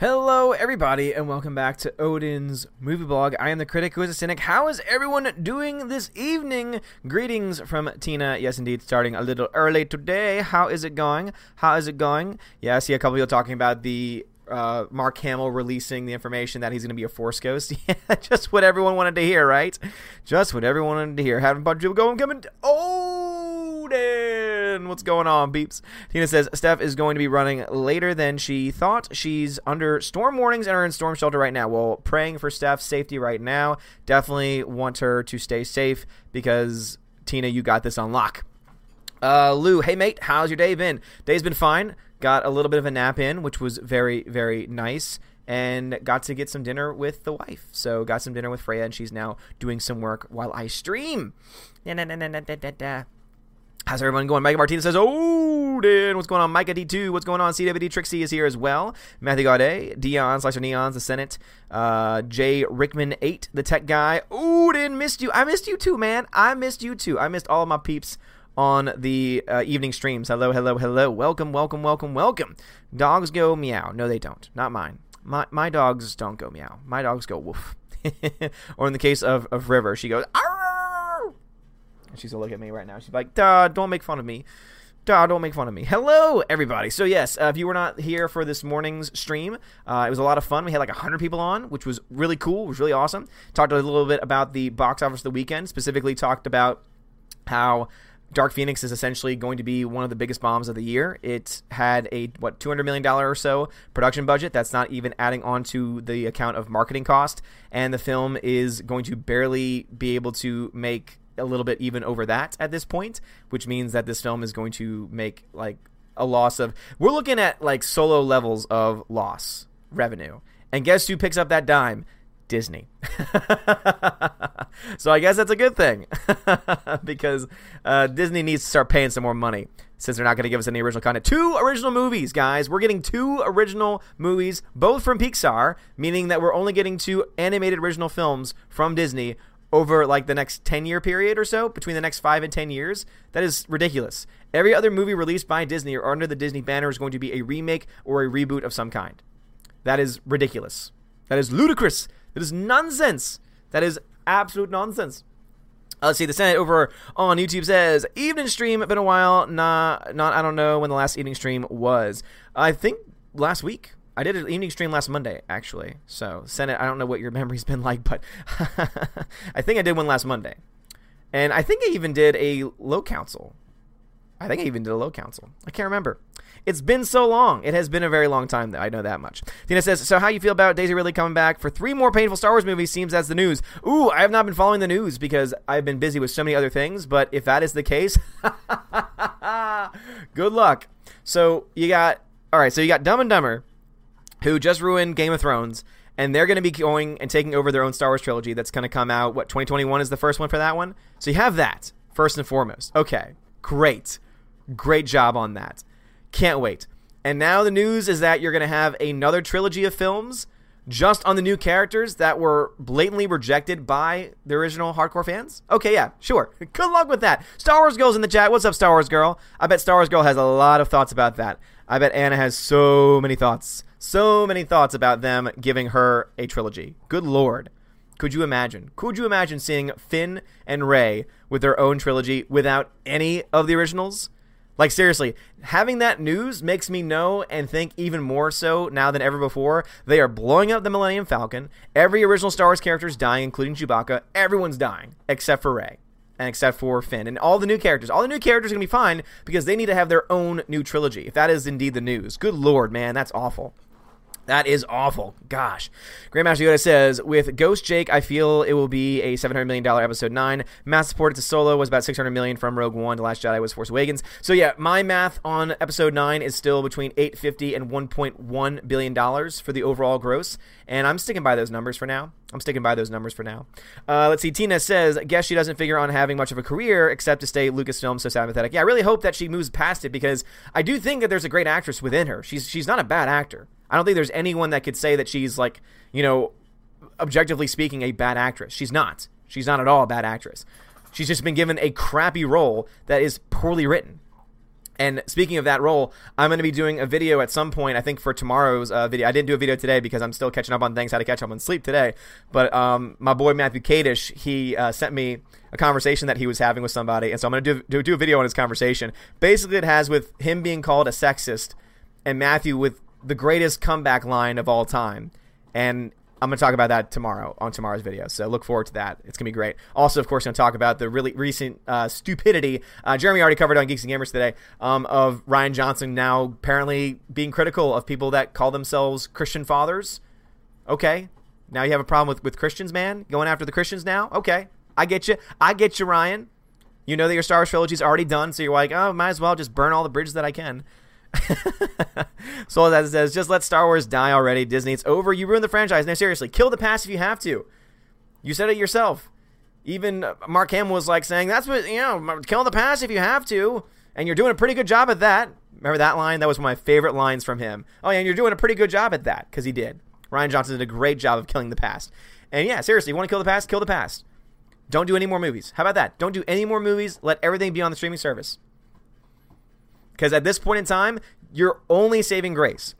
Hello, everybody, and welcome back to Odin's Movie Blog. I am the critic who is a cynic. How is everyone doing this evening? Greetings from Tina. Yes, indeed, starting a little early today. How is it going? How is it going? Yeah, I see a couple people talking about the uh, Mark Hamill releasing the information that he's going to be a Force Ghost. Yeah, just what everyone wanted to hear, right? Just what everyone wanted to hear. Having a bunch of people going, coming. Odin! What's going on, beeps? Tina says Steph is going to be running later than she thought. She's under storm warnings and are in storm shelter right now. Well, praying for Steph's safety right now. Definitely want her to stay safe because Tina, you got this on lock. Uh, Lou, hey mate, how's your day been? Day's been fine. Got a little bit of a nap in, which was very, very nice. And got to get some dinner with the wife. So got some dinner with Freya, and she's now doing some work while I stream. How's everyone going? Micah Martinez says, Odin, what's going on? Micah D2, what's going on? CWD Trixie is here as well. Matthew Gaudet, Dion, Slicer Neons, the Senate, uh, Jay Rickman 8, the tech guy. Odin, missed you. I missed you too, man. I missed you too. I missed all of my peeps on the uh, evening streams. Hello, hello, hello. Welcome, welcome, welcome, welcome. Dogs go meow. No, they don't. Not mine. My, my dogs don't go meow. My dogs go woof. or in the case of, of River, she goes, Arr! She's to look at me right now. She's like, Duh, don't make fun of me. Duh, don't make fun of me. Hello, everybody. So, yes, uh, if you were not here for this morning's stream, uh, it was a lot of fun. We had like 100 people on, which was really cool. It was really awesome. Talked a little bit about the box office of the weekend, specifically talked about how Dark Phoenix is essentially going to be one of the biggest bombs of the year. It had a what 200 million dollar or so production budget. That's not even adding on to the account of marketing cost, and the film is going to barely be able to make a little bit even over that at this point, which means that this film is going to make like a loss of we're looking at like solo levels of loss revenue. And guess who picks up that dime? Disney. so I guess that's a good thing because uh, Disney needs to start paying some more money since they're not going to give us any original content. Two original movies, guys. We're getting two original movies, both from Pixar, meaning that we're only getting two animated original films from Disney over like the next 10 year period or so, between the next 5 and 10 years. That is ridiculous. Every other movie released by Disney or under the Disney banner is going to be a remake or a reboot of some kind. That is ridiculous. That is ludicrous. That is nonsense. That is absolute nonsense. Uh, let's see. The Senate over on YouTube says evening stream. Been a while. Nah, not. I don't know when the last evening stream was. I think last week. I did an evening stream last Monday, actually. So Senate. I don't know what your memory's been like, but I think I did one last Monday, and I think I even did a low council. I think I even did a low council. I can't remember. It's been so long. It has been a very long time, though. I know that much. Tina says, So, how you feel about Daisy Ridley coming back for three more painful Star Wars movies? Seems that's the news. Ooh, I have not been following the news because I've been busy with so many other things. But if that is the case, good luck. So, you got, all right, so you got Dumb and Dumber, who just ruined Game of Thrones and they're going to be going and taking over their own Star Wars trilogy that's going to come out. What 2021 is the first one for that one. So you have that first and foremost. Okay, great, great job on that. Can't wait. And now the news is that you're going to have another trilogy of films just on the new characters that were blatantly rejected by the original hardcore fans? Okay, yeah, sure. Good luck with that. Star Wars Girl's in the chat. What's up, Star Wars Girl? I bet Star Wars Girl has a lot of thoughts about that. I bet Anna has so many thoughts. So many thoughts about them giving her a trilogy. Good lord. Could you imagine? Could you imagine seeing Finn and Rey with their own trilogy without any of the originals? Like seriously, having that news makes me know and think even more so now than ever before. They are blowing up the Millennium Falcon. Every original Star Wars character is dying, including Chewbacca. Everyone's dying except for Rey and except for Finn and all the new characters. All the new characters are gonna be fine because they need to have their own new trilogy. If that is indeed the news, good lord, man, that's awful. That is awful. Gosh. Grandmaster Yoda says, with Ghost Jake, I feel it will be a $700 million episode 9. Math supported to Solo was about 600 million from Rogue One to Last Jedi was Force Awakens. So yeah, my math on episode 9 is still between 850 and $1.1 billion for the overall gross. And I'm sticking by those numbers for now. I'm sticking by those numbers for now. Uh, let's see. Tina says, guess she doesn't figure on having much of a career except to stay Lucasfilm so sympathetic. Yeah, I really hope that she moves past it because I do think that there's a great actress within her. She's she's not a bad actor. I don't think there's anyone that could say that she's like, you know, objectively speaking, a bad actress. She's not. She's not at all a bad actress. She's just been given a crappy role that is poorly written. And speaking of that role, I'm going to be doing a video at some point. I think for tomorrow's uh, video. I didn't do a video today because I'm still catching up on things. How to catch up on sleep today. But um, my boy Matthew Kadish, he uh, sent me a conversation that he was having with somebody, and so I'm going to do, do do a video on his conversation. Basically, it has with him being called a sexist, and Matthew with the greatest comeback line of all time. And I'm going to talk about that tomorrow on tomorrow's video. So look forward to that. It's going to be great. Also, of course, going to talk about the really recent uh, stupidity. Uh, Jeremy already covered on Geeks and Gamers today um, of Rian Johnson now apparently being critical of people that call themselves Christian fathers. Okay. Now you have a problem with, with Christians, man? Going after the Christians now? Okay. I get you. I get you, Rian. You know that your Star Wars trilogy is already done, so you're like, oh, might as well just burn all the bridges that I can. so that says, just let Star Wars die already. Disney, it's over. You ruined the franchise. No, seriously, kill the past if you have to. You said it yourself. Even Mark Hamill was like saying, that's what, you know, kill the past if you have to. And you're doing a pretty good job at that. Remember that line? That was one of my favorite lines from him. Oh, yeah, and you're doing a pretty good job at that, because he did. Rian Johnson did a great job of killing the past. And yeah, seriously, you want to kill the past? Kill the past. Don't do any more movies. How about that? Don't do any more movies. Let everything be on the streaming service. Because at this point in time, you're only saving grace.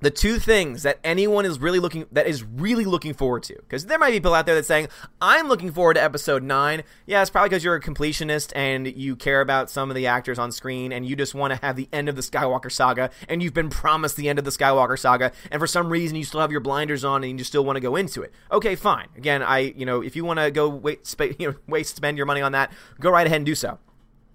The two things that anyone is really looking that is really looking forward to, because there might be people out there that's saying, "I'm looking forward to episode nine." Yeah, it's probably because you're a completionist and you care about some of the actors on screen, and you just want to have the end of the Skywalker saga, and you've been promised the end of the Skywalker saga, and for some reason you still have your blinders on and you still want to go into it. Okay, fine. Again, I you know if you want to go wait, sp- you know, waste spend your money on that, go right ahead and do so.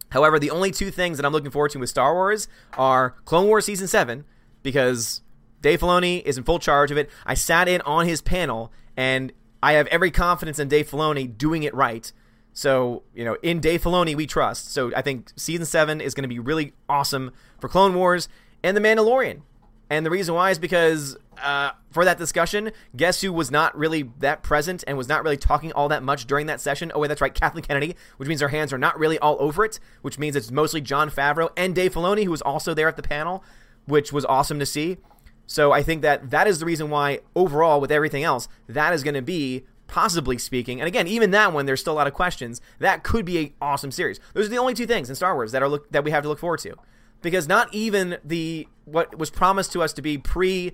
However, the only two things that I'm looking forward to with Star Wars are Clone Wars Season 7, because Dave Filoni is in full charge of it. I sat in on his panel, and I have every confidence in Dave Filoni doing it right. So, you know, in Dave Filoni, we trust. So I think Season 7 is going to be really awesome for Clone Wars and The Mandalorian. And the reason why is because uh, for that discussion, guess who was not really that present and was not really talking all that much during that session? Oh, wait, that's right, Kathleen Kennedy, which means her hands are not really all over it, which means it's mostly Jon Favreau and Dave Filoni, who was also there at the panel, which was awesome to see. So I think that that is the reason why, overall, with everything else, that is going to be possibly speaking, and again, even that one, there's still a lot of questions. That could be a awesome series. Those are the only two things in Star Wars that are look, that we have to look forward to because not even the what was promised to us to be pre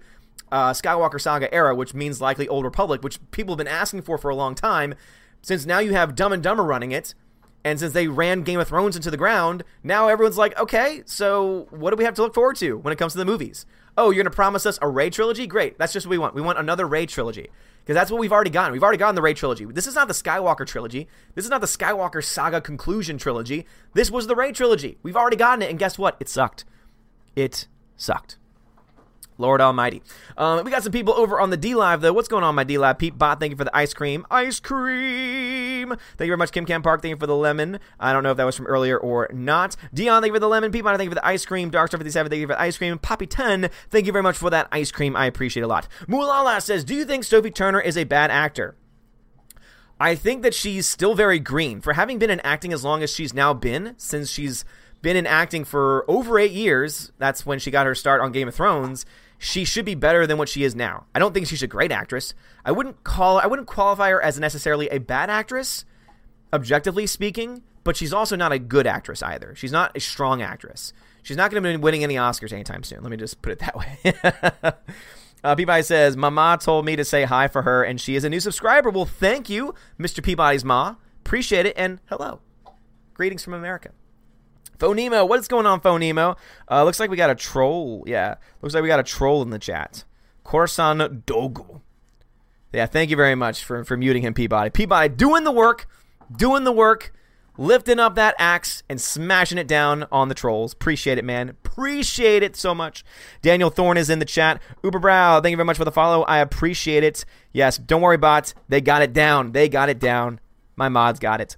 uh, Skywalker Saga era, which means likely Old Republic, which people have been asking for for a long time, since now you have Dumb and Dumber running it, and since they ran Game of Thrones into the ground, now everyone's like, okay, so what do we have to look forward to when it comes to the movies? Oh, you're going to promise us a Rey trilogy? Great. That's just what we want. We want another Rey trilogy. Because that's what we've already gotten. We've already gotten the Rey trilogy. This is not the Skywalker trilogy. This is not the Skywalker saga conclusion trilogy. This was the Rey trilogy. We've already gotten it, and guess what? It sucked. It sucked. Lord Almighty. Um, we got some people over on the D Live though. What's going on, my D Live? Pete Bot, thank you for the ice cream. Ice cream. Thank you very much, Kim Cam Park. Thank you for the lemon. I don't know if that was from earlier or not. Dion, thank you for the lemon. Pete Bot, thank you for the ice cream. Darkstar 57, thank you for the ice cream. Poppy 10, thank you very much for that ice cream. I appreciate a lot. Mulala says, Do you think Sophie Turner is a bad actor? I think that she's still very green for having been in acting as long as she's now been, since she's been in acting for over eight years. That's when she got her start on Game of Thrones she should be better than what she is now. I don't think she's a great actress. I wouldn't call I wouldn't qualify her as necessarily a bad actress, objectively speaking, but she's also not a good actress either. She's not a strong actress. She's not going to be winning any Oscars anytime soon. Let me just put it that way. uh, Peabody says, Mama told me to say hi for her, and she is a new subscriber. Well, thank you, Mr. Peabody's Ma. Appreciate it, and hello. Greetings from America. Phonemo, what is going on, Phonemo? Uh, looks like we got a troll. Yeah, looks like we got a troll in the chat. Corson Dogu. Yeah, thank you very much for, for muting him, Peabody. Peabody doing the work, doing the work, lifting up that axe and smashing it down on the trolls. Appreciate it, man. Appreciate it so much. Daniel Thorne is in the chat. Uber Brow, thank you very much for the follow. I appreciate it. Yes, don't worry, bots. They got it down. They got it down. My mods got it.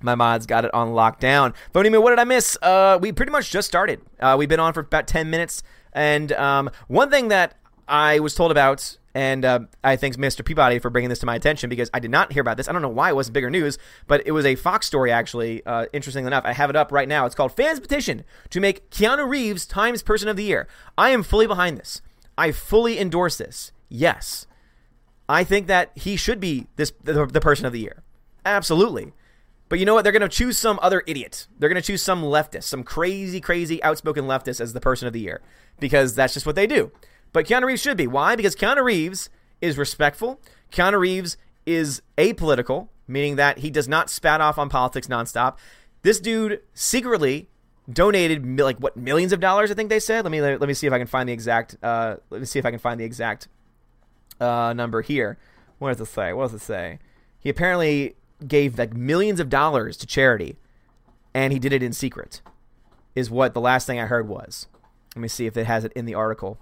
My mods got it on lockdown. Phony me, what did I miss? Uh, we pretty much just started. Uh, we've been on for about 10 minutes. And um, one thing that I was told about, and uh, I thank Mr. Peabody for bringing this to my attention because I did not hear about this. I don't know why it wasn't bigger news, but it was a Fox story, actually. Uh, interestingly enough, I have it up right now. It's called Fans Petition to make Keanu Reeves Times Person of the Year. I am fully behind this. I fully endorse this. Yes. I think that he should be this the, the person of the year. Absolutely. But you know what? They're going to choose some other idiot. They're going to choose some leftist, some crazy, crazy, outspoken leftist as the person of the year because that's just what they do. But Keanu Reeves should be. Why? Because Keanu Reeves is respectful. Keanu Reeves is apolitical, meaning that he does not spat off on politics nonstop. This dude secretly donated like what millions of dollars. I think they said. Let me let me see if I can find the exact. Uh, let me see if I can find the exact uh, number here. What does it say? What does it say? He apparently gave like millions of dollars to charity, and he did it in secret. Is what the last thing I heard was. Let me see if it has it in the article.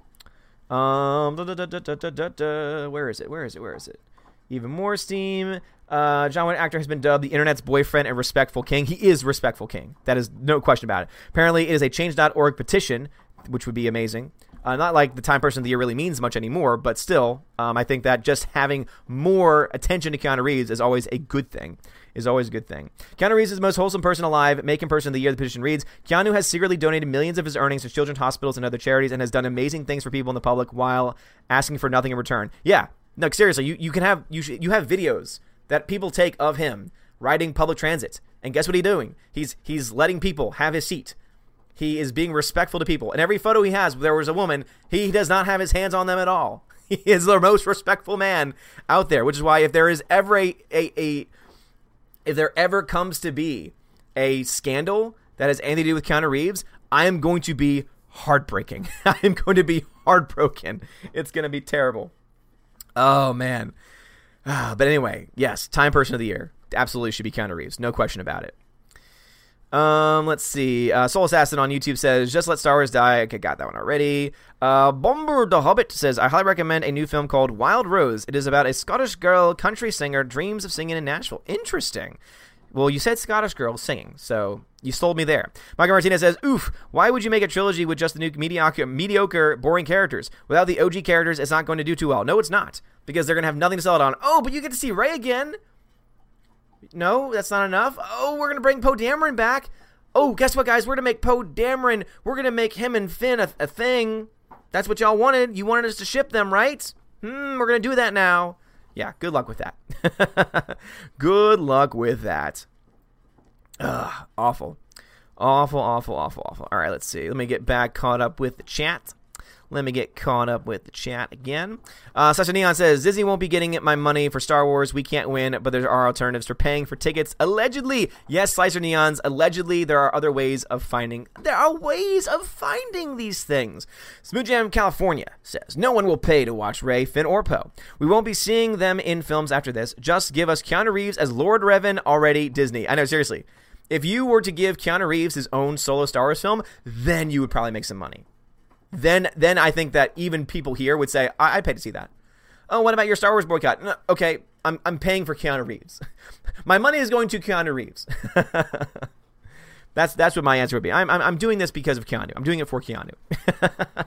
Um, where is it? Where is it? Where is it? Even more steam. Uh, John Wick actor has been dubbed the internet's boyfriend and respectful king. He is respectful king. That is no question about it. Apparently, it is a change.org petition, which would be amazing. Uh, not like the Time Person of the Year really means much anymore, but still, um, I think that just having more attention to Keanu Reeves is always a good thing. Is always a good thing. Keanu Reeves is the most wholesome person alive. Making person of the year. The petition reads: Keanu has secretly donated millions of his earnings to children's hospitals and other charities, and has done amazing things for people in the public while asking for nothing in return. Yeah, no, seriously, you, you can have you sh- you have videos that people take of him riding public transit, and guess what he's doing? He's he's letting people have his seat. He is being respectful to people. In every photo he has, there was a woman. He does not have his hands on them at all. He is the most respectful man out there, which is why if there is ever a, a, a if there ever comes to be a scandal that has anything to do with Keanu Reeves, I am going to be heartbreaking. I am going to be heartbroken. It's going to be terrible. Oh man. Ah, but anyway, yes, Time Person of the Year absolutely should be Keanu Reeves. No question about it. Um, let's see. Uh, Soul Assassin on YouTube says, "Just let Star Wars die." Okay, got that one already. Uh, Bomber the Hobbit says, "I highly recommend a new film called Wild Rose. It is about a Scottish girl country singer dreams of singing in Nashville. Interesting." Well, you said Scottish girl singing, so you sold me there. Michael Martinez says, "Oof! Why would you make a trilogy with just the new mediocre, mediocre, boring characters? Without the OG characters, it's not going to do too well. No, it's not, because they're going to have nothing to sell it on. Oh, but you get to see Rey again." No, that's not enough. Oh, we're gonna bring Poe Dameron back. Oh, guess what, guys? We're gonna make Poe Dameron. We're gonna make him and Finn a, a thing. That's what y'all wanted. You wanted us to ship them, right? Hmm. We're gonna do that now. Yeah. Good luck with that. good luck with that. Ugh. Awful. Awful. Awful. Awful. Awful. All right. Let's see. Let me get back caught up with the chat. Let me get caught up with the chat again. Uh, Sasha Neon says Disney won't be getting my money for Star Wars. We can't win, but there are alternatives for paying for tickets. Allegedly, yes, Slicer Neons. Allegedly, there are other ways of finding. There are ways of finding these things. Smooth Jam California says no one will pay to watch Rey, Finn, or Poe. We won't be seeing them in films after this. Just give us Keanu Reeves as Lord Revan already. Disney. I know seriously. If you were to give Keanu Reeves his own solo Star Wars film, then you would probably make some money then then I think that even people here would say, I- would pay to see that. Oh, what about your Star Wars boycott? No, okay, I'm, I'm paying for Keanu Reeves. my money is going to Keanu Reeves. that's that's what my answer would be. I'm, I'm, I'm doing this because of Keanu. I'm doing it for Keanu.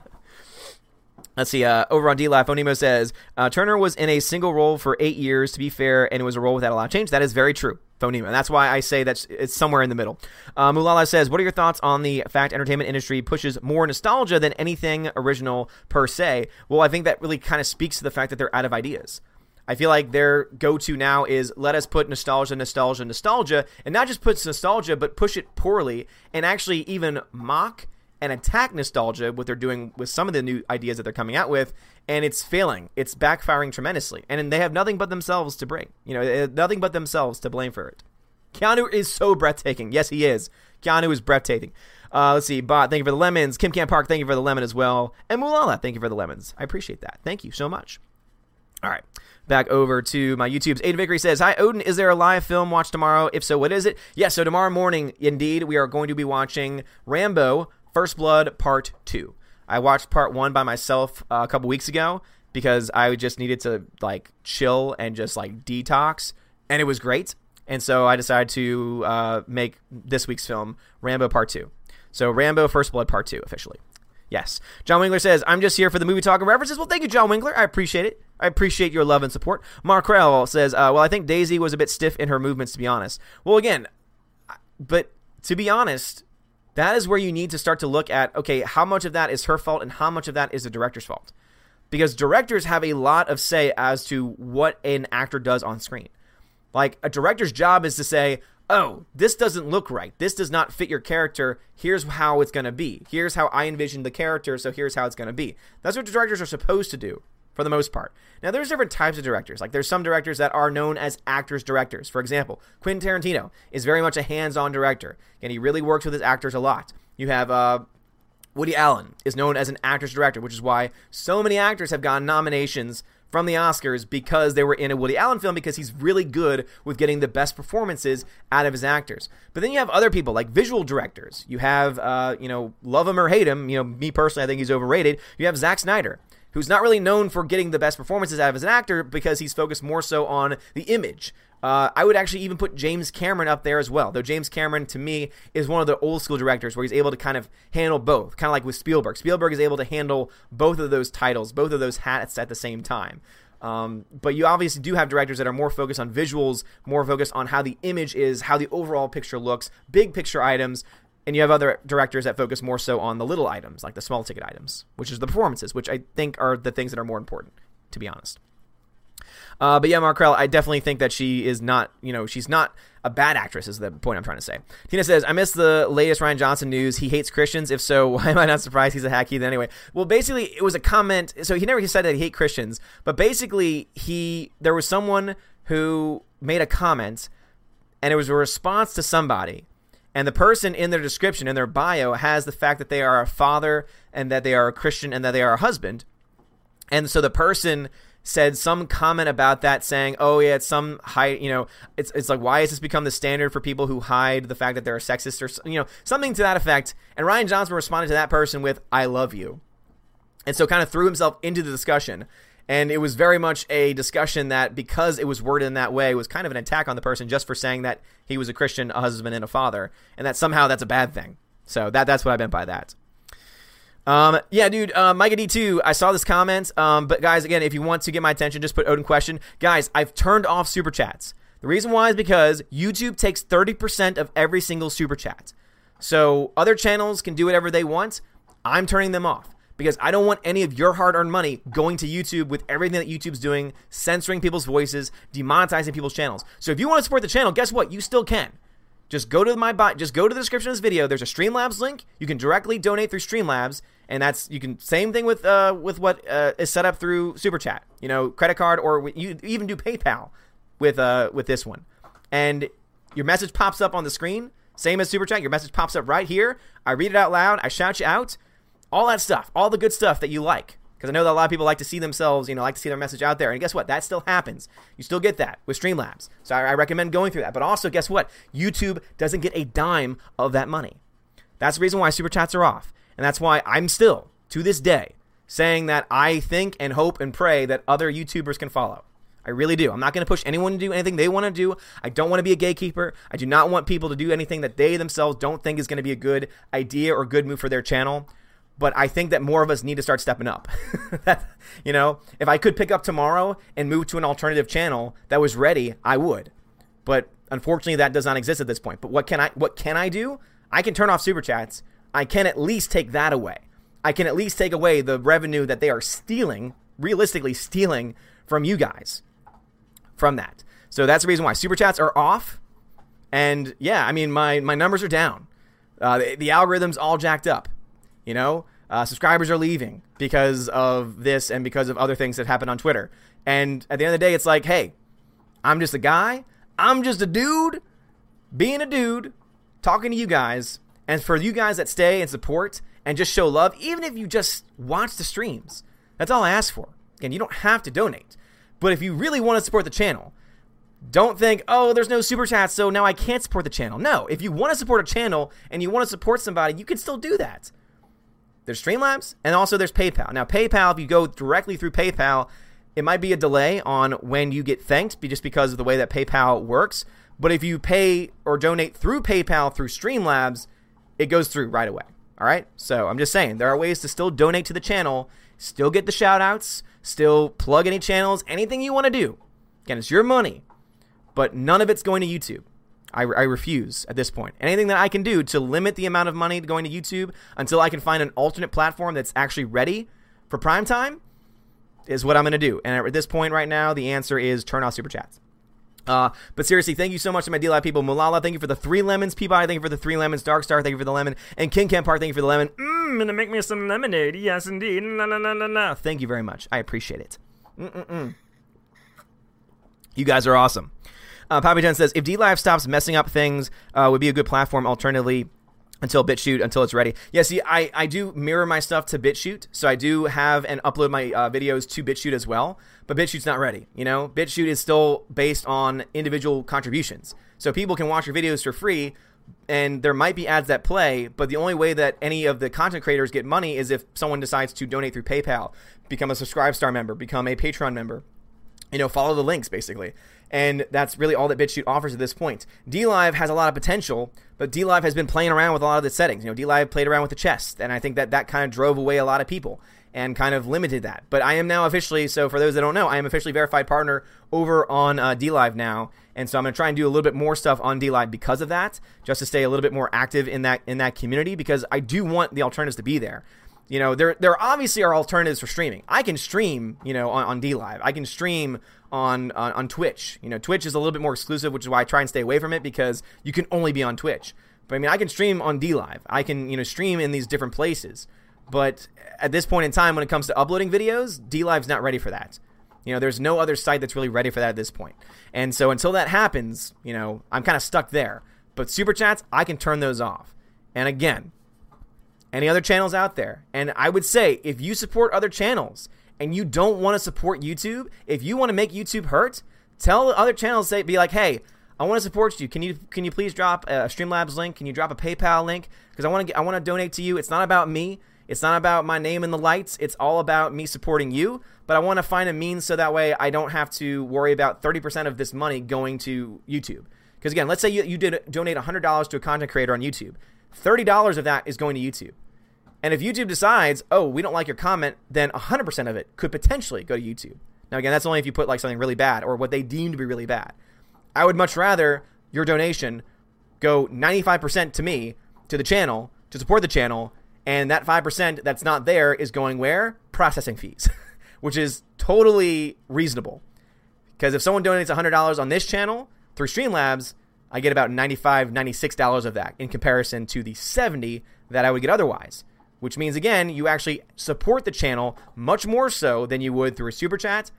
Let's see. Uh, over on DLive, Onimo says uh, Turner was in a single role for eight years. To be fair, and it was a role without a lot of change. That is very true, Phonema. And that's why I say that it's somewhere in the middle. Uh, Mulala says, "What are your thoughts on the fact entertainment industry pushes more nostalgia than anything original per se?" Well, I think that really kind of speaks to the fact that they're out of ideas. I feel like their go-to now is let us put nostalgia, nostalgia, nostalgia, and not just put nostalgia, but push it poorly and actually even mock and attack nostalgia, what they're doing with some of the new ideas that they're coming out with, and it's failing. It's backfiring tremendously, and they have nothing but themselves to bring. You know, nothing but themselves to blame for it. Keanu is so breathtaking. Yes, he is. Keanu is breathtaking. Uh, let's see. Bot, thank you for the lemons. Kim Camp Park, thank you for the lemon as well. And Mulala, thank you for the lemons. I appreciate that. Thank you so much. All right. Back over to my YouTube's. Aiden Vickery says, Hi, Odin. Is there a live film watch tomorrow? If so, what is it? Yes, yeah, so tomorrow morning, indeed, we are going to be watching Rambo First Blood Part 2. I watched part 1 by myself uh, a couple weeks ago because I just needed to like chill and just like detox and it was great. And so I decided to uh, make this week's film Rambo Part 2. So Rambo First Blood Part 2 officially. Yes. John Winkler says, I'm just here for the movie talk and references. Well, thank you, John Winkler. I appreciate it. I appreciate your love and support. Mark Krell says, uh, Well, I think Daisy was a bit stiff in her movements, to be honest. Well, again, but to be honest, that is where you need to start to look at okay, how much of that is her fault and how much of that is the director's fault. Because directors have a lot of say as to what an actor does on screen. Like a director's job is to say, oh, this doesn't look right. This does not fit your character. Here's how it's going to be. Here's how I envision the character, so here's how it's going to be. That's what directors are supposed to do for the most part. Now, there's different types of directors. Like, there's some directors that are known as actors directors. For example, Quentin Tarantino is very much a hands on director, and he really works with his actors a lot. You have uh, Woody Allen is known as an actor's director, which is why so many actors have gotten nominations from the Oscars because they were in a Woody Allen film because he's really good with getting the best performances out of his actors. But then you have other people like visual directors. You have, uh, you know, love him or hate him. You know, me personally, I think he's overrated. You have Zack Snyder, who's not really known for getting the best performances out of his actor because he's focused more so on the image. Uh, I would actually even put James Cameron up there as well. Though James Cameron, to me, is one of the old school directors where he's able to kind of handle both, kind of like with Spielberg. Spielberg is able to handle both of those titles, both of those hats at the same time. Um, but you obviously do have directors that are more focused on visuals, more focused on how the image is, how the overall picture looks, big picture items. And you have other directors that focus more so on the little items, like the small ticket items, which is the performances, which I think are the things that are more important, to be honest. Uh, but yeah, Markrell, I definitely think that she is not, you know, she's not a bad actress, is the point I'm trying to say. Tina says, I missed the latest Rian Johnson news. He hates Christians. If so, why am I not surprised he's a hacky then anyway? Well, basically, it was a comment. So he never said that he hates Christians, but basically, he, there was someone who made a comment and it was a response to somebody. And the person in their description, in their bio, has the fact that they are a father and that they are a Christian and that they are a husband. And so the person said some comment about that saying, "Oh yeah, it's some hide, you know, it's it's like why has this become the standard for people who hide the fact that they're a sexist or you know, something to that effect." And Rian Johnson responded to that person with, "I love you." And so kind of threw himself into the discussion. And it was very much a discussion that because it was worded in that way was kind of an attack on the person just for saying that he was a Christian, a husband and a father, and that somehow that's a bad thing. So that that's what I meant by that. Um, yeah, dude, uh, Micah D2, I saw this comment. Um, but guys, again, if you want to get my attention, just put Odin question. Guys, I've turned off super chats. The reason why is because YouTube takes 30% of every single super chat. So other channels can do whatever they want. I'm turning them off because I don't want any of your hard earned money going to YouTube with everything that YouTube's doing, censoring people's voices, demonetizing people's channels. So if you want to support the channel, guess what? You still can. Just go to my bot. Just go to the description of this video. There's a Streamlabs link. You can directly donate through Streamlabs, and that's you can same thing with uh, with what uh, is set up through Super Chat. You know, credit card, or you even do PayPal with uh with this one, and your message pops up on the screen. Same as Super Chat. Your message pops up right here. I read it out loud. I shout you out. All that stuff, all the good stuff that you like because I know that a lot of people like to see themselves, you know, like to see their message out there. And guess what? That still happens. You still get that with Streamlabs. So I, I recommend going through that. But also, guess what? YouTube doesn't get a dime of that money. That's the reason why super chats are off. And that's why I'm still, to this day, saying that I think and hope and pray that other YouTubers can follow. I really do. I'm not going to push anyone to do anything they want to do. I don't want to be a gatekeeper. I do not want people to do anything that they themselves don't think is going to be a good idea or good move for their channel but I think that more of us need to start stepping up. you know, if I could pick up tomorrow and move to an alternative channel that was ready, I would. But unfortunately, that does not exist at this point. But what can I what can I do? I can turn off super chats. I can at least take that away. I can at least take away the revenue that they are stealing, realistically stealing from you guys. From that. So that's the reason why super chats are off. And yeah, I mean my my numbers are down. Uh, the, the algorithm's all jacked up. You know, uh, subscribers are leaving because of this and because of other things that happen on Twitter. And at the end of the day, it's like, hey, I'm just a guy. I'm just a dude being a dude, talking to you guys. And for you guys that stay and support and just show love, even if you just watch the streams, that's all I ask for. Again, you don't have to donate. But if you really want to support the channel, don't think, oh, there's no super chats, so now I can't support the channel. No, if you want to support a channel and you want to support somebody, you can still do that. There's Streamlabs and also there's PayPal. Now, PayPal, if you go directly through PayPal, it might be a delay on when you get thanked just because of the way that PayPal works. But if you pay or donate through PayPal through Streamlabs, it goes through right away. All right? So I'm just saying, there are ways to still donate to the channel, still get the shout outs, still plug any channels, anything you want to do. Again, it's your money, but none of it's going to YouTube. I, I, refuse at this point. Anything that I can do to limit the amount of money going to YouTube until I can find an alternate platform that's actually ready for prime time is what I'm going to do. And at this point right now, the answer is turn off super chats. Uh, but seriously, thank you so much to my DLive people. Mulala, thank you for the three lemons. Peabody, thank you for the three lemons. Darkstar, thank you for the lemon. And King Camp Park, thank you for the lemon. Mmm, gonna make me some lemonade. Yes, indeed. La, la, la, la, la. Thank you very much. I appreciate it. Mm-mm-mm. You guys are awesome. Uh, Poppy Ten says if D Live stops messing up things, uh, would be a good platform. Alternatively, until BitChute until it's ready. Yeah, see, I, I do mirror my stuff to BitChute, so I do have and upload my uh, videos to BitChute as well. But BitChute's not ready. You know, BitChute is still based on individual contributions, so people can watch your videos for free. And there might be ads that play, but the only way that any of the content creators get money is if someone decides to donate through PayPal, become a Subscribestar member, become a Patreon member. You know, follow the links basically and that's really all that BitChute offers at this point. DLive has a lot of potential, but DLive has been playing around with a lot of the settings. You know, DLive played around with the chest, and I think that that kind of drove away a lot of people and kind of limited that. But I am now officially, so for those that don't know, I am officially verified partner over on uh, DLive now, and so I'm going to try and do a little bit more stuff on DLive because of that, just to stay a little bit more active in that in that community because I do want the alternatives to be there you know, there there obviously are alternatives for streaming. I can stream, you know, on, on DLive. I can stream on, on on Twitch. You know, Twitch is a little bit more exclusive, which is why I try and stay away from it because you can only be on Twitch. But I mean, I can stream on DLive. I can you know stream in these different places. But at this point in time, when it comes to uploading videos, DLive's not ready for that. You know, there's no other site that's really ready for that at this point. And so until that happens, you know, I'm kind of stuck there. But super chats, I can turn those off. And again, any other channels out there. And I would say if you support other channels and you don't want to support YouTube, if you want to make YouTube hurt, tell other channels say be like, "Hey, I want to support you. Can you can you please drop a Streamlabs link? Can you drop a PayPal link? Because I want to I want to donate to you. It's not about me. It's not about my name in the lights. It's all about me supporting you. But I want to find a means so that way I don't have to worry about 30% of this money going to YouTube. Because again, let's say you, you did donate $100 to a content creator on YouTube. $30 of that is going to YouTube. And if YouTube decides, oh, we don't like your comment, then 100% of it could potentially go to YouTube. Now, again, that's only if you put like something really bad or what they deem to be really bad. I would much rather your donation go 95% to me, to the channel, to support the channel, and that 5% that's not there is going where? Processing fees, which is totally reasonable. Because if someone donates $100 on this channel through Streamlabs, I get about $95, $96 of that in comparison to the 70 that I would get otherwise which means again you actually support the channel much more so than you would through a super chat.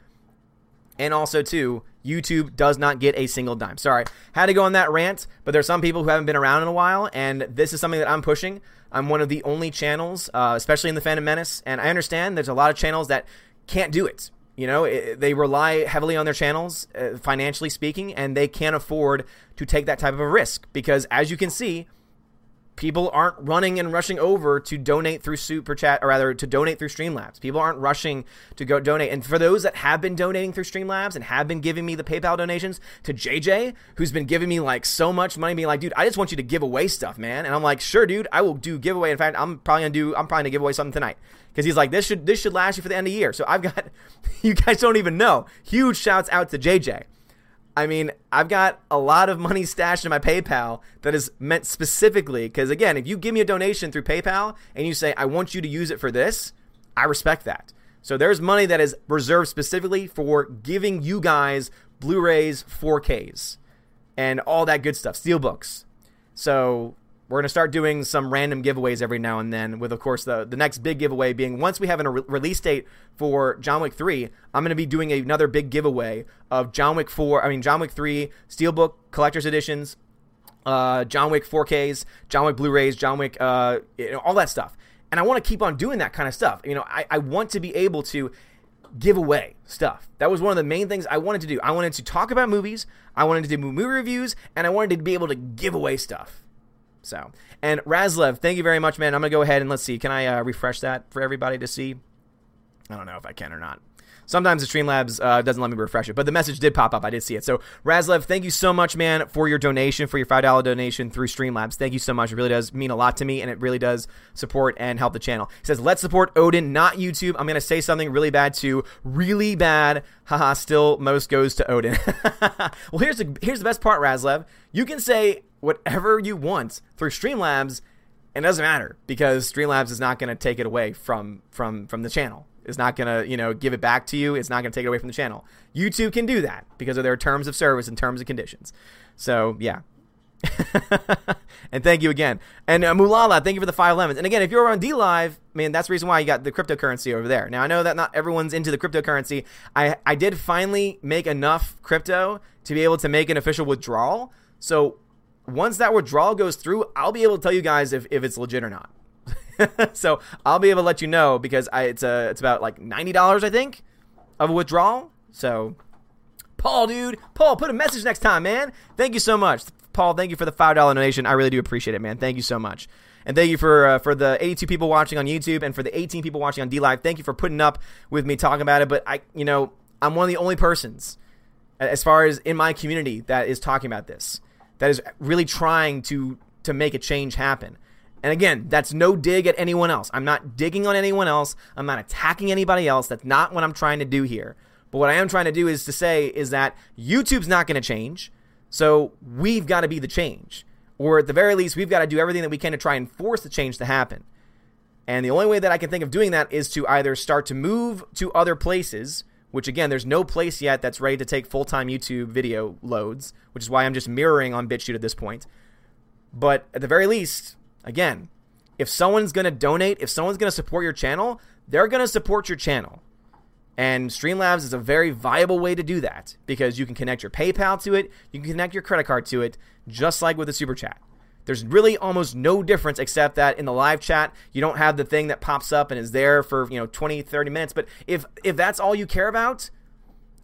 And also too youtube does not get a single dime. Sorry had to go on that rant but there's some people who haven't been around in a while and this is something that i'm pushing. I'm one of the only channels uh, especially in the Fandom Menace and i understand there's a lot of channels that can't do it you know it, they rely heavily on their channels uh, financially speaking and they can't afford to take that type of a risk because as you can see people aren't running and rushing over to donate through super chat or rather to donate through streamlabs. People aren't rushing to go donate. And for those that have been donating through streamlabs and have been giving me the paypal donations to jj who's been giving me like so much money being like dude i just want you to give away stuff man. And i'm like sure dude i will do giveaway. In fact i'm probably gonna do i'm probably gonna give away something tonight. Because he's like this should this should last you for the end of the year. So i've got you guys don't even know. Huge shouts out to jj I mean, I've got a lot of money stashed in my PayPal that is meant specifically because, again, if you give me a donation through PayPal and you say, I want you to use it for this, I respect that. So there's money that is reserved specifically for giving you guys Blu rays, 4Ks, and all that good stuff, steelbooks. So we're going to start doing some random giveaways every now and then, with, of course, the, the next big giveaway being once we have a re- release date for John Wick 3, I'm going to be doing another big giveaway of John Wick 4, I mean, John Wick 3 Steelbook Collector's Editions, uh, John Wick 4Ks, John Wick Blu rays, John Wick, uh, you know, all that stuff. And I want to keep on doing that kind of stuff. You know, I, I want to be able to give away stuff. That was one of the main things I wanted to do. I wanted to talk about movies, I wanted to do movie reviews, and I wanted to be able to give away stuff. So, and Razlev, thank you very much, man. I'm gonna go ahead and let's see. Can I uh, refresh that for everybody to see? I don't know if I can or not. Sometimes the Streamlabs uh, doesn't let me refresh it, but the message did pop up. I did see it. So, Razlev, thank you so much, man, for your donation, for your $5 donation through Streamlabs. Thank you so much. It really does mean a lot to me, and it really does support and help the channel. He says, let's support Odin, not YouTube. I'm going to say something really bad, too. Really bad. Haha, still most goes to Odin. well, here's the, here's the best part, Razlev. You can say whatever you want through Streamlabs. and It doesn't matter because Streamlabs is not going to take it away from from from the channel. It's not going to, you know, give it back to you. It's not going to take it away from the channel. YouTube can do that because of their terms of service and terms and conditions. So, yeah. and thank you again. And uh, Mulala, thank you for the five lemons. And again, if you're on D Live, man, that's the reason why you got the cryptocurrency over there. Now, I know that not everyone's into the cryptocurrency. I, I did finally make enough crypto to be able to make an official withdrawal. So once that withdrawal goes through, I'll be able to tell you guys if, if it's legit or not. so I'll be able to let you know because I, it's a, it's about like ninety dollars I think of a withdrawal. So Paul, dude, Paul, put a message next time, man. Thank you so much, Paul. Thank you for the five dollar donation. I really do appreciate it, man. Thank you so much. And thank you for uh, for the 82 people watching on YouTube and for the 18 people watching on D Live. Thank you for putting up with me talking about it. But I, you know, I'm one of the only persons, as far as in my community, that is talking about this, that is really trying to to make a change happen. And again, that's no dig at anyone else. I'm not digging on anyone else. I'm not attacking anybody else. That's not what I'm trying to do here. But what I am trying to do is to say is that YouTube's not going to change. So we've got to be the change. Or at the very least, we've got to do everything that we can to try and force the change to happen. And the only way that I can think of doing that is to either start to move to other places, which again, there's no place yet that's ready to take full time YouTube video loads, which is why I'm just mirroring on BitChute at this point. But at the very least, Again, if someone's going to donate, if someone's going to support your channel, they're going to support your channel. And Streamlabs is a very viable way to do that because you can connect your PayPal to it, you can connect your credit card to it, just like with a super chat. There's really almost no difference except that in the live chat, you don't have the thing that pops up and is there for, you know, 20, 30 minutes. But if if that's all you care about,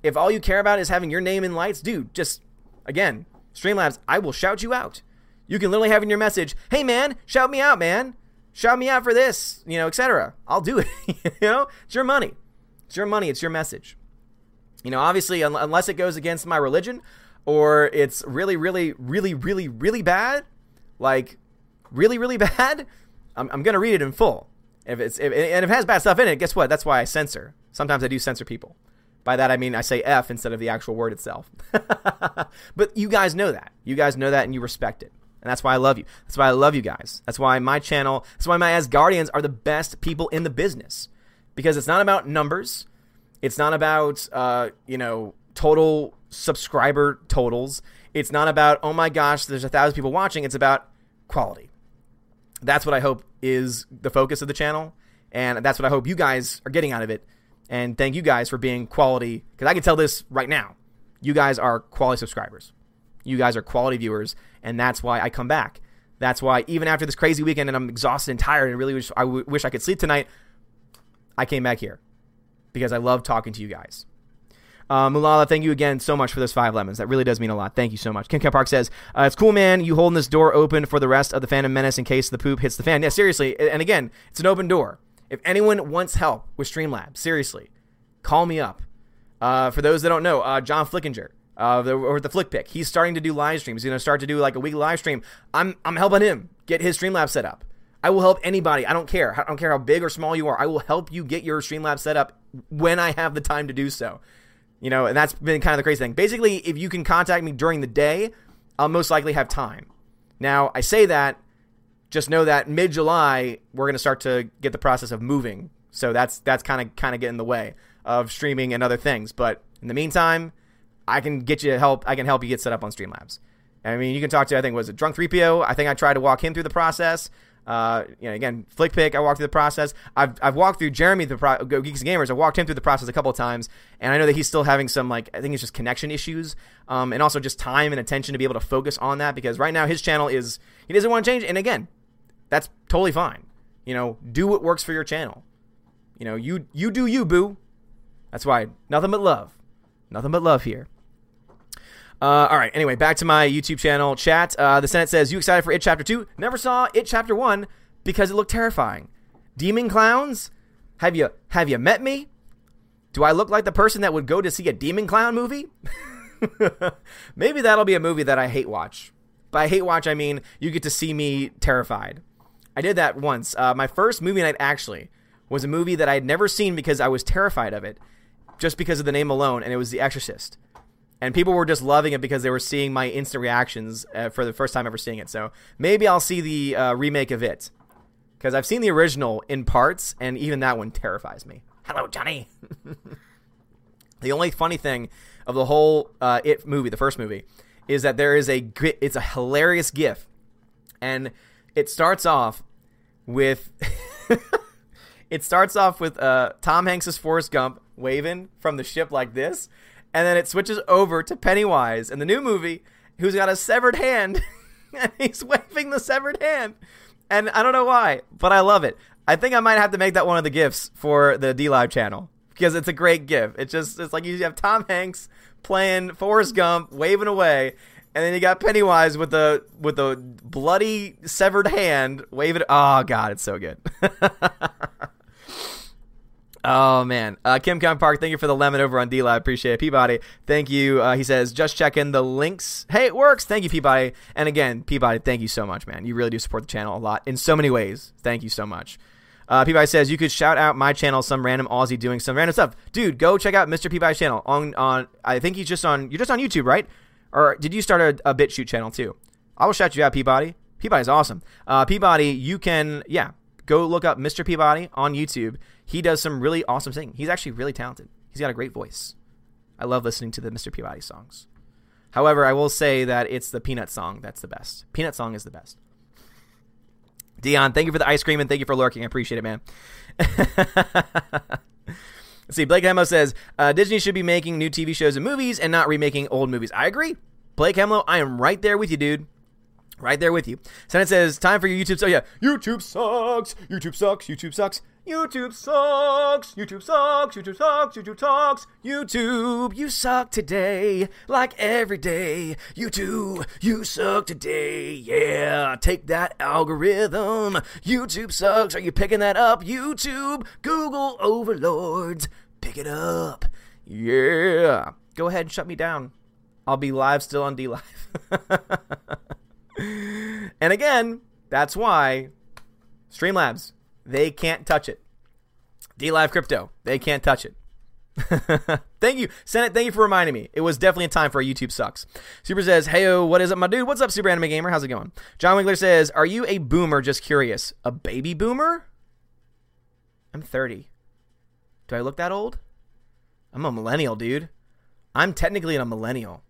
if all you care about is having your name in lights, dude, just again, Streamlabs, I will shout you out. You can literally have in your message, "Hey man, shout me out, man. Shout me out for this, you know, etc." I'll do it. you know, it's your money. It's your money. It's your message. You know, obviously, un- unless it goes against my religion or it's really, really, really, really, really bad, like really, really bad, I'm, I'm gonna read it in full. If it's if, and if it has bad stuff in it, guess what? That's why I censor. Sometimes I do censor people. By that I mean I say F instead of the actual word itself. but you guys know that. You guys know that and you respect it. And that's why I love you. That's why I love you guys. That's why my channel, that's why my Asgardians are the best people in the business. Because it's not about numbers. It's not about, uh, you know, total subscriber totals. It's not about, oh my gosh, there's a thousand people watching. It's about quality. That's what I hope is the focus of the channel. And that's what I hope you guys are getting out of it. And thank you guys for being quality. Because I can tell this right now. You guys are quality subscribers. You guys are quality viewers, and that's why I come back. That's why even after this crazy weekend and I'm exhausted and tired and really wish I w- wish I could sleep tonight, I came back here because I love talking to you guys. Uh, Mulala, thank you again so much for those five lemons. That really does mean a lot. Thank you so much. Ken Park says, uh, It's cool, man. You holding this door open for the rest of the Fandom Menace in case the poop hits the fan. Yeah, seriously. And again, it's an open door. If anyone wants help with Streamlabs, seriously, call me up. Uh, for those that don't know, uh, John Flickinger, uh, the, or the Flick Pick. He's starting to do live streams. He's going to start to do like a weekly live stream. I'm I'm helping him get his Streamlabs set up. I will help anybody. I don't care. I don't care how big or small you are. I will help you get your Streamlabs set up when I have the time to do so. You know, and that's been kind of the crazy thing. Basically, if you can contact me during the day, I'll most likely have time. Now, I say that, just know that mid July we're going to start to get the process of moving. So that's that's kind of kind of getting in the way of streaming and other things. But in the meantime, I can get you help. I can help you get set up on Streamlabs. I mean, you can talk to I think was it Drunk 3PO. I think I tried to walk him through the process. Uh, you know, again, Flickpick, I walked through the process. I've, I've walked through Jeremy, the Pro- Geeks and Gamers. I walked him through the process a couple times, and I know that he's still having some like I think it's just connection issues, um, and also just time and attention to be able to focus on that because right now his channel is he doesn't want to change, and again, that's totally fine. You know, do what works for your channel. You know, you you do you, boo. That's why nothing but love, nothing but love here. Uh, all right. Anyway, back to my YouTube channel chat. Uh, the Senate says, "You excited for It Chapter 2? Never saw It Chapter 1 because it looked terrifying. Demon clowns? Have you have you met me? Do I look like the person that would go to see a demon clown movie? Maybe that'll be a movie that I hate watch. By hate watch, I mean you get to see me terrified. I did that once. Uh, my first movie night actually was a movie that I had never seen because I was terrified of it, just because of the name alone, and it was The Exorcist and people were just loving it because they were seeing my instant reactions uh, for the first time ever seeing it. So maybe I'll see the uh, remake of it because I've seen the original in parts, and even that one terrifies me. Hello, Johnny. the only funny thing of the whole uh, It movie, the first movie, is that there is a it's a hilarious GIF, and it starts off with it starts off with uh, Tom Hanks's Forrest Gump waving from the ship like this, and then it switches over to Pennywise in the new movie, who's got a severed hand, and he's waving the severed hand, and I don't know why, but I love it. I think I might have to make that one of the gifs for the DLive channel because it's a great gif. It's just it's like you have Tom Hanks playing Forrest Gump, waving away, and then you got Pennywise with the with the bloody severed hand waving. Oh god, it's so good. Oh man, uh, Kim Kong Park, thank you for the lemon over on DLive. Appreciate it, Peabody. Thank you. Uh, he says just checking the links. Hey, it works. Thank you, Peabody. And again, Peabody, thank you so much, man. You really do support the channel a lot in so many ways. Thank you so much. Uh, Peabody says you could shout out my channel, some random Aussie doing some random stuff. Dude, go check out Mr. Peabody's channel on on. I think he's just on. You're just on YouTube, right? Or did you start a, a BitChute channel too? I will shout you out, Peabody. Peabody's awesome. Uh, Peabody, you can yeah go look up Mr. Peabody on YouTube. He does some really awesome singing. He's actually really talented. He's got a great voice. I love listening to the Mr. Peabody songs. However, I will say that it's the Peanut song that's the best. Peanut song is the best. Dion, thank you for the ice cream and thank you for lurking. I appreciate it, man. Let's see. Blake Hemlo says uh, Disney should be making new TV shows and movies and not remaking old movies. I agree. Blake Hemlo, I am right there with you, dude. Right there with you. Senate says, time for your YouTube. So, oh, yeah, YouTube sucks. YouTube sucks. YouTube sucks. YouTube sucks. YouTube sucks. YouTube sucks. YouTube sucks. YouTube, you suck today. Like every day. YouTube, you suck today. Yeah, take that algorithm. YouTube sucks. Are you picking that up? YouTube, Google overlords. Pick it up. Yeah. Go ahead and shut me down. I'll be live still on DLive. and again, that's why Streamlabs, they can't touch it. DLive Crypto, they can't touch it. thank you, Senate. Thank you for reminding me. It was definitely a time for a YouTube sucks. Super says, "Heyo, what is up, my dude? What's up, Super Anime Gamer? How's it going?" John Winkler says, "Are you a boomer? Just curious. A baby boomer? I'm 30. Do I look that old? I'm a millennial, dude. I'm technically a millennial.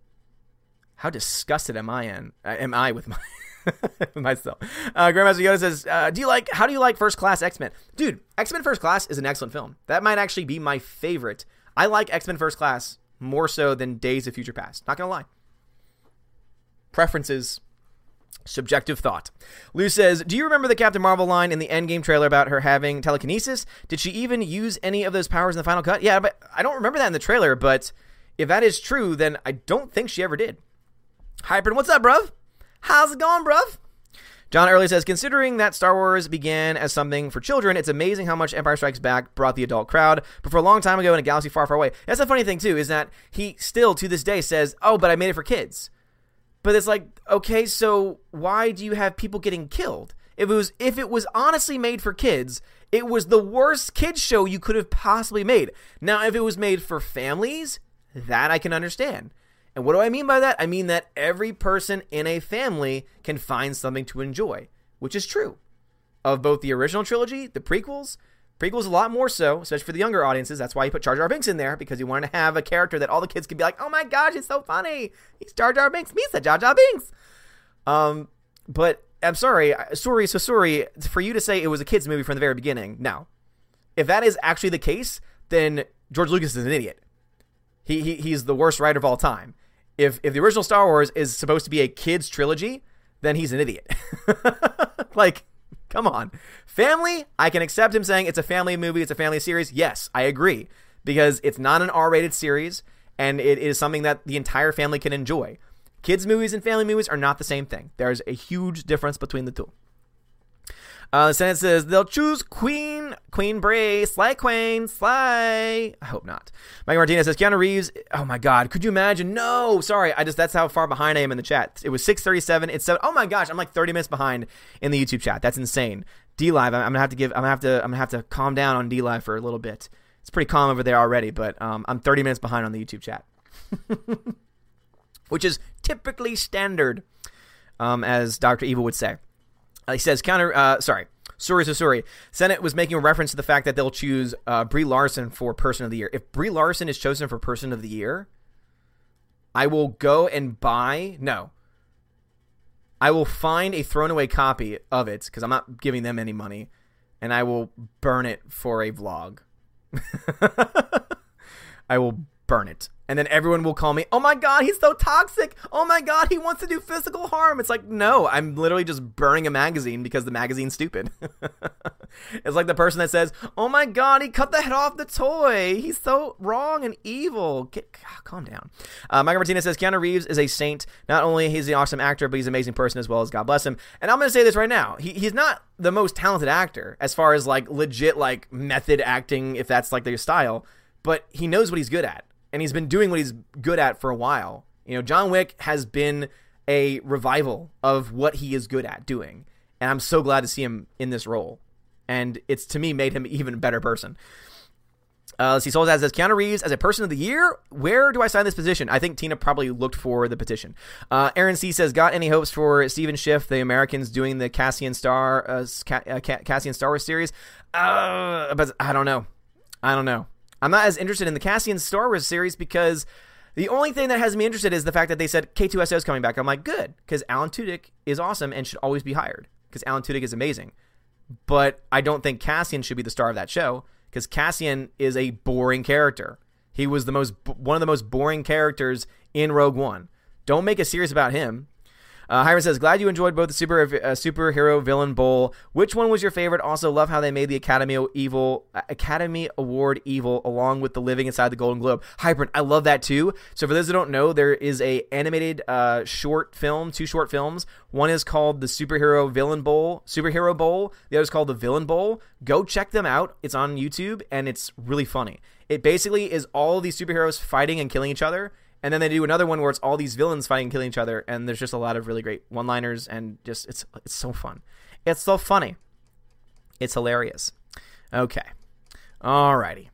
How disgusted am I in? Uh, am I with my myself? Uh, Grandmaster Yoda says, uh, "Do you like? How do you like First Class X Men, dude? X Men First Class is an excellent film. That might actually be my favorite. I like X Men First Class more so than Days of Future Past. Not gonna lie. Preferences." Subjective thought. Lou says, Do you remember the Captain Marvel line in the Endgame trailer about her having telekinesis? Did she even use any of those powers in the final cut? Yeah, but I don't remember that in the trailer, but if that is true, then I don't think she ever did. Hypern, what's up, bruv? How's it going, bruv? John Early says, considering that Star Wars began as something for children, it's amazing how much Empire Strikes Back brought the adult crowd. But for a long time ago in a galaxy far, far away, that's the funny thing too, is that he still to this day says, "Oh, but I made it for kids." But it's like, okay, so why do you have people getting killed? If it was if it was honestly made for kids, it was the worst kids show you could have possibly made. Now, if it was made for families, that I can understand. And what do I mean by that? I mean that every person in a family can find something to enjoy, which is true of both the original trilogy, the prequels. Prequels a lot more so, especially for the younger audiences. That's why he put Jar Jar Binks in there because he wanted to have a character that all the kids could be like, "Oh my gosh, it's so funny! He's Jar Jar Binks. Me's Jar Jar Binks." Um, but I'm sorry, sorry, so sorry for you to say it was a kids movie from the very beginning. Now, if that is actually the case, then George Lucas is an idiot. He, he he's the worst writer of all time if if the original Star Wars is supposed to be a kids trilogy, then he's an idiot. like, come on. Family, I can accept him saying it's a family movie, it's a family series. Yes, I agree because it's not an R-rated series and it is something that the entire family can enjoy. Kids movies and family movies are not the same thing. There's a huge difference between the two. Uh, the Senate says they'll choose Queen, Queen Bray, Sly Queen, Sly. I hope not. Mike Martinez says Keanu Reeves. Oh my God, could you imagine? No, sorry, I just that's how far behind I am in the chat. It was six thirty-seven. It's seven. Oh my gosh, I'm like thirty minutes behind in the YouTube chat. That's insane. DLive, I'm, I'm gonna have to give. I'm gonna have to. I'm gonna have to calm down on DLive for a little bit. It's pretty calm over there already, but um, I'm thirty minutes behind on the YouTube chat, which is typically standard, um, as Doctor Evil would say. Uh, he says counter. Uh, sorry. sorry, so sorry. Senate was making a reference to the fact that they'll choose uh, Brie Larson for Person of the Year. If Brie Larson is chosen for Person of the Year, I will go and buy. No, I will find a thrown away copy of it because I'm not giving them any money, and I will burn it for a vlog. I will burn it. And then everyone will call me, oh my God, he's so toxic. Oh my God, he wants to do physical harm. It's like, no, I'm literally just burning a magazine because the magazine's stupid. it's like the person that says, oh my God, he cut the head off the toy. He's so wrong and evil. Get, calm down. Uh, Michael Martinez says, Keanu Reeves is a saint. Not only he's an awesome actor, but he's an amazing person as well as God bless him. And I'm going to say this right now. He, he's not the most talented actor as far as like legit like method acting, if that's like their style, but he knows what he's good at and he's been doing what he's good at for a while. You know, John Wick has been a revival of what he is good at doing, and I'm so glad to see him in this role. And it's to me made him even a better person. Uh, let's see. Soul says Keanu Reeves as a person of the year. Where do I sign this petition? I think Tina probably looked for the petition. Uh, Aaron C says, got any hopes for Stephen Schiff, the Americans doing the Cassian Star uh, uh Cassian Star Wars series? Uh, but I don't know. I don't know. I'm not as interested in the Cassian Star Wars series because the only thing that has me interested is the fact that they said K2SO is coming back. I'm like, good, because Alan Tudyk is awesome and should always be hired because Alan Tudyk is amazing. But I don't think Cassian should be the star of that show because Cassian is a boring character. He was the most one of the most boring characters in Rogue One. Don't make a series about him. Uh, Hiram says, "Glad you enjoyed both the super uh, superhero villain bowl. Which one was your favorite? Also, love how they made the Academy Evil uh, Academy Award evil along with the living inside the Golden Globe. Hybrid, I love that too. So for those who don't know, there is a animated uh, short film, two short films. One is called the Superhero Villain Bowl, Superhero Bowl. The other is called the Villain Bowl. Go check them out. It's on YouTube and it's really funny. It basically is all these superheroes fighting and killing each other." And then they do another one where it's all these villains fighting, killing each other, and there's just a lot of really great one-liners, and just it's it's so fun. It's so funny. It's hilarious. Okay, alrighty.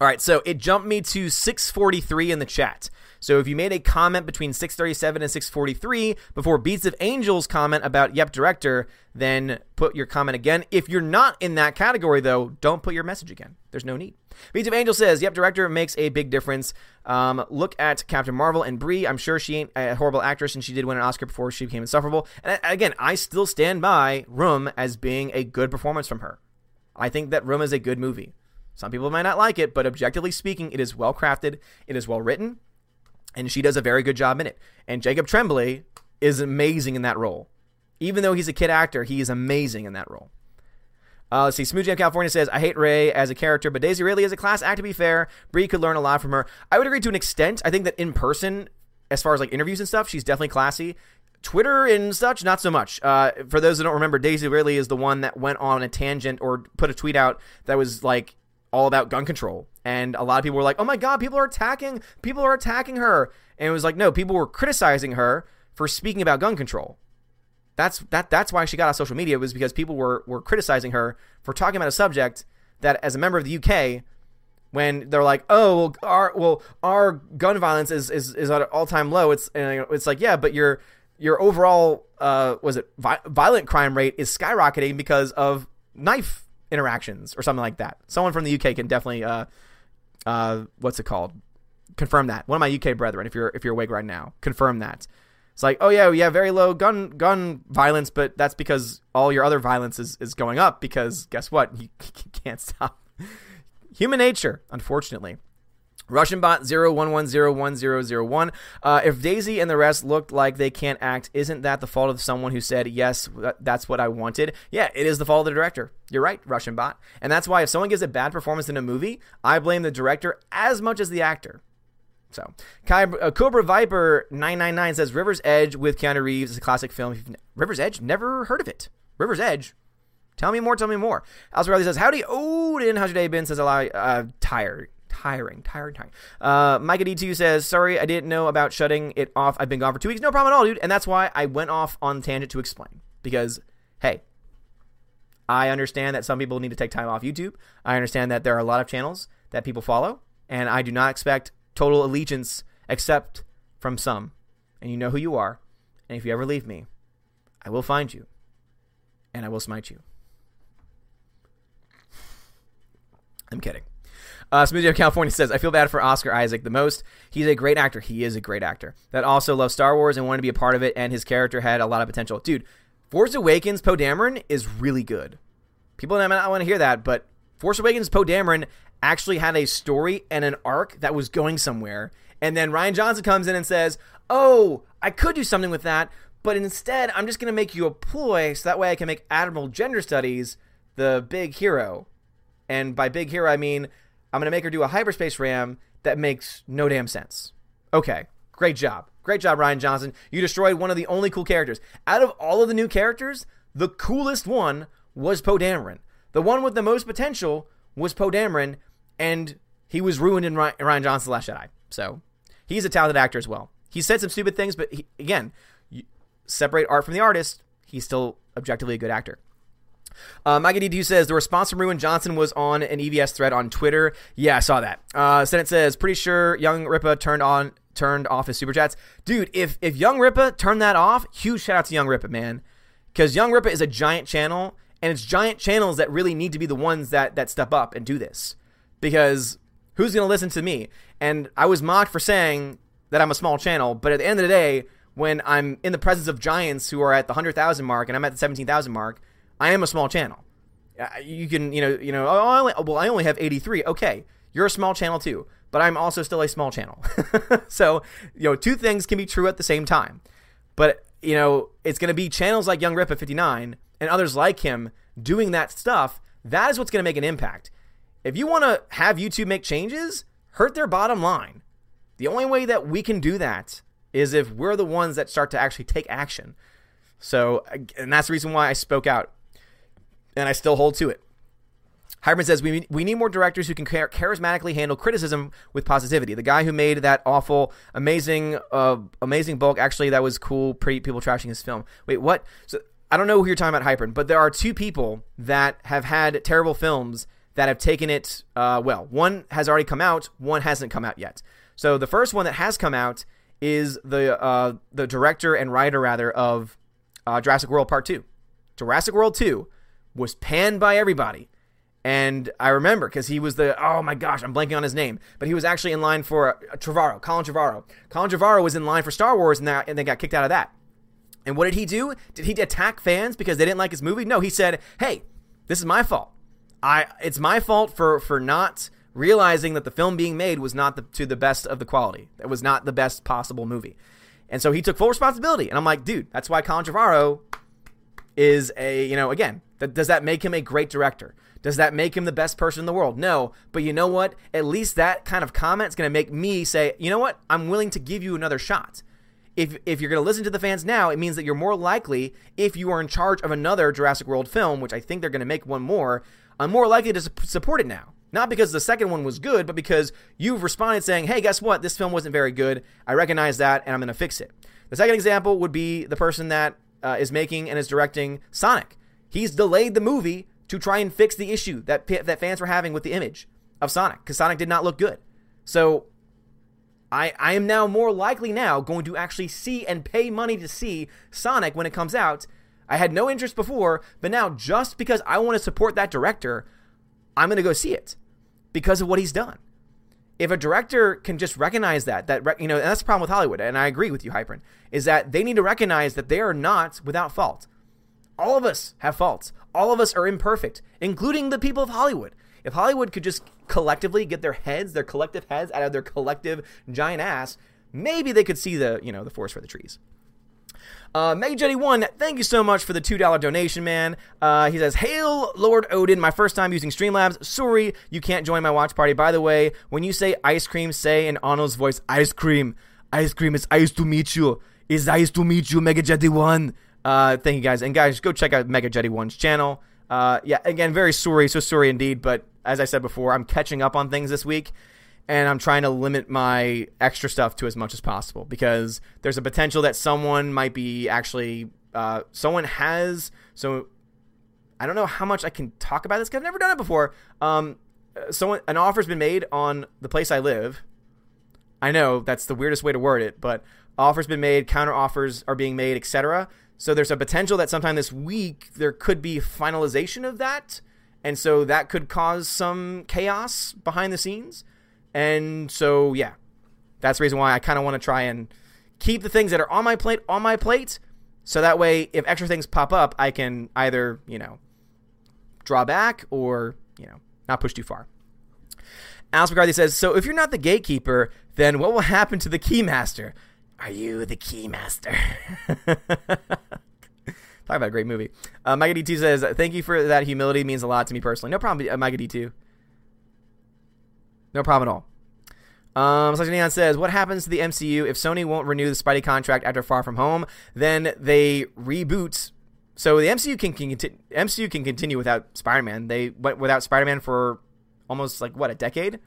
All right, so it jumped me to 643 in the chat. So if you made a comment between 637 and 643 before Beats of Angels comment about Yep Director, then put your comment again. If you're not in that category, though, don't put your message again. There's no need. Beats of Angels says, Yep Director makes a big difference. Um, look at Captain Marvel and Brie. I'm sure she ain't a horrible actress and she did win an Oscar before she became insufferable. And again, I still stand by Room as being a good performance from her. I think that Room is a good movie. Some people might not like it, but objectively speaking, it is well crafted, it is well written, and she does a very good job in it. And Jacob Tremblay is amazing in that role. Even though he's a kid actor, he is amazing in that role. Uh, let's see. Smooth Jam California says, I hate Rey as a character, but Daisy Ridley is a class act to be fair. Brie could learn a lot from her. I would agree to an extent. I think that in person, as far as like interviews and stuff, she's definitely classy. Twitter and such, not so much. Uh, for those who don't remember, Daisy Ridley is the one that went on a tangent or put a tweet out that was like all about gun control. And a lot of people were like, "Oh my god, people are attacking, people are attacking her." And it was like, "No, people were criticizing her for speaking about gun control." That's that that's why she got on social media was because people were were criticizing her for talking about a subject that as a member of the UK when they're like, "Oh, well our well our gun violence is is, is at an all-time low." It's it's like, "Yeah, but your your overall uh was it vi- violent crime rate is skyrocketing because of knife interactions or something like that. Someone from the UK can definitely uh uh what's it called? Confirm that. One of my UK brethren, if you're if you're awake right now, confirm that. It's like, oh yeah, yeah, very low gun gun violence, but that's because all your other violence is, is going up because guess what? You, you can't stop. Human nature, unfortunately. Russian bot 01101001. Uh, if Daisy and the rest looked like they can't act, isn't that the fault of someone who said, yes, that's what I wanted? Yeah, it is the fault of the director. You're right, Russian bot. And that's why if someone gives a bad performance in a movie, I blame the director as much as the actor. So, uh, Cobra Viper 999 says River's Edge with Keanu Reeves is a classic film. River's Edge, never heard of it. River's Edge. Tell me more, tell me more. Riley says, Howdy Odin, how's your day been? Says lot, uh, tired tiring, tiring, tiring. Uh, Micah D2 says, Sorry, I didn't know about shutting it off. I've been gone for two weeks. No problem at all, dude. And that's why I went off on tangent to explain. Because, hey, I understand that some people need to take time off YouTube. I understand that there are a lot of channels that people follow. And I do not expect total allegiance except from some. And you know who you are. And if you ever leave me, I will find you and I will smite you. I'm kidding. Uh, Smoothie of California says, I feel bad for Oscar Isaac the most. He's a great actor. He is a great actor that also loves Star Wars and wanted to be a part of it, and his character had a lot of potential. Dude, Force Awakens Poe Dameron is really good. People might not want to hear that, but Force Awakens Poe Dameron actually had a story and an arc that was going somewhere. And then Rian Johnson comes in and says, Oh, I could do something with that, but instead I'm just going to make you a ploy so that way I can make Admiral Gender Studies the big hero. And by big hero, I mean I'm going to make her do a hyperspace ram that makes no damn sense. Okay, great job. Great job, Rian Johnson. You destroyed one of the only cool characters. Out of all of the new characters, the coolest one was Poe Dameron. The one with the most potential was Poe Dameron, and he was ruined in Rian Johnson's Last Jedi. So he's a talented actor as well. He said some stupid things, but he, again, separate art from the artist. He's still objectively a good actor. Uh, Maggie D2 says the response from Ruin Johnson was on an EVS thread on Twitter. Yeah, I saw that. Uh, Senate says pretty sure Young Ripa turned on turned off his super chats. Dude, if if Young Ripa turned that off, huge shout out to Young Ripa, man, because Young Ripa is a giant channel, and it's giant channels that really need to be the ones that that step up and do this. Because who's gonna listen to me? And I was mocked for saying that I'm a small channel, but at the end of the day, when I'm in the presence of giants who are at the hundred thousand mark and I'm at the seventeen thousand mark I am a small channel. You can, you know, you know, oh, I only, well, I only have 83. Okay, you're a small channel too, but I'm also still a small channel. so, you know, two things can be true at the same time. But, you know, it's going to be channels like Young Rip at 59 and others like him doing that stuff. That is what's going to make an impact. If you want to have YouTube make changes, hurt their bottom line. The only way that we can do that is if we're the ones that start to actually take action. So, and that's the reason why I spoke out and I still hold to it. Hyman says we we need more directors who can char- charismatically handle criticism with positivity. The guy who made that awful, amazing, uh, amazing bulk actually that was cool. Pretty people trashing his film. Wait, what? So I don't know who you're talking about, Hypern, but there are two people that have had terrible films that have taken it uh, well. One has already come out. One hasn't come out yet. So the first one that has come out is the uh, the director and writer rather of uh, Jurassic World Part Two. Jurassic World Two was panned by everybody. And I remember because he was the oh my gosh, I'm blanking on his name, but he was actually in line for uh, Trevorrow, Colin Trevorrow. Colin Trevorrow was in line for Star Wars, and that and they got kicked out of that. And what did he do? Did he attack fans because they didn't like his movie? No, he said, "Hey, this is my fault. I it's my fault for for not realizing that the film being made was not the, to the best of the quality. It was not the best possible movie." And so he took full responsibility. And I'm like, dude, that's why Colin Trevorrow is a you know again that, does that make him a great director? Does that make him the best person in the world? No. But you know what? At least that kind of comment is going to make me say, you know what? I'm willing to give you another shot. If, if you're going to listen to the fans now, it means that you're more likely, if you are in charge of another Jurassic World film, which I think they're going to make one more, I'm more likely to support it now. Not because the second one was good, but because you've responded saying, hey, guess what? This film wasn't very good. I recognize that, and I'm going to fix it. The second example would be the person that uh, is making and is directing Sonic. He's delayed the movie to try and fix the issue that that fans were having with the image of Sonic because Sonic did not look good. So I I am now more likely now going to actually see and pay money to see Sonic when it comes out. I had no interest before, but now just because I want to support that director, I'm going to go see it because of what he's done. If a director can just recognize that, that you know, that's the problem with Hollywood, and I agree with you, Hypern, is that they need to recognize that they are not without fault. All of us have faults. All of us are imperfect, including the people of Hollywood. If Hollywood could just collectively get their heads, their collective heads out of their collective giant ass, maybe they could see the, you know, the forest for the trees. Uh, Mega Jetty One, thank you so much for the two dollar donation, man. Uh, he says, "Hail Lord Odin, my first time using Streamlabs. Sorry you can't join my watch party. By the way, when you say ice cream, say in Arnold's voice, ice cream, ice cream. It's ice to meet you. It's ice to meet you, Mega Jetty One. Uh, thank you guys, and guys, go check out Mega Jetty One's channel. Uh, yeah, again, very sorry, so sorry indeed. But as I said before, I'm catching up on things this week, and I'm trying to limit my extra stuff to as much as possible because there's a potential that someone might be actually uh, someone has so. I don't know how much I can talk about this because I've never done it before. Um, someone an offer's been made on the place I live. I know that's the weirdest way to word it, but offers been made, counter offers are being made, etc. So there's a potential that sometime this week there could be finalization of that. and so that could cause some chaos behind the scenes. And so, yeah, that's the reason why I kind of want to try and keep the things that are on my plate on my plate, so that way, if extra things pop up, I can either you know draw back or you know not push too far. Alice McCarthy says, "So if you're not the gatekeeper, then what will happen to the keymaster? Are you the keymaster?" Talk about a great movie. Uh, Micah D2 says, Thank you for that. Humility means a lot to me personally. No problem, uh, Micah D2. No problem at all. Um, Selection Neon says, What happens to the MCU if Sony won't renew the Spidey contract after Far From Home? Then they reboot. So the MCU can, can conti- MCU can continue without Spider Man. They went without Spider Man for almost like what a decade,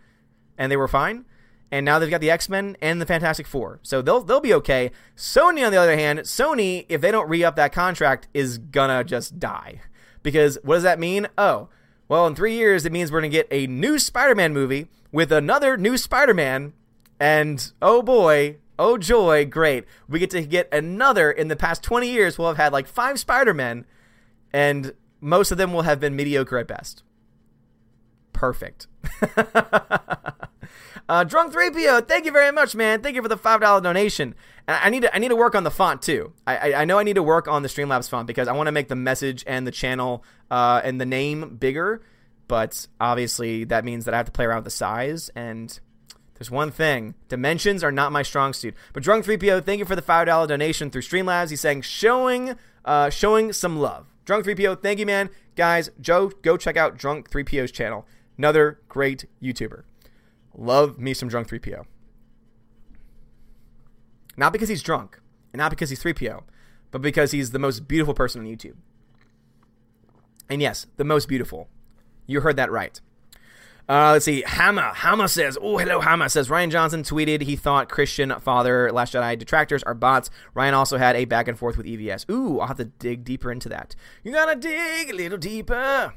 and they were fine and now they've got the X Men and the Fantastic Four, so they'll they'll be okay. Sony, on the other hand, Sony, if they don't re up that contract, is gonna just die because what does that mean? Oh, well, in three years, it means we're gonna get a new Spider Man movie with another new Spider Man, and oh boy, oh joy, great, we get to get another. In the past twenty years, we'll have had like five Spider Men, and most of them will have been mediocre at best. Perfect. Uh, Drunk 3PO, thank you very much, man. Thank you for the $5 donation. And I need to I need to work on the font too. I, I, I know I need to work on the Streamlabs font because I want to make the message and the channel uh, and the name bigger. But obviously that means that I have to play around with the size and there's one thing. Dimensions are not my strong suit. But Drunk 3PO, thank you for the $5 donation through Streamlabs. He's saying showing uh, showing some love. Drunk 3PO, thank you, man. Guys, Joe, go check out Drunk 3PO's channel. Another great YouTuber. Love me some drunk 3PO. Not because he's drunk, and not because he's 3PO, but because he's the most beautiful person on YouTube. And yes, the most beautiful. You heard that right. Uh, let's see. Hammer. Hammer says, Oh, hello, Hammer says Rian Johnson tweeted he thought Christian Father Last Jedi detractors are bots. Rian also had a back and forth with EVS. Ooh, I'll have to dig deeper into that. You gotta dig a little deeper.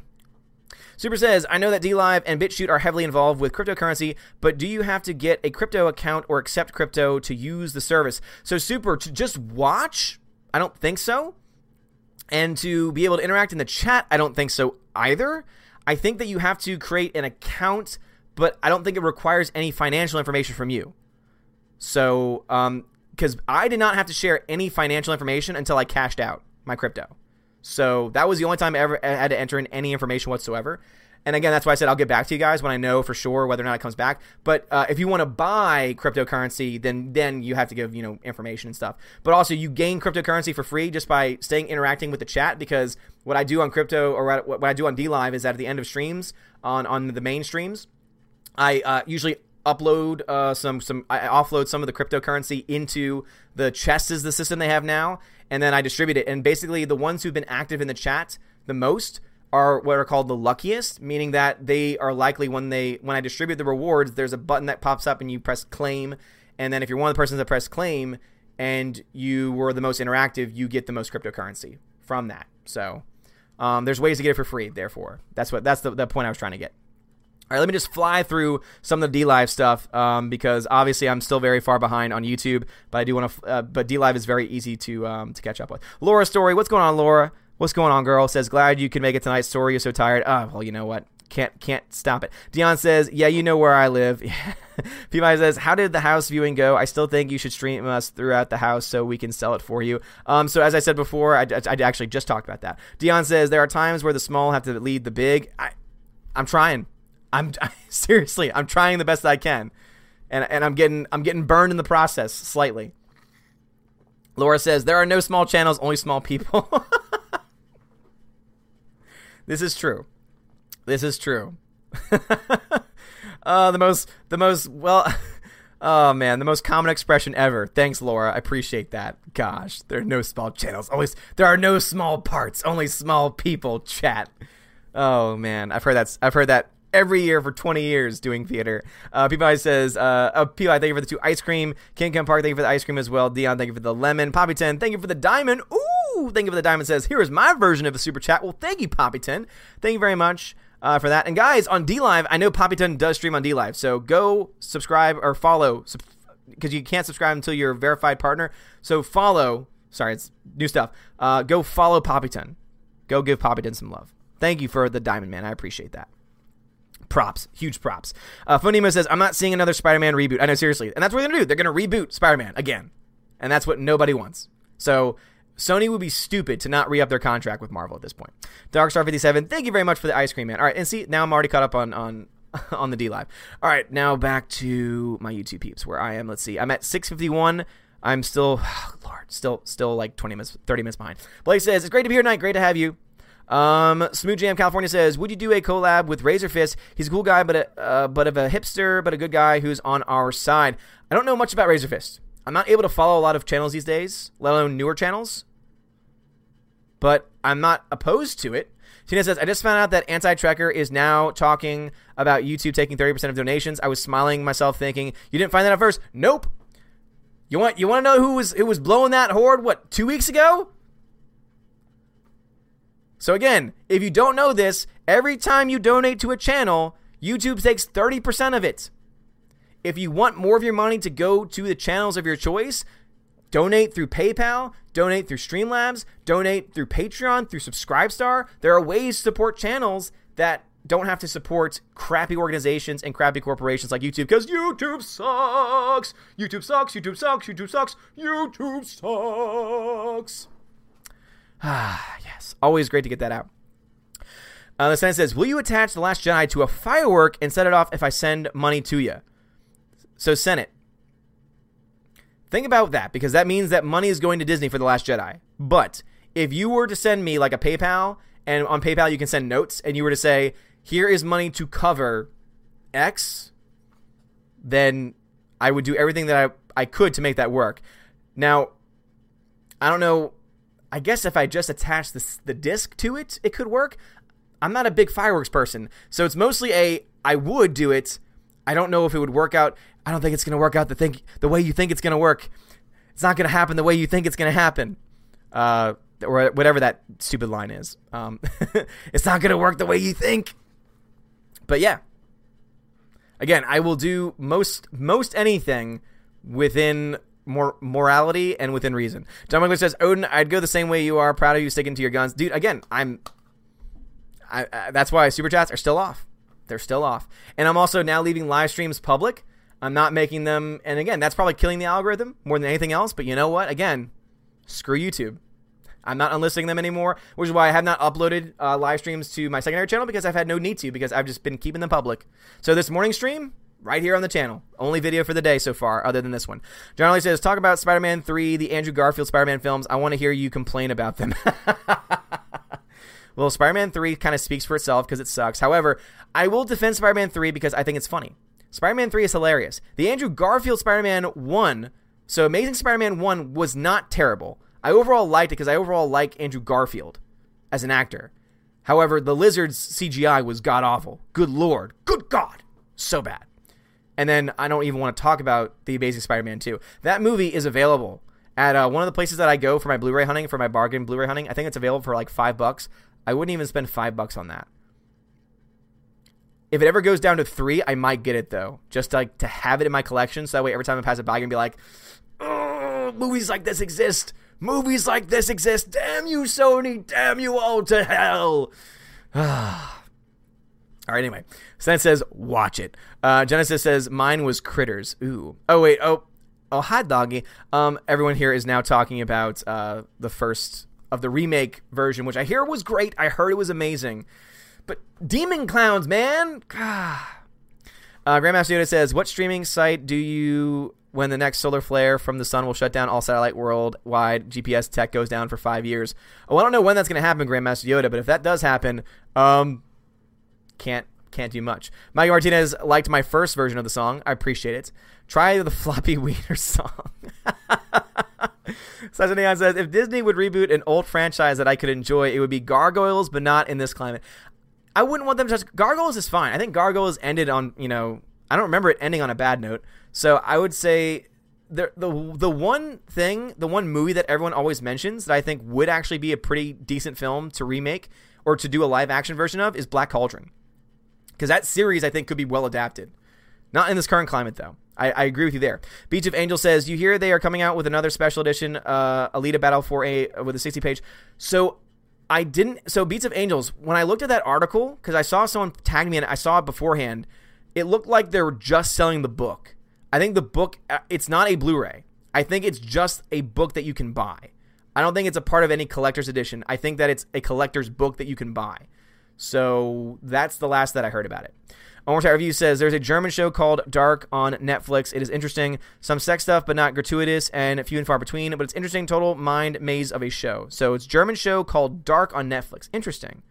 Super says, I know that DLive and BitChute are heavily involved with cryptocurrency, but do you have to get a crypto account or accept crypto to use the service? So, Super, to just watch? I don't think so. And to be able to interact in the chat, I don't think so either. I think that you have to create an account, but I don't think it requires any financial information from you. So, um, because I did not have to share any financial information until I cashed out my crypto. So that was the only time I ever had to enter in any information whatsoever. And again, that's why I said I'll get back to you guys when I know for sure whether or not it comes back. But uh, if you want to buy cryptocurrency, then then you have to give you know information and stuff. But also, you gain cryptocurrency for free just by staying interacting with the chat. Because what I do on crypto or what I do on DLive is at the end of streams on on the main streams, I uh, usually upload uh, some some I offload some of the cryptocurrency into the chest is the system they have now, and then I distribute it. And basically, the ones who've been active in the chat the most are what are called the luckiest, meaning that they are likely when they when I distribute the rewards, there's a button that pops up and you press claim, and then if you're one of the persons that press claim and you were the most interactive, you get the most cryptocurrency from that. So um, there's ways to get it for free. Therefore, that's what that's the, the point I was trying to get. All right, let me just fly through some of the DLive stuff um, because obviously I'm still very far behind on YouTube, but I do want to. Uh, but DLive is very easy to um, to catch up with. Laura Story, what's going on, Laura? What's going on, girl? Says glad you can make it tonight. Sorry you're so tired. Ah, oh, well, you know what? Can't can't stop it. Dion says, yeah, you know where I live. P.Y. says, how did the house viewing go? I still think you should stream us throughout the house so we can sell it for you. Um, so as I said before, I, I, I actually just talked about that. Dion says there are times where the small have to lead the big. I, I'm trying. I'm seriously, I'm trying the best I can, and and I'm getting I'm getting burned in the process slightly. Laura says there are no small channels, only small people. this is true. This is true. uh, the most the most well. Oh man, the most common expression ever. Thanks, Laura. I appreciate that. Gosh, there are no small channels. Always there are no small parts. Only small people. Chat. Oh man, I've heard that. I've heard that every year for 20 years doing theater. Uh, Peabody says, uh, oh, Peabody, thank you for the two ice cream. King Kong Park, thank you for the ice cream as well. Dion, thank you for the lemon. Poppy 10, thank you for the diamond. Ooh, thank you for the diamond. Says, here is my version of a super chat. Well, thank you, Poppy 10. Thank you very much. Uh, for that. And guys, on DLive, I know Poppy 10 does stream on DLive, so go subscribe or follow because you can't subscribe until you're a verified partner. So follow. Sorry, it's new stuff. Uh, go follow Poppy 10. Go give Poppy 10 some love. Thank you for the diamond, man. I appreciate that. Props, huge props. Uh, says, I'm not seeing another Spider Man reboot. I know, seriously. And that's what they're to do. They're to reboot Spider Man again. And that's what nobody wants. So Sony would be stupid to not re up their contract with Marvel at this point. Darkstar57, thank you very much for the ice cream, man. All right, and see, now I'm already caught up on, on, on the DLive. All right, now back to my YouTube peeps where I am. Let's see. I'm at 651. I'm still, oh, Lord, still, still like 20 minutes, 30 minutes behind. Blake says, It's great to be here tonight. Great to have you. Um, Smooth Jam California says, "Would you do a collab with Razorfist? He's a cool guy, but a, uh, but of a hipster, but a good guy who's on our side." I don't know much about Razorfist. I'm not able to follow a lot of channels these days, let alone newer channels. But I'm not opposed to it. Tina says, I just found out that Anti Tracker is now talking about YouTube taking 30% of donations. I was smiling myself thinking, you didn't find that at first? Nope. You want you want to know who was who was blowing that horde what, 2 weeks ago? So again, if you don't know this, every time you donate to a channel, YouTube takes 30% of it. If you want more of your money to go to the channels of your choice, donate through PayPal, donate through Streamlabs, donate through Patreon, through Subscribestar. There are ways to support channels that don't have to support crappy organizations and crappy corporations like YouTube because YouTube sucks. YouTube sucks. YouTube sucks. YouTube sucks. YouTube sucks. Ah, yes. Always great to get that out. Uh, the sentence says, Will you attach The Last Jedi to a firework and set it off if I send money to you? So, Senate, think about that because that means that money is going to Disney for The Last Jedi. But if you were to send me like a PayPal, and on PayPal you can send notes, and you were to say, Here is money to cover X, then I would do everything that I, I could to make that work. Now, I don't know I guess if I just attach the the disc to it, it could work. I'm not a big fireworks person, so it's mostly a I would do it. I don't know if it would work out. I don't think it's going to work out the think the way you think it's going to work. It's not going to happen the way you think it's going to happen. Uh, or whatever that stupid line is. Um, it's not going to work the way you think. But yeah. Again, I will do most most anything within more morality and within reason. John English says, Odin, I'd go the same way you are. Proud of you sticking to your guns, dude. Again, I'm. I, I, that's why super chats are still off. They're still off, and I'm also now leaving live streams public. I'm not making them, and again, that's probably killing the algorithm more than anything else. But you know what? Again, screw YouTube. I'm not unlisting them anymore, which is why I have not uploaded uh, live streams to my secondary channel because I've had no need to because I've just been keeping them public. So this morning stream, right here on the channel. Only video for the day so far, other than this one. John Lee says, talk about Spider Man 3, the Andrew Garfield Spider Man films. I want to hear you complain about them. well, Spider Man 3 kind of speaks for itself because it sucks. However, I will defend Spider Man 3 because I think it's funny. Spider Man 3 is hilarious. The Andrew Garfield Spider Man 1, so Amazing Spider Man 1 was not terrible. I overall liked it because I overall like Andrew Garfield as an actor. However, the Lizard's CGI was god awful. Good lord. Good god. So bad. And then I don't even want to talk about The Amazing Spider Man 2. That movie is available at uh, one of the places that I go for my Blu ray hunting, for my bargain Blu ray hunting. I think it's available for like five bucks. I wouldn't even spend five bucks on that. If it ever goes down to three, I might get it though, just like to have it in my collection. So that way, every time I pass it by, I can be like, "Oh, movies like this exist. Movies like this exist. Damn you, Sony. Damn you all to hell." All right, anyway. Stan says, watch it. Uh, Genesis says, mine was Critters. Ooh. Oh, wait. Oh, oh, hi, doggy. Um, everyone here is now talking about uh, the first of the remake version, which I hear was great. I heard it was amazing. But Demon Clowns, man. uh, Grandmaster Yoda says, what streaming site do you when the next solar flare from the sun will shut down all satellite worldwide GPS tech goes down for five years. Oh, I don't know when that's going to happen, Grandmaster Yoda, but if that does happen, um, can't can't do much. Mike Martinez liked my first version of the song. I appreciate it. Try the floppy wiener song. Sasha Neon says, if Disney would reboot an old franchise that I could enjoy, it would be Gargoyles, but not in this climate. I wouldn't want them to touch Gargoyles is fine. I think Gargoyles ended on, you know, I don't remember it ending on a bad note. So I would say the the the one thing, the one movie that everyone always mentions that I think would actually be a pretty decent film to remake or to do a live action version of is Black Cauldron because that series I think could be well adapted. Not in this current climate though. I, I, agree with you there. Beach of Angel says you hear they are coming out with another special edition, uh, Alita Battle for a with a 60 page. So I didn't. So Beats of Angels. When I looked at that article, because I saw someone tag me and I saw it beforehand, it looked like they were just selling the book. I think the book. uh, It's not a Blu-ray. I think it's just a book that you can buy. I don't think it's a part of any collector's edition. I think that it's a collector's book that you can buy. So that's the last that I heard about it. Almost Review says there's a German show called Dark on Netflix. It is interesting. Some sex stuff, but not gratuitous and few and far between. But it's interesting. Total mind maze of a show. So it's German show called Dark on Netflix. Interesting.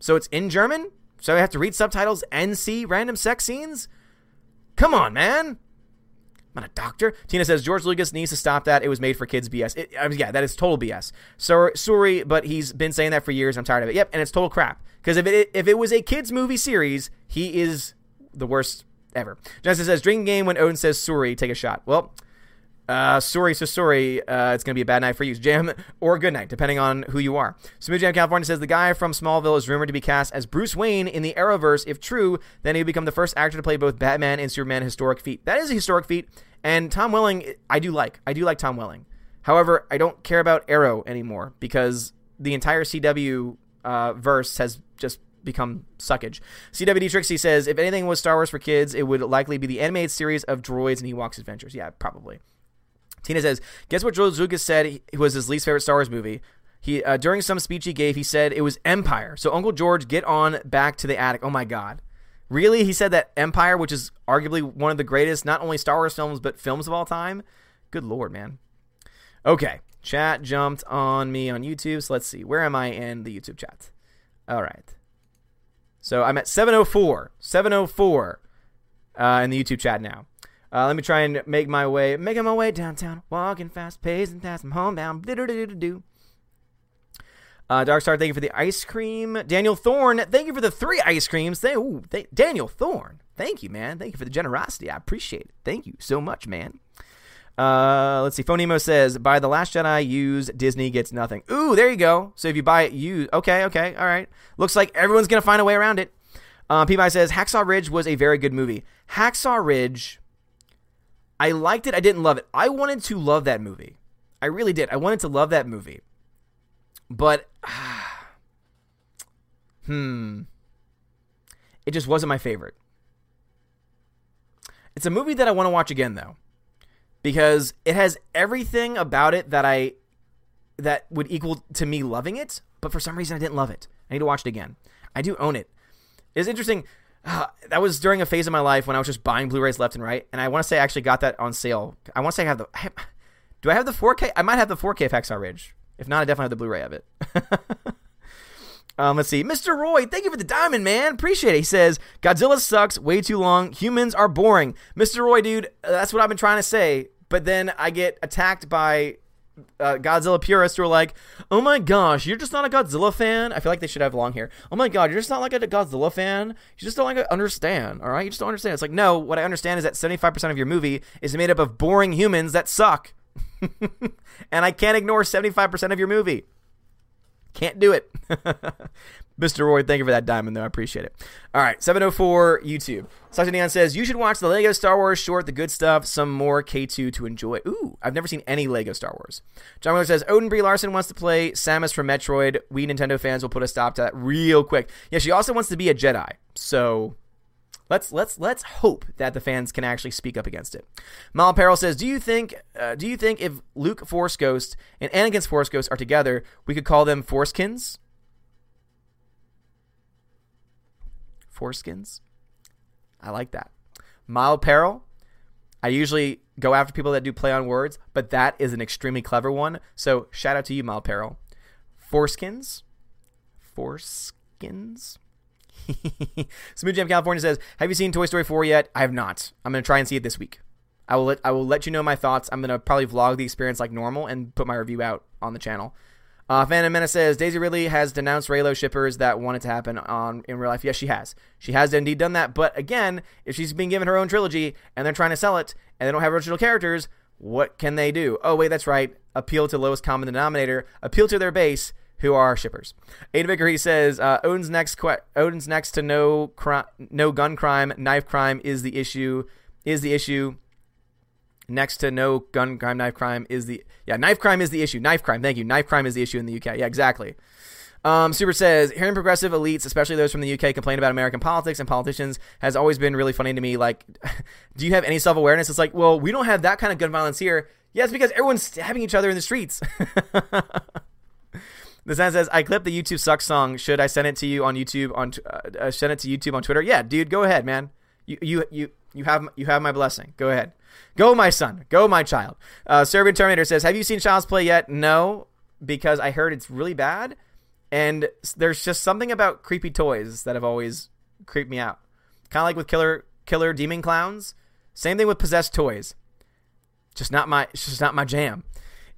So it's in German. So I have to read subtitles and see random sex scenes. Come on, man. I'm not a doctor. Tina says George Lucas needs to stop that. It was made for kids. BS. It, I mean, yeah, that is total BS. So sorry, but he's been saying that for years. I'm tired of it. Yep, and it's total crap. Because if it if it was a kids movie series, he is the worst ever. Justin says drinking game when Odin says sorry, take a shot. Well, uh, sorry, so sorry. Uh, it's gonna be a bad night for you, Jam, or good night, depending on who you are. Smooth Jam California says the guy from Smallville is rumored to be cast as Bruce Wayne in the Arrowverse. If true, then he would become the first actor to play both Batman and Superman. Historic feat. That is a historic feat. And Tom Welling, I do like. I do like Tom Welling. However, I don't care about Arrow anymore because the entire CW uh, verse has just become suckage. CWD Trixie says if anything was Star Wars for kids, it would likely be the animated series of droids and Ewoks adventures. Yeah, probably. Tina says, guess what George Lucas said was his least favorite Star Wars movie? He uh, during some speech he gave, he said it was Empire. So Uncle George, get on back to the attic. Oh my God, really? He said that Empire, which is arguably one of the greatest, not only Star Wars films but films of all time. Good lord, man. Okay, chat jumped on me on YouTube. So let's see, where am I in the YouTube chat? All right. So I'm at 704. 704 uh, in the YouTube chat now. Uh, let me try and make my way, making my way downtown, walking fast, pacing fast, I'm homebound. Do-do-do-do-do. Uh, Darkstar, thank you for the ice cream. Daniel Thorne, thank you for the three ice creams. Thank, ooh, thank, Daniel Thorne, thank you, man. Thank you for the generosity. I appreciate it. Thank you so much, man. Uh, let's see. Phonemo says, buy The Last Jedi, use Disney gets nothing. Ooh, there you go. So if you buy it, you okay, okay, all right. Looks like everyone's gonna find a way around it. Uh, Peabody says, Hacksaw Ridge was a very good movie. Hacksaw Ridge, I liked it. I didn't love it. I wanted to love that movie. I really did. I wanted to love that movie. But, hmm, it just wasn't my favorite. It's a movie that I want to watch again, though because it has everything about it that I that would equal to me loving it, but for some reason I didn't love it. I need to watch it again. I do own it. It's interesting. Uh, that was during a phase of my life when I was just buying Blu-rays left and right, and I want to say I actually got that on sale. I want to say I have the. I have, do I have the 4K? I might have the 4K of Hacksaw Ridge. If not, I definitely have the Blu-ray of it. Um, let's see. Mr. Roy, thank you for the diamond, man. Appreciate it. He says, Godzilla sucks, way too long. Humans are boring. Mr. Roy, dude, that's what I've been trying to say. But then I get attacked by uh, Godzilla purists who are like, oh my gosh, you're just not a Godzilla fan? I feel like they should have long hair. Oh my god, you're just not like a Godzilla fan? You just don't like understand, all right? You just don't understand. It's like, no, what I understand is that 75% of your movie is made up of boring humans that suck. and I can't ignore 75% of your movie. Can't do it. Mr. Roy, thank you for that diamond, though. I appreciate it. All right, 704 YouTube. Sasha Neon says, You should watch the Lego Star Wars short, The Good Stuff, some more K2 to enjoy. Ooh, I've never seen any Lego Star Wars. John Miller says, Odin Brie Larson wants to play Samus from Metroid. We Nintendo fans will put a stop to that real quick. Yeah, she also wants to be a Jedi. So let's let's let's hope that the fans can actually speak up against it. Mild Peril says, "Do you think uh, do you think if Luke Force Ghost and Anakin's Force Ghost are together, we could call them Foreskins?" Foreskins. I like that. Mild Peril. I usually go after people that do play on words, but that is an extremely clever one. So shout out to you, Mild Peril. Foreskins. Foreskins. Smooth Jam California says, "Have you seen Toy Story 4 yet? I have not. I'm gonna try and see it this week. I will let I will let you know my thoughts. I'm gonna probably vlog the experience like normal and put my review out on the channel." Uh, Fandom Menace says Daisy Ridley has denounced Reylo shippers that want it to happen on in real life. Yes, she has. She has indeed done that. But again, if she's being given her own trilogy and they're trying to sell it and they don't have original characters, what can they do? Oh wait, that's right. Appeal to lowest common denominator. Appeal to their base, who are shippers. Ada Vicker he says uh, Odin's next que- Odin's next to no cri- no gun crime, knife crime is the issue. Is the issue next to no gun crime, knife crime is the yeah knife crime is the issue. Knife crime, thank you. Knife crime is the issue in the UK. Yeah, exactly. Um, Super says, hearing progressive elites, especially those from the UK, complain about American politics and politicians has always been really funny to me. Like, do you have any self awareness? It's like, well, we don't have that kind of gun violence here. Yes, because everyone's stabbing each other in the streets. the sign says, I clipped the YouTube sucks song. Should I send it to you on YouTube on uh, uh, send it to YouTube on Twitter? Yeah, dude, go ahead, man. You you you you have you have my blessing. Go ahead. Go, my son. Go, my child. Uh, Serbian Terminator says, Have you seen Child's Play yet? No, because I heard it's really bad. And there's just something about creepy toys that have always creeped me out. Kind of like with Killer Killer Demon Clowns. Same thing with possessed toys. Just not my. It's just not my jam.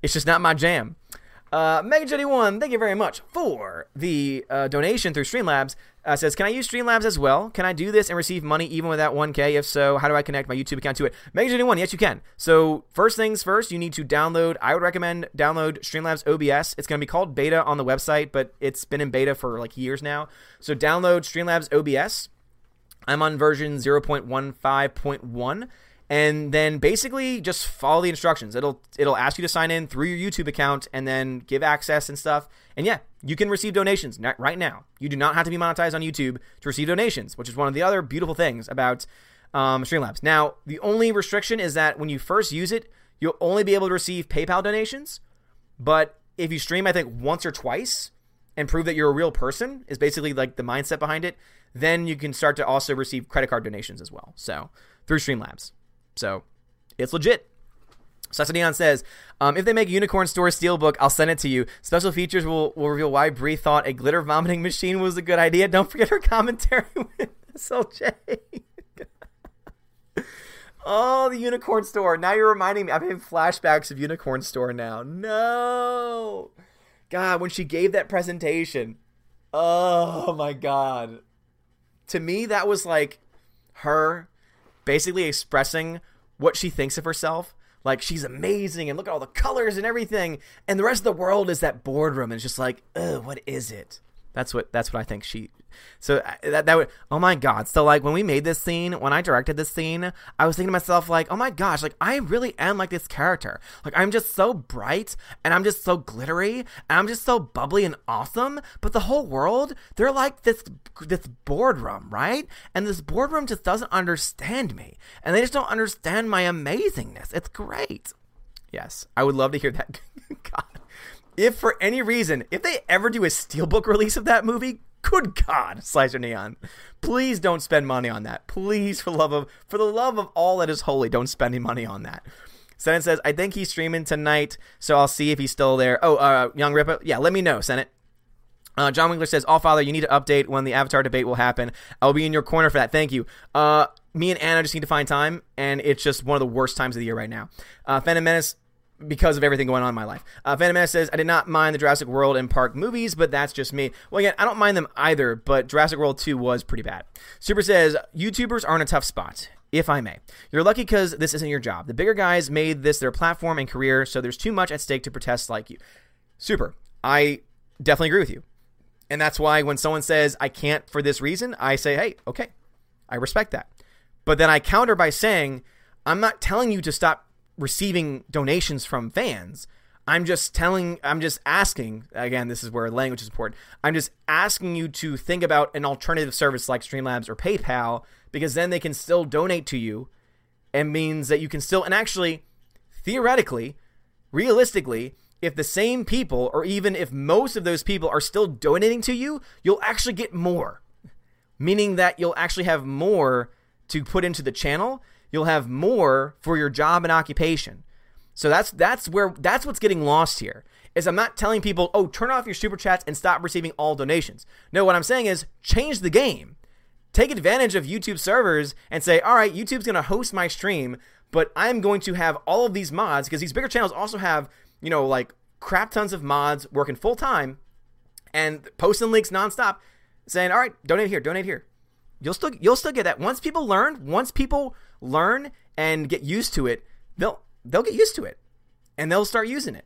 It's just not my jam. Uh, Mega Jetty One, thank you very much for the uh, donation through Streamlabs. Uh, says, can I use Streamlabs as well? Can I do this and receive money even without 1K? If so, how do I connect my YouTube account to it? Mega Jetty One, yes, you can. So first things first, you need to download. I would recommend download Streamlabs OBS. It's going to be called beta on the website, but it's been in beta for like years now. So download Streamlabs OBS. I'm on version 0.15.1 and then basically just follow the instructions. It'll it'll ask you to sign in through your YouTube account and then give access and stuff. And yeah, you can receive donations right now. You do not have to be monetized on YouTube to receive donations, which is one of the other beautiful things about um, Streamlabs. Now, the only restriction is that when you first use it, you'll only be able to receive PayPal donations. But if you stream, I think once or twice and prove that you're a real person, is basically like the mindset behind it, then you can start to also receive credit card donations as well. So through Streamlabs. So it's legit. Sassadion says, um, if they make a Unicorn Store Steelbook, I'll send it to you. Special features will, will reveal why Brie thought a glitter vomiting machine was a good idea. Don't forget her commentary with SLJ. oh, the Unicorn Store. Now you're reminding me. I'm having flashbacks of Unicorn Store now. No. God, when she gave that presentation. Oh, my God. To me, that was like her basically expressing what she thinks of herself. Like she's amazing and look at all the colors and everything. And the rest of the world is that boardroom and it's just like, ugh, what is it? That's what that's what I think she. So uh, that that would oh my god. So like when we made this scene, when I directed this scene, I was thinking to myself like, oh my gosh, like I really am like this character. Like I'm just so bright and I'm just so glittery and I'm just so bubbly and awesome. But the whole world, they're like this this boardroom, right? And this boardroom just doesn't understand me, and they just don't understand my amazingness. It's great. Yes, I would love to hear that. God if for any reason, if they ever do a steelbook release of that movie, good God, Slicer Neon, please don't spend money on that. Please, for love of for the love of all that is holy, don't spend any money on that. Senate says, I think he's streaming tonight, so I'll see if he's still there. Oh, uh, Young Ripper, yeah, let me know, Senate. Uh, John Winkler says, All Father, you need to update when the Avatar debate will happen. I'll be in your corner for that. Thank you. Uh, me and Anna just need to find time, and it's just one of the worst times of the year right now. Uh, Fandom Menace because of everything going on in my life. Uh, Fandom Menace says, I did not mind the Jurassic World and Park movies, but that's just me. Well, again, I don't mind them either, but Jurassic World 2 was pretty bad. Super says, YouTubers are in a tough spot. If I may. You're lucky because this isn't your job. The bigger guys made this their platform and career, so there's too much at stake to protest like you. Super. I definitely agree with you. And that's why when someone says, I can't for this reason, I say, hey, okay, I respect that. But then I counter by saying, I'm not telling you to stop receiving donations from fans. I'm just telling, I'm just asking, again, this is where language is important. I'm just asking you to think about an alternative service like Streamlabs or PayPal because then they can still donate to you and means that you can still, and actually, theoretically, realistically, if the same people, or even if most of those people are still donating to you, you'll actually get more. Meaning that you'll actually have more to put into the channel you'll have more for your job and occupation. So that's that's where that's what's getting lost here. Is I'm not telling people, "Oh, turn off your super chats and stop receiving all donations." No, what I'm saying is change the game. Take advantage of YouTube servers and say, "All right, YouTube's going to host my stream, but I'm going to have all of these mods because these bigger channels also have, you know, like crap tons of mods working full time and posting links nonstop saying, "All right, donate here, donate here." You'll still you'll still get that. Once people learn, once people learn and get used to it, they'll they'll get used to it and they'll start using it.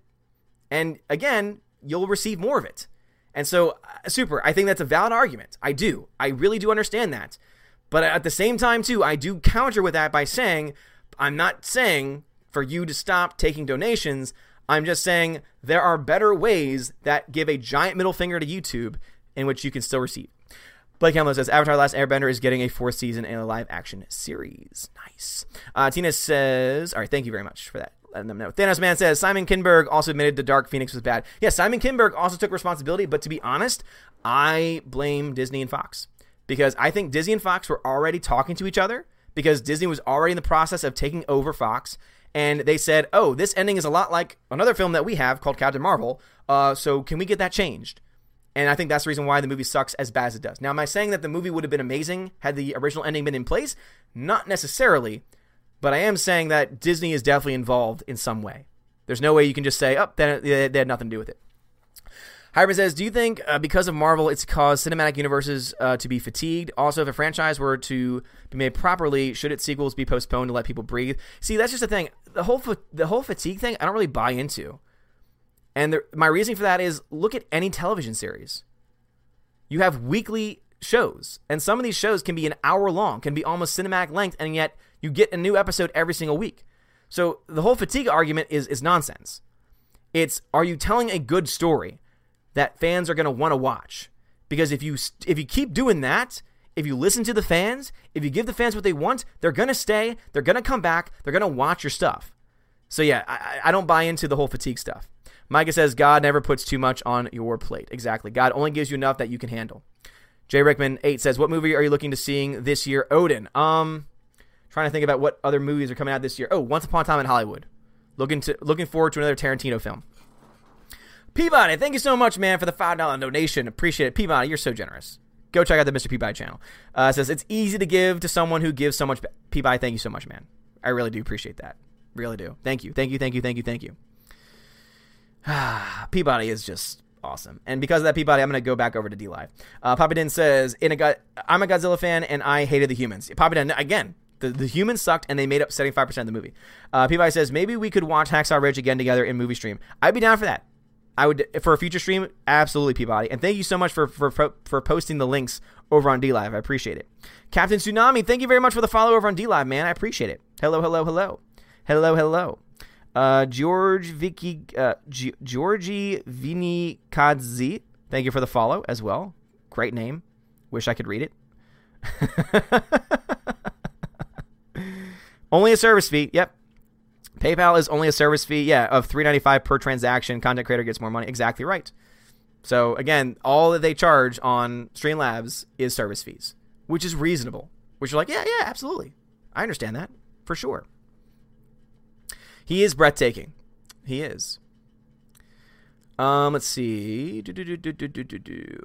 And again, you'll receive more of it. And so, uh, super, I think that's a valid argument. I do. I really do understand that. But at the same time, too, I do counter with that by saying, I'm not saying for you to stop taking donations. I'm just saying there are better ways that give a giant middle finger to YouTube in which you can still receive. Blake Hamlin says Avatar: Last Airbender is getting a fourth season and a live action series. Nice. Uh, Tina says, "All right, thank you very much for that." Letting them know. Thanos Man says Simon Kinberg also admitted the Dark Phoenix was bad. Yeah, Simon Kinberg also took responsibility, but to be honest, I blame Disney and Fox because I think Disney and Fox were already talking to each other because Disney was already in the process of taking over Fox. And they said, "Oh, this ending is a lot like another film that we have called Captain Marvel. Uh, so can we get that changed?" And I think that's the reason why the movie sucks as bad as it does. Now, am I saying that the movie would have been amazing had the original ending been in place? Not necessarily, but I am saying that Disney is definitely involved in some way. There's no way you can just say, oh, they, they had nothing to do with it. Hybrid says, Do you think uh, because of Marvel, it's caused cinematic universes uh, to be fatigued? Also, if a franchise were to be made properly, should its sequels be postponed to let people breathe? See, that's just the thing. The whole fa- the whole fatigue thing, I don't really buy into. And the, my reasoning for that is look at any television series. You have weekly shows, and some of these shows can be an hour long, can be almost cinematic length, and yet you get a new episode every single week. So the whole fatigue argument is is nonsense. It's are you telling a good story that fans are going to want to watch? Because if you if you keep doing that, if you listen to the fans, if you give the fans what they want, they're going to stay, they're going to come back, they're going to watch your stuff. So yeah, I, I don't buy into the whole fatigue stuff. Micah says God never puts too much on your plate. Exactly. God only gives you enough that you can handle. Jay Rickman eight says, "What movie are you looking to seeing this year?" Odin. Um, trying to think about what other movies are coming out this year. Oh, Once Upon a Time in Hollywood. Looking to looking forward to another Tarantino film. Peabody, thank you so much, man, for the five dollar donation. Appreciate it, Peabody. You're so generous. Go check out the Mr. Peabody channel. Uh, says it's easy to give to someone who gives so much. Peabody, thank you so much, man. I really do appreciate that. Really do. Thank you. Thank you. Thank you. Thank you. Thank you. Peabody is just awesome. And because of that, Peabody, I'm going to go back over to DLive. Uh, Papa says, in a I'm a Godzilla fan and I hated the humans. Papa again, the, the humans sucked and they made up 75% of the movie. Uh, Peabody says, maybe we could watch Hacksaw Ridge again together in movie stream. I'd be down for that. I would for a future stream, absolutely Peabody. And thank you so much for for for posting the links over on DLive. I appreciate it. Captain Tsunami, thank you very much for the follow over on DLive, man. I appreciate it. Hello, hello, hello, hello, hello. Uh, George Vicky, uh, G- Georgie Vinikadze, thank you for the follow as well. Great name. Wish I could read it. only a service fee. Yep. PayPal is only a service fee, yeah, of three ninety five per transaction. Content creator gets more money. Exactly right. So again, all that they charge on Streamlabs is service fees, which is reasonable. Which you're like, yeah, yeah, absolutely. I understand that for sure. He is breathtaking. He is. Um, let's see.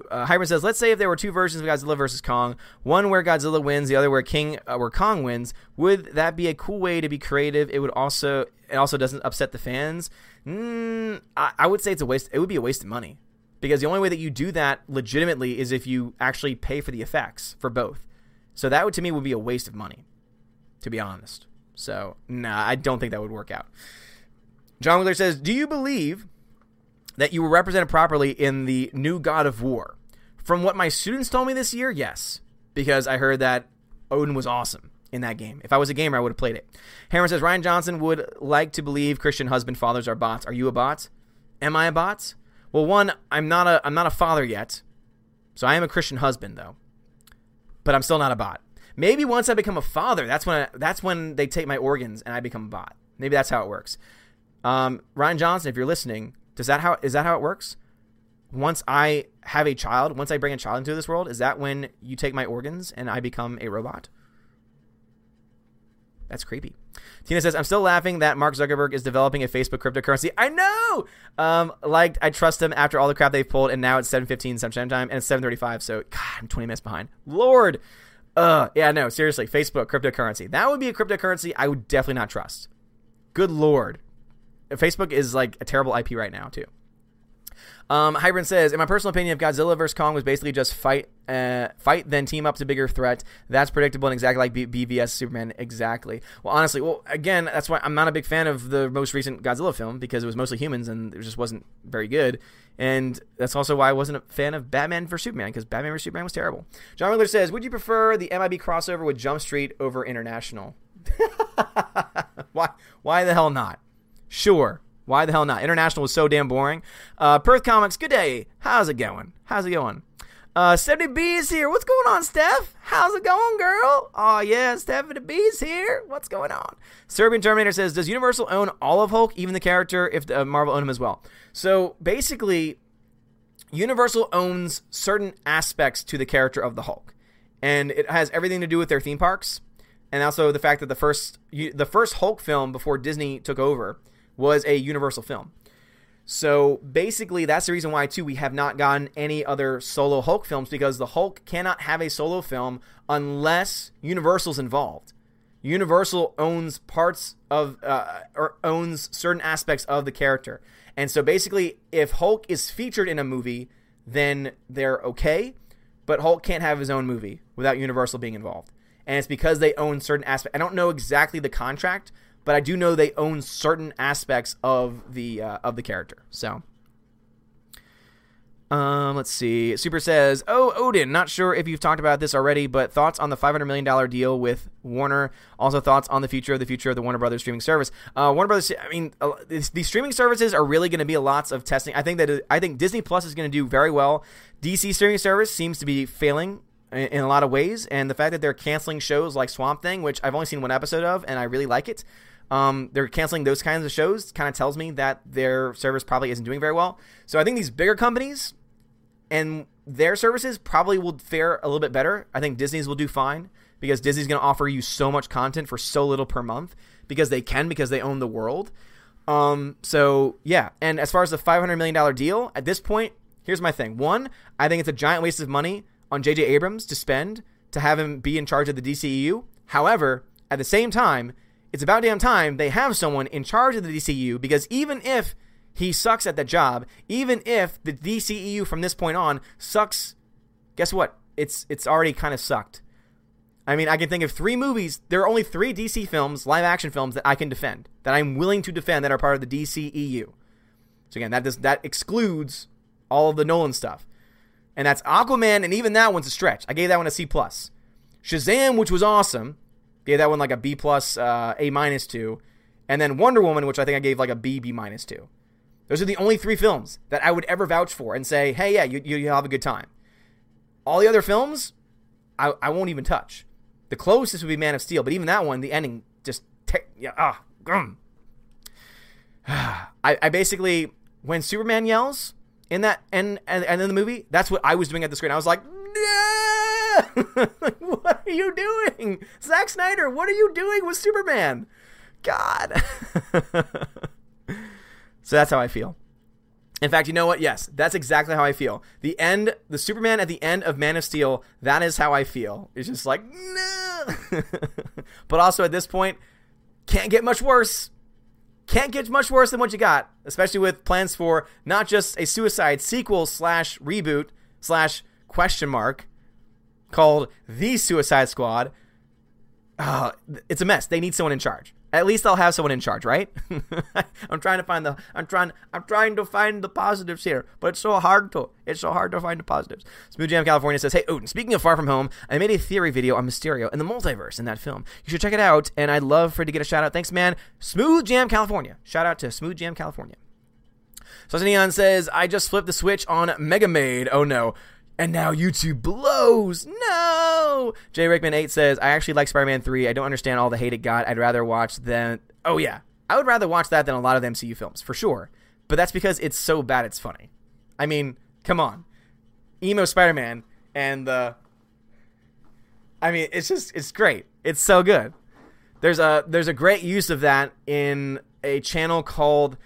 Uh, Hybrid says, let's say if there were two versions of Godzilla versus Kong, one where Godzilla wins, the other where King, uh, where Kong wins. Would that be a cool way to be creative? It would also, it also doesn't upset the fans. Mm, I, I would say it's a waste. It would be a waste of money because the only way that you do that legitimately is if you actually pay for the effects for both. So that would to me would be a waste of money, to be honest. So, nah, I don't think that would work out. John Wheeler says, Do you believe that you were represented properly in the new God of War? From what my students told me this year, yes. Because I heard that Odin was awesome in that game. If I was a gamer, I would have played it. Hammer says, Rian Johnson would like to believe Christian husband fathers are bots. Are you a bot? Am I a bot? Well, one, I'm not a I'm not a father yet. So I am a Christian husband though. But I'm still not a bot. Maybe once I become a father, that's when I, that's when they take my organs and I become a bot. Maybe that's how it works. Um, Rian Johnson, if you're listening, does that how is that how it works? Once I have a child, once I bring a child into this world, is that when you take my organs and I become a robot? That's creepy. Tina says, I'm still laughing that Mark Zuckerberg is developing a Facebook cryptocurrency. I know! Um, like, I trust him after all the crap they've pulled, and now it's 7.15 Central Time, and it's 7.35, so, God, I'm 20 minutes behind. Lord! Uh, yeah, no, seriously, Facebook cryptocurrency. That would be a cryptocurrency I would definitely not trust. Good lord. Facebook is like a terrible IP right now, too. Um, Hybrid says, in my personal opinion, if Godzilla vs Kong was basically just fight, uh, fight, then team up to bigger threat, that's predictable and exactly like B- BVS Superman. Exactly. Well, honestly, well, again, that's why I'm not a big fan of the most recent Godzilla film because it was mostly humans and it just wasn't very good. And that's also why I wasn't a fan of Batman vs Superman because Batman vs Superman was terrible. John Miller says, would you prefer the MIB crossover with Jump Street over International? why? Why the hell not? Sure. Why the hell not? International was so damn boring. Uh, Perth Comics, good day. How's it going? How's it going? Uh, Stephanie B is here. What's going on, Steph? How's it going, girl? Oh, yeah, Stephanie B is here. What's going on? Serbian Terminator says, Does Universal own all of Hulk, even the character, if uh, Marvel own him as well? So basically, Universal owns certain aspects to the character of the Hulk. And it has everything to do with their theme parks. And also the fact that the first the first Hulk film before Disney took over was a Universal film. So basically, that's the reason why too we have not gotten any other solo Hulk films because the Hulk cannot have a solo film unless Universal's involved. Universal owns parts of uh, or owns certain aspects of the character, and so basically, if Hulk is featured in a movie, then they're okay. But Hulk can't have his own movie without Universal being involved, and it's because they own certain aspects. I don't know exactly the contract, but I do know they own certain aspects of the uh, of the character. So, um, let's see. Super says, "Oh, Odin. Not sure if you've talked about this already, but thoughts on the 500 million dollar deal with Warner. Also, thoughts on the future of the future of the Warner Brothers streaming service. Uh, Warner Brothers. I mean, uh, these streaming services are really going to be a lots of testing. I think that I think Disney Plus is going to do very well. DC streaming service seems to be failing in, in a lot of ways, and the fact that they're canceling shows like Swamp Thing, which I've only seen one episode of, and I really like it." Um, they're canceling those kinds of shows kind of tells me that their service probably isn't doing very well. So I think these bigger companies and their services probably will fare a little bit better. I think Disney's will do fine because Disney's going to offer you so much content for so little per month because they can because they own the world. Um, so yeah, and as far as the five hundred million dollar deal, at this point, here's my thing. One, I think it's a giant waste of money on J.J. Abrams to spend to have him be in charge of the DCEU. However, at the same time, it's about damn time they have someone in charge of the DCU because even if he sucks at the job, even if the DCEU from this point on sucks, guess what? It's it's already kind of sucked. I mean, I can think of three movies. There are only three DC films, live action films that I can defend, that I'm willing to defend that are part of the DCEU. So again, that does that excludes all of the Nolan stuff. And that's Aquaman, and even that one's a stretch. I gave that one a C plus. Shazam, which was awesome, Gave that one like a B plus, uh, A minus two, and then Wonder Woman, which I think I gave like a B B minus two. Those are the only three films that I would ever vouch for and say, hey, yeah, you you have a good time. All the other films, I I won't even touch. The closest would be Man of Steel, but even that one, the ending just te- yeah ah gum. I I basically when Superman yells in that and and and in the movie, that's what I was doing at the screen. I was like. what are you doing? Zack Snyder, what are you doing with Superman? God. so that's how I feel. In fact, you know what? Yes, that's exactly how I feel. The end, the Superman at the end of Man of Steel, that is how I feel. It's just like, no. but also at this point, can't get much worse. Can't get much worse than what you got, especially with plans for not just a suicide sequel slash reboot slash question mark, called The Suicide Squad. Uh, it's a mess. They need someone in charge. At least they'll have someone in charge, right? I'm trying to find the I'm trying I'm trying to find the positives here, but it's so hard to it's so hard to find the positives. Smooth Jam California says, "Hey Odin, speaking of Far From Home, I made a theory video on Mysterio and the multiverse in that film. You should check it out, and I'd love for it to get a shout out. Thanks, man. Smooth Jam California. Shout out to Smooth Jam California." So Neon says, I just flipped the switch on Mega Maid. Oh no and now YouTube blows. No. Jay Rickman eight says, I actually like Spider Man three. I don't understand all the hate it got. I'd rather watch than. Oh yeah, I would rather watch that than a lot of the MCU films for sure. But that's because it's so bad it's funny. I mean, come on, emo Spider Man and the. I mean, it's just it's great. It's so good. There's a there's a great use of that in a channel called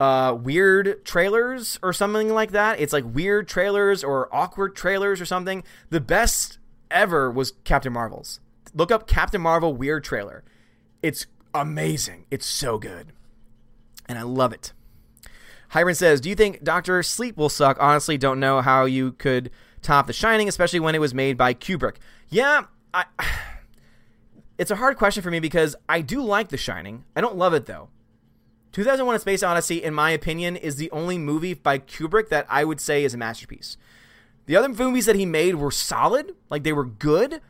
uh, weird trailers or something like that. It's like weird trailers or awkward trailers or something. The best ever was Captain Marvel's. Look up Captain Marvel weird trailer. It's amazing. It's so good. And I love it. Hiram says, Do you think Doctor Sleep will suck? Honestly, don't know how you could top The Shining, especially when it was made by Kubrick. Yeah, I. It's a hard question for me because I do like The Shining. I don't love it though. 2001 A Space Odyssey, in my opinion, is the only movie by Kubrick that I would say is a masterpiece. The other movies that he made were solid, like they were good,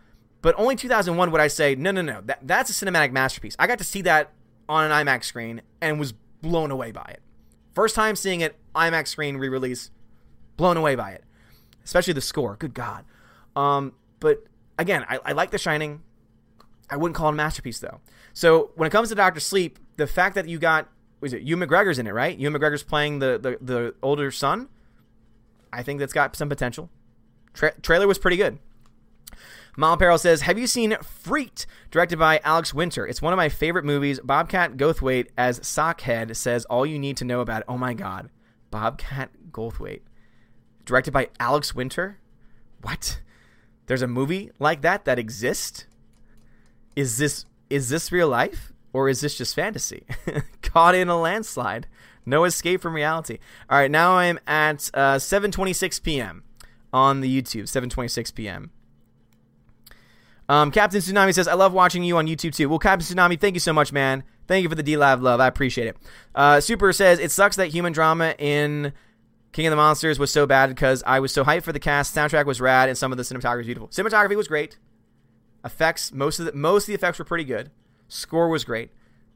but only 2001 would I say, no, no, no, that, that's a cinematic masterpiece. I got to see that on an IMAX screen and was blown away by it. First time seeing it, IMAX screen re release, blown away by it. Especially the score. Good God. Um, but again, I, I like The Shining. I wouldn't call it a masterpiece though. So when it comes to Doctor Sleep, the fact that you got was it Ewan McGregor's in it, right? Ewan McGregor's playing the the, the older son. I think that's got some potential. Tra- trailer was pretty good. Apparel says, Have you seen Freaked, directed by Alex Winter? It's one of my favorite movies. Bobcat Goldthwait as Sockhead says all you need to know about it. Oh my god. Bobcat Goldthwait. Directed by Alex Winter? What? There's a movie like that that exists? Is this is this real life? Or is this just fantasy? Caught in a landslide. No escape from reality. All right, now I'm at uh, 7:26 p.m. on the YouTube. 7:26 p.m. Um, Captain Tsunami says, "I love watching you on YouTube too." Well, Captain Tsunami, thank you so much, man. Thank you for the DLive love. I appreciate it. Uh, Super says, "It sucks that human drama in King of the Monsters was so bad because I was so hyped for the cast. Soundtrack was rad, and some of the cinematography was beautiful. Cinematography was great. Effects, most of the most of the effects were pretty good. Score was great,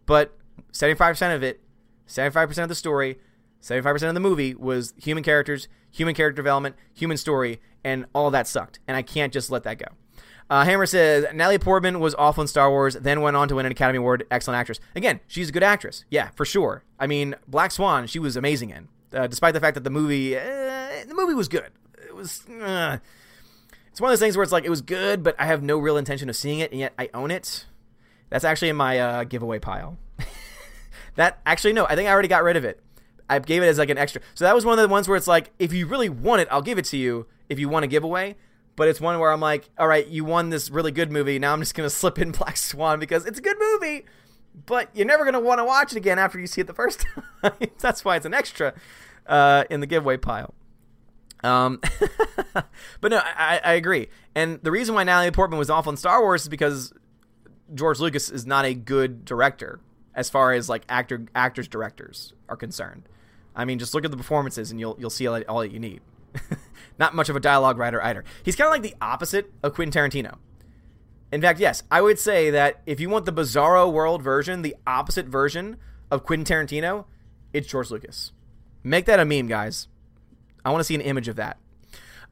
but seventy five percent of it, seventy five percent of the story, seventy five percent of the movie was human characters, human character development, human story, and all that sucked. And I can't just let that go." Uh, Hammer says Natalie Portman was awful in Star Wars, then went on to win an Academy Award, excellent actress. Again, she's a good actress, yeah, for sure. I mean, Black Swan, she was amazing in, uh, despite the fact that the movie, uh, the movie was good. It was, uh, it's one of those things where it's like it was good, but I have no real intention of seeing it, and yet I own it. That's actually in my uh, giveaway pile. that actually no, I think I already got rid of it. I gave it as like an extra. So that was one of the ones where it's like, if you really want it, I'll give it to you. If you want a giveaway but it's one where I'm like, all right, you won this really good movie. Now I'm just gonna slip in Black Swan because it's a good movie, but you're never gonna want to watch it again after you see it the first time. That's why it's an extra uh, in the giveaway pile. Um, but no, I, I agree. And the reason why Natalie Portman was awful in Star Wars is because George Lucas is not a good director as far as like actor actors directors are concerned. I mean, just look at the performances and you'll you'll see all, all that you need. Not much of a dialogue writer either. He's kind of like the opposite of Quentin Tarantino. In fact, yes, I would say that if you want the Bizarro World version, the opposite version of Quentin Tarantino, it's George Lucas. Make that a meme, guys. I want to see an image of that.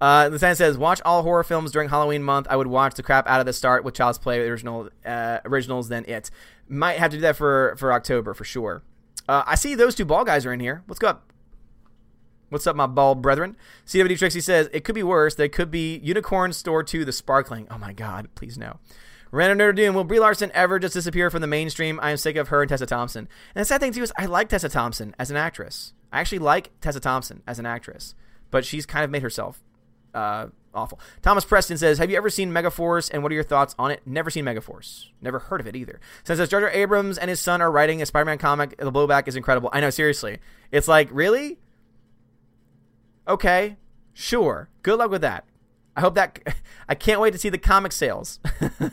Uh, the sign says, "Watch all horror films during Halloween month." I would watch the crap out of the start with Child's Play original uh, originals, then it. Might have to do that for for October for sure. Uh, I see those two ball guys are in here. What's up? What's up, my ball brethren? CWD Trixie says, it could be worse. There could be Unicorn Store 2, The Sparkling. Oh my god, please no. Random Nerd Doom, will Brie Larson ever just disappear from the mainstream? I am sick of her and Tessa Thompson. And the sad thing, too, is I like Tessa Thompson as an actress. I actually like Tessa Thompson as an actress. But she's kind of made herself uh, awful. Thomas Preston says, Have you ever seen Megaforce and what are your thoughts on it? Never seen Megaforce. Never heard of it either. Says, Jar Jar Abrams and his son are writing a Spider Man comic. The blowback is incredible. I know, seriously. It's like, really? Okay, sure. Good luck with that. I hope that. I can't wait to see the comic sales.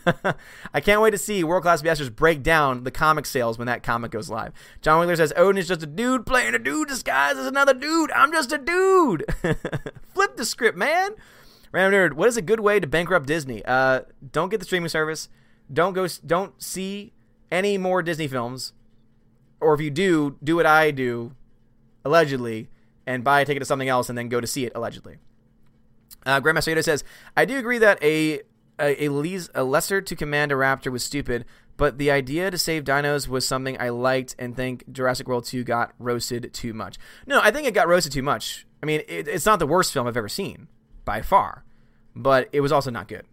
I can't wait to see World Class Masters break down the comic sales when that comic goes live. John Wheeler says Odin is just a dude playing a dude disguised as another dude. I'm just a dude. Flip the script, man. Random nerd. What is a good way to bankrupt Disney? Uh, don't get the streaming service. Don't go. Don't see any more Disney films. Or if you do, do what I do, allegedly and buy a ticket to something else and then go to see it allegedly. Uh, Grandmaster Yoda says, "I do agree that a a, a, a lesser to command a raptor was stupid, but the idea to save dinos was something I liked and think Jurassic World 2 got roasted too much. No, I think it got roasted too much. I mean, it, it's not the worst film I've ever seen by far, but it was also not good.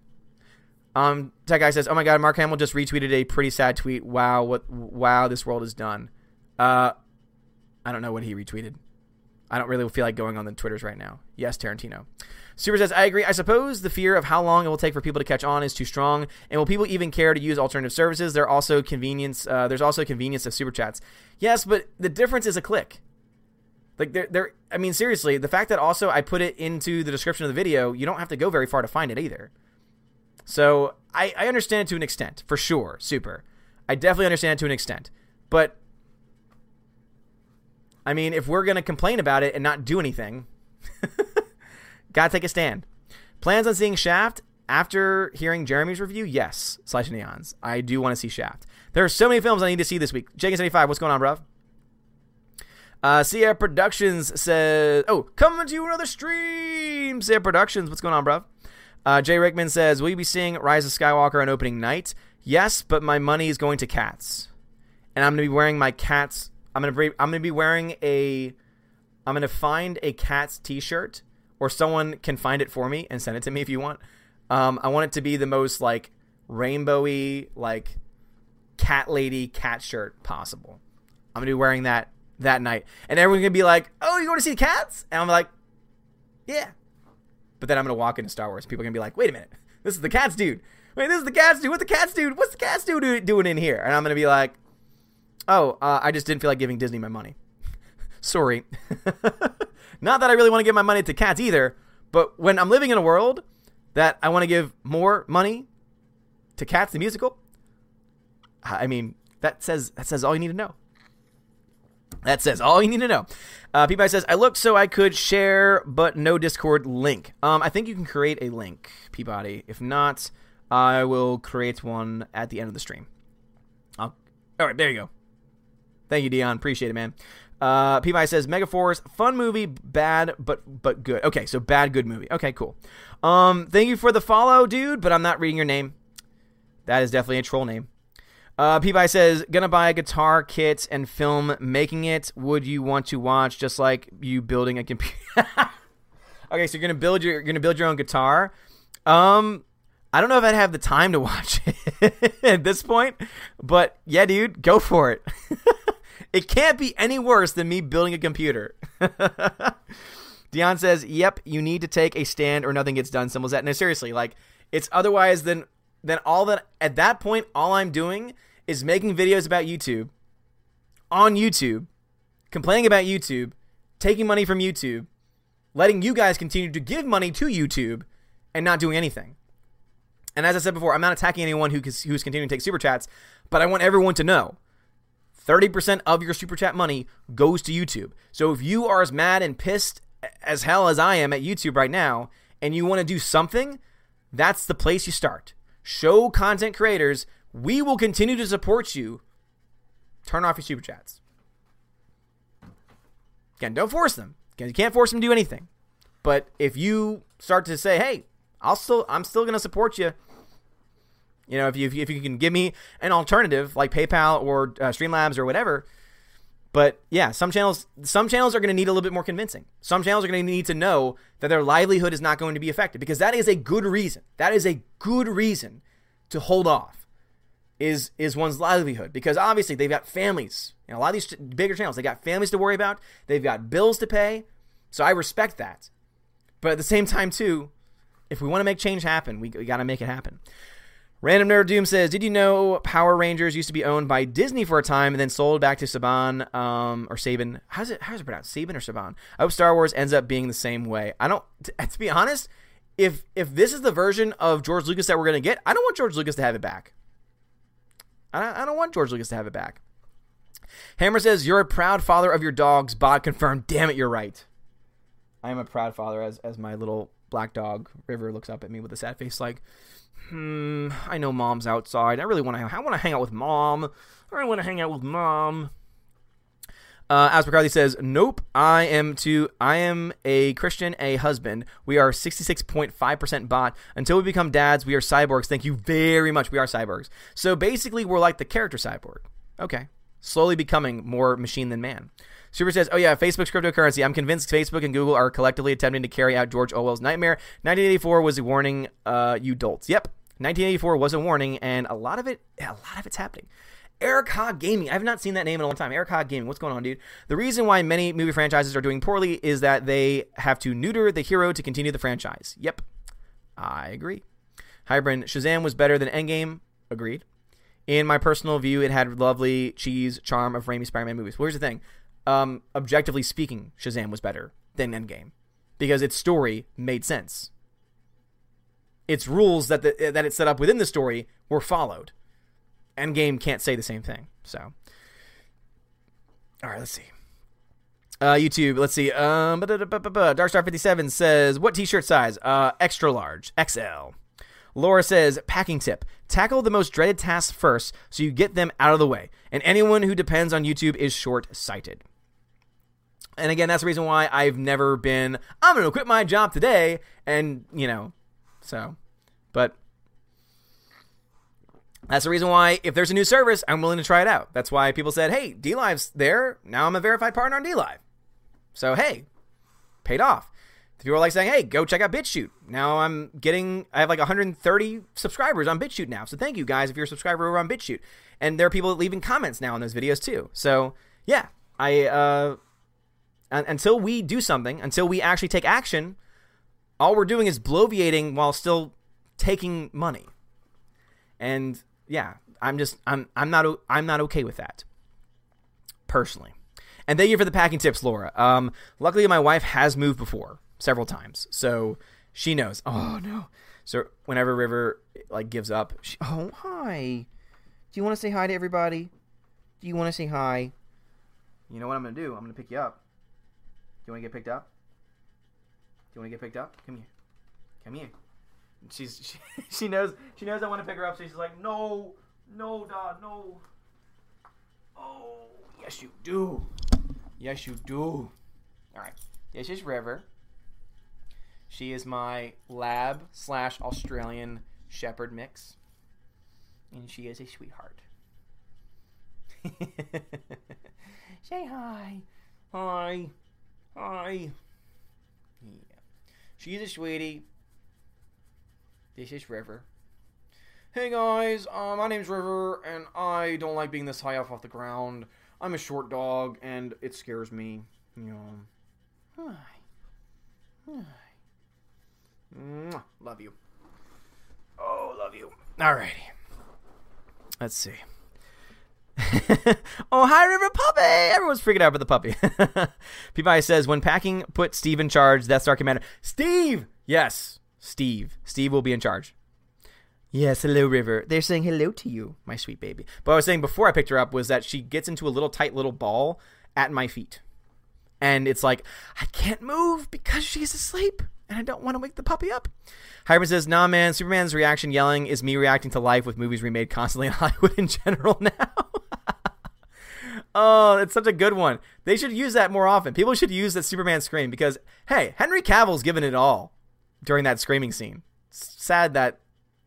Um, Tech guy says, "Oh my God, Mark Hamill just retweeted a pretty sad tweet. Wow, what? Wow, this world is done." Uh, I don't know what he retweeted. I don't really feel like going on the Twitters right now. Yes, Tarantino. Super says, I agree. I suppose the fear of how long it will take for people to catch on is too strong. And will people even care to use alternative services? There also convenience. Uh, there's also convenience of super chats. Yes, but the difference is a click. Like there, there. I mean, seriously, the fact that also I put it into the description of the video, you don't have to go very far to find it either. So I, I understand it to an extent, for sure. Super. I definitely understand it to an extent, but I mean, if we're going to complain about it and not do anything, gotta take a stand. Plans on seeing Shaft after hearing Jeremy's review? Yes, slash neons. I do want to see Shaft. There are so many films I need to see this week. Jake75, what's going on, bruv? Uh, Sierra Productions says, "Oh, coming to you another stream." Sierra Productions, what's going on, bro? Uh, Jay Rickman says, "Will you be seeing Rise of Skywalker on opening night?" Yes, but my money is going to cats, and I'm gonna be wearing my cats. I'm gonna be, I'm gonna be wearing a. I'm gonna find a cat's T-shirt, or someone can find it for me and send it to me if you want. Um, I want it to be the most like rainbowy, like cat lady cat shirt possible. I'm gonna be wearing that that night, and everyone's gonna be like, "Oh, you want to see cats?" And I'm like, "Yeah." But then I'm gonna walk into Star Wars. People are gonna be like, "Wait a minute, this is the cats dude. Wait, this is the cats dude. What the cats dude? What's the cats dude doing in here?" And I'm gonna be like, "Oh, uh, I just didn't feel like giving Disney my money. Sorry. Not that I really want to give my money to cats either, but when I'm living in a world that I want to give more money to Cats the musical, I mean that says that says all you need to know. That says all you need to know. Uh, Peabody says, I looked so I could share, but no Discord link. Um, I think you can create a link, Peabody. If not, I will create one at the end of the stream. I'll, all right, there you go. Thank you, Dion. Appreciate it, man. Uh, Peabody says, Megaforce, fun movie, bad but but good. Okay, so bad, good movie. Okay, cool. Um, thank you for the follow, dude, but I'm not reading your name. That is definitely a troll name. Uh, Peabody says, gonna buy a guitar kit and film making it. Would you want to watch just like you building a computer? okay, so you're gonna build your you're gonna build your own guitar. Um, I don't know if I'd have the time to watch it at this point, but yeah, dude, go for it. it can't be any worse than me building a computer. Dion says, "Yep, you need to take a stand or nothing gets done." Symbols that. No, seriously, like it's otherwise than then all that at that point all I'm doing is making videos about YouTube on YouTube, complaining about YouTube, taking money from YouTube, letting you guys continue to give money to YouTube and not doing anything. And as I said before, I'm not attacking anyone who who's continuing to take super chats, but I want everyone to know 30% of your super chat money goes to YouTube. So if you are as mad and pissed as hell as I am at YouTube right now and you want to do something, that's the place you start show content creators we will continue to support you. Turn off your super chats. Again, don't force them. You can't force them to do anything. But if you start to say, "Hey, I'll still, I'm still to support you," you know, if you if you can give me an alternative like PayPal or uh, Streamlabs or whatever. But yeah, some channels some channels are going to need a little bit more convincing. Some channels are going to need to know that their livelihood is not going to be affected because that is a good reason. That is a good reason to hold off. Is is one's livelihood because obviously they've got families. You know, a lot of these bigger channels they got families to worry about. They've got bills to pay. So I respect that. But at the same time too, if we want to make change happen, we, we got to make it happen. Random Nerd Doom says, "Did you know Power Rangers used to be owned by Disney for a time and then sold back to Saban um, or Saban? How's it how's it pronounced? Saban or Saban? I hope Star Wars ends up being the same way. I don't. T- to be honest, if if this is the version of George Lucas that we're gonna get, I don't want George Lucas to have it back. I, I don't want George Lucas to have it back." Hammer says, "You're a proud father of your dogs." Bot confirmed. Damn it, you're right. I am a proud father as as my little black dog River looks up at me with a sad face, like hmm, I know mom's outside. I really want to. I want to hang out with mom. I want to hang out with mom. Uh, As McCarthy says, "Nope, I am to. I am a Christian, a husband. We are sixty-six point five percent bot. Until we become dads, we are cyborgs. Thank you very much. We are cyborgs. So basically, we're like the character cyborg. Okay, slowly becoming more machine than man." Super says, "Oh yeah, Facebook's cryptocurrency. I'm convinced Facebook and Google are collectively attempting to carry out George Orwell's nightmare. 1984 was a warning, uh, you dolts. Yep, 1984 was a warning, and a lot of it, a lot of it's happening." Eric Hogg Gaming. I've not seen that name in a long time. Eric Hogg Gaming. What's going on, dude? The reason why many movie franchises are doing poorly is that they have to neuter the hero to continue the franchise. Yep, I agree. Hybrid Shazam was better than Endgame. Agreed. In my personal view, it had lovely cheese charm of Raimi Spider-Man movies. Well, here's the thing: um, objectively speaking, Shazam was better than Endgame because its story made sense. Its rules that the, that it set up within the story were followed. Endgame can't say the same thing. So, all right, let's see. Uh, YouTube, let's see. Um, Darkstar57 says, "What T-shirt size? Uh, extra large, XL." Laura says, "Packing tip: Tackle the most dreaded tasks first, so you get them out of the way. And anyone who depends on YouTube is short-sighted." And again, that's the reason why I've never been, I'm going to quit my job today. And, you know, so, but that's the reason why if there's a new service, I'm willing to try it out. That's why people said, hey, DLive's there. Now I'm a verified partner on DLive. So, hey, paid off. People are like saying, hey, go check out BitChute. Now I'm getting, I have like 130 subscribers on BitChute now. So thank you guys if you're a subscriber over on BitChute. And there are people leaving comments now on those videos too. So yeah, I, uh, until we do something, until we actually take action, all we're doing is bloviating while still taking money. And yeah, I'm just I'm I'm not I'm not okay with that personally. And thank you for the packing tips, Laura. Um, luckily, my wife has moved before several times, so she knows. Oh no! So whenever River like gives up, she, oh hi, do you want to say hi to everybody? Do you want to say hi? You know what I'm gonna do? I'm gonna pick you up. Do you want to get picked up? Do you want to get picked up? Come here. Come here. she's she, she knows she knows I want to pick her up, so she's like, no, no, Dad, no. Oh, yes you do. Yes you do. All right. This is River. She is my lab slash Australian Shepherd mix, and she is a sweetheart. Say hi. Hi. Hi. Yeah. She's a sweetie. This is River. Hey guys, uh, my name's River, and I don't like being this high up off the ground. I'm a short dog, and it scares me. You know. Hi. Hi. Mwah. Love you. Oh, love you. Alrighty. Let's see. oh, hi, River Puppy! Everyone's freaking out for the puppy. Peabody says, when packing, put Steve in charge. That's our commander. Steve! Yes, Steve. Steve will be in charge. Yes, hello, River. They're saying hello to you, my sweet baby. But I was saying before I picked her up was that she gets into a little tight little ball at my feet. And it's like, I can't move because she's asleep and I don't want to wake the puppy up. Hyman says, Nah, man, Superman's reaction yelling is me reacting to life with movies remade constantly in Hollywood in general now. oh, it's such a good one. They should use that more often. People should use that Superman scream because, hey, Henry Cavill's given it all during that screaming scene. It's sad that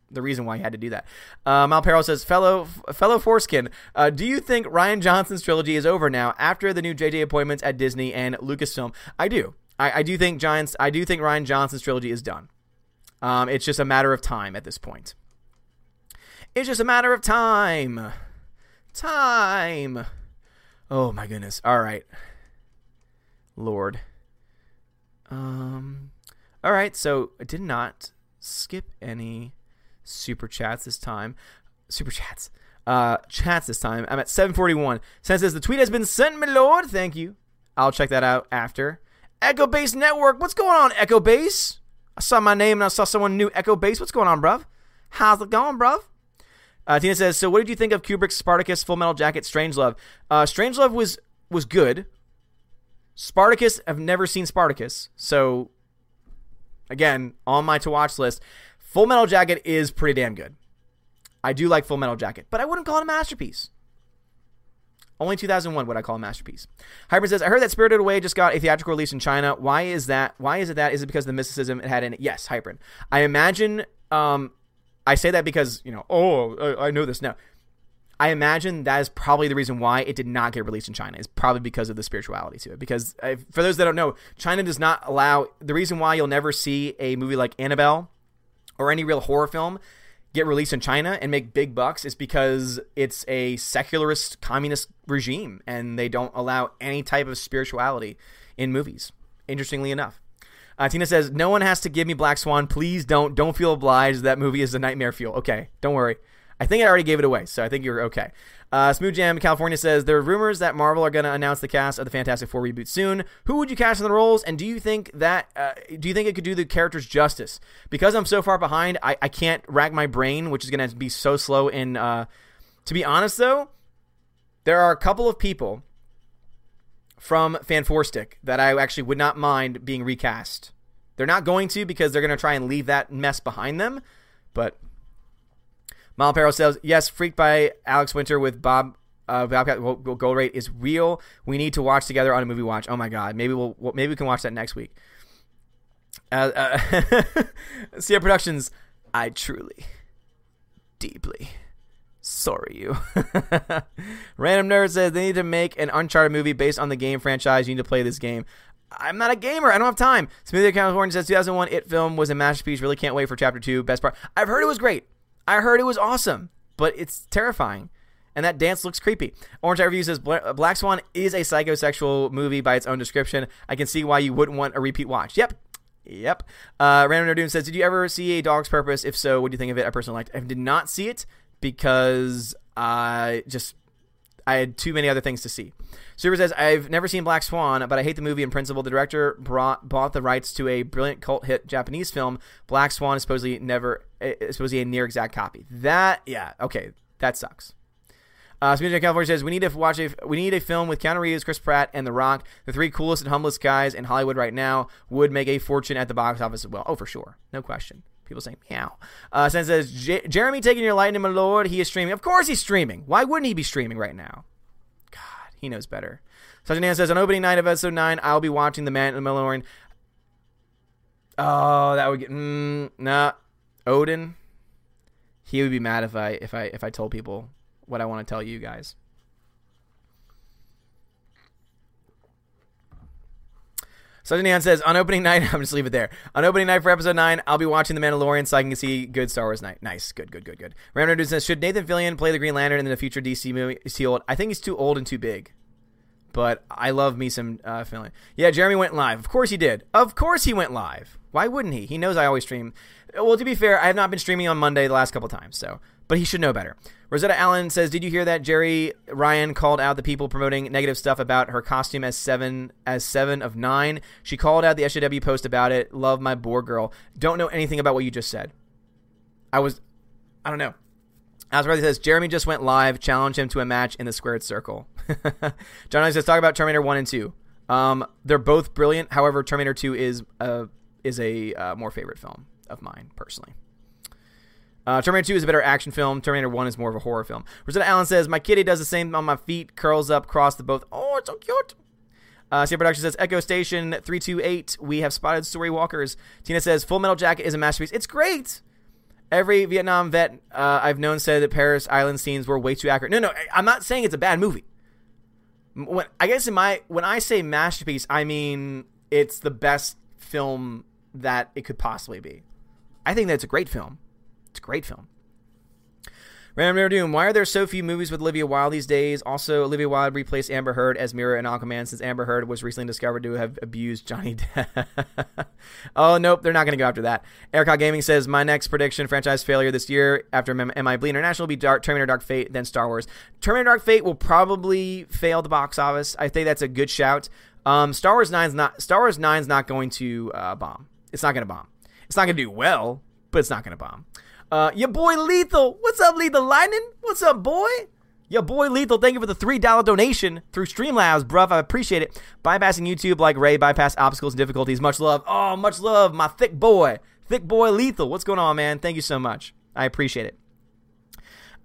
the reason why he had to do that. Uh, Malpero says, fellow fellow foreskin, uh, do you think Rian Johnson's trilogy is over now after the new JJ appointments at Disney and Lucasfilm? I do. I, I do think Giants. I do think Rian Johnson's trilogy is done. Um, it's just a matter of time at this point. It's just a matter of time. Time. Oh my goodness. All right. Lord. Um. All right. So I did not skip any super chats this time. Super chats. Uh, chats this time. I'm at 741. Since says the tweet has been sent, my lord. Thank you. I'll check that out after. Echo Base Network. What's going on, Echo Base? I saw my name and I saw someone new, Echo Base. What's going on, bruv? How's it going, bruv? Uh, Tina says, so what did you think of Kubrick's Spartacus, Full Metal Jacket, Strangelove? Uh, Strangelove was was good. Spartacus, I've never seen Spartacus, so again, on my to watch list, Full Metal Jacket is pretty damn good. I do like Full Metal Jacket, but I wouldn't call it a masterpiece. Only 2001 would I call a masterpiece. Hybrid says, I heard that Spirited Away just got a theatrical release in China. Why is that? Why is it that? Is it because of the mysticism it had in it? Yes, Hybrid. I imagine, um, I say that because, you know, oh, I know this now. I imagine that is probably the reason why it did not get released in China. Is probably because of the spirituality to it. Because uh, for those that don't know, China does not allow the reason why you'll never see a movie like Annabelle or any real horror film get released in China and make big bucks is because it's a secularist communist regime and they don't allow any type of spirituality in movies. Interestingly enough. Uh, Tina says, "No one has to give me Black Swan. Please don't. Don't feel obliged. That movie is a nightmare fuel. Okay, don't worry. I think I already gave it away, so I think you're okay. Uh, Smooth Jam California says there are rumors that Marvel are going to announce the cast of the Fantastic Four reboot soon. Who would you cast in the roles, and do you think that uh, do you think it could do the characters justice? Because I'm so far behind, I, I can't rack my brain, which is going to be so slow. In uh, to be honest, though, there are a couple of people from Fan Four Stick that I actually would not mind being recast. They're not going to because they're going to try and leave that mess behind them, but Malpero says, yes, Freaked by Alex Winter with Bob uh, Bobcat Goldthwait is real. We need to watch together on a movie watch. Oh my god, maybe we'll maybe we can watch that next week. Uh, uh, Sierra Productions, I truly, deeply sorry you. Random Nerd says they need to make an Uncharted movie based on the game franchise. You need to play this game. I'm not a gamer. I don't have time. Smoothie California says 2001 It film was a masterpiece. Really can't wait for chapter two. Best part. I've heard it was great. I heard it was awesome, but it's terrifying. And that dance looks creepy. Orange Eye Review says Black Swan is a psychosexual movie by its own description. I can see why you wouldn't want a repeat watch. Yep. Yep. Uh, Random Doom says, Did you ever see A Dog's Purpose? If so, what do you think of it? I personally liked it. I did not see it because I just I had too many other things to see. Super says, I've never seen Black Swan, but I hate the movie in principle. The director brought, bought the rights to a brilliant cult hit Japanese film. Black Swan is supposedly never is eh, supposedly a near exact copy. That yeah, okay, that sucks. Uh, Smoothie California says we need to watch a we need a film with Keanu Reeves, Chris Pratt, and The Rock, the three coolest and humblest guys in Hollywood right now, would make a fortune at the box office as well. Oh, for sure, no question. People saying meow. Uh, Sen says Jeremy taking your lightning, my lord. He is streaming. Of course he's streaming. Why wouldn't he be streaming right now? God, he knows better. Sajjan says on opening night of episode nine, I'll be watching the Man in the Mandalorian. Oh, that would get mm, nah. Odin. He would be mad if I if I if I told people what I want to tell you guys. Sajanian says, on opening night, I'm just leave it there. On opening night for episode 9, I'll be watching The Mandalorian so I can see good Star Wars night. Nice. Good, good, good, good. Ramner says, should Nathan Fillion play the Green Lantern in the future DC movie? Is he old? I think he's too old and too big. But I love me some uh, Fillion. Yeah, Jeremy went live. Of course he did. Of course he went live. Why wouldn't he? He knows I always stream. Well, to be fair, I have not been streaming on Monday the last couple times, so but he should know better. Rosetta Allen says, "Did you hear that Jeri Ryan called out the people promoting negative stuff about her costume as seven as seven of nine? She called out the SJW post about it. Love my Borg girl. Don't know anything about what you just said. I was, I don't know. As Riley says, Jeremy just went live. Challenge him to a match in the squared circle. John says, talk about Terminator One and Two. Um, they're both brilliant. However, Terminator Two is a is a uh, more favorite film of mine personally. Uh, Terminator 2 is a better action film. Terminator 1 is more of a horror film. Rosetta Allen says, My kitty does the same on my feet, curls up, cross the both. Oh, it's so cute. Uh, CA Production says, Echo Station 328, we have spotted story walkers. Tina says, Full Metal Jacket is a masterpiece. It's great. Every Vietnam vet uh, I've known said that Parris Island scenes were way too accurate. No, no, I'm not saying it's a bad movie. When I guess in my when I say masterpiece, I mean it's the best film that it could possibly be. I think that's a great film. It's a great film. Random Doom. Why are there so few movies with Olivia Wilde these days? Also, Olivia Wilde replaced Amber Heard as Mera in Aquaman since Amber Heard was recently discovered to have abused Johnny Depp. oh, nope, they're not going to go after that. Eric Gaming says, My next prediction franchise failure this year after MIB International will be Dark, Terminator Dark Fate, then Star Wars. Terminator Dark Fate will probably fail the box office. I think that's a good shout. Um, Star Wars 9's not Star Wars 9's not going to uh, bomb. It's not going to bomb. It's not going to do well, but it's not going to bomb. Uh, your boy Lethal. What's up, Lethal Lightning? What's up, boy? Your boy Lethal, thank you for the $3 donation through Streamlabs, bruv. I appreciate it. Bypassing YouTube like Rey, bypass obstacles and difficulties. Much love. Oh, much love, my thick boy. Thick boy Lethal. What's going on, man? Thank you so much. I appreciate it.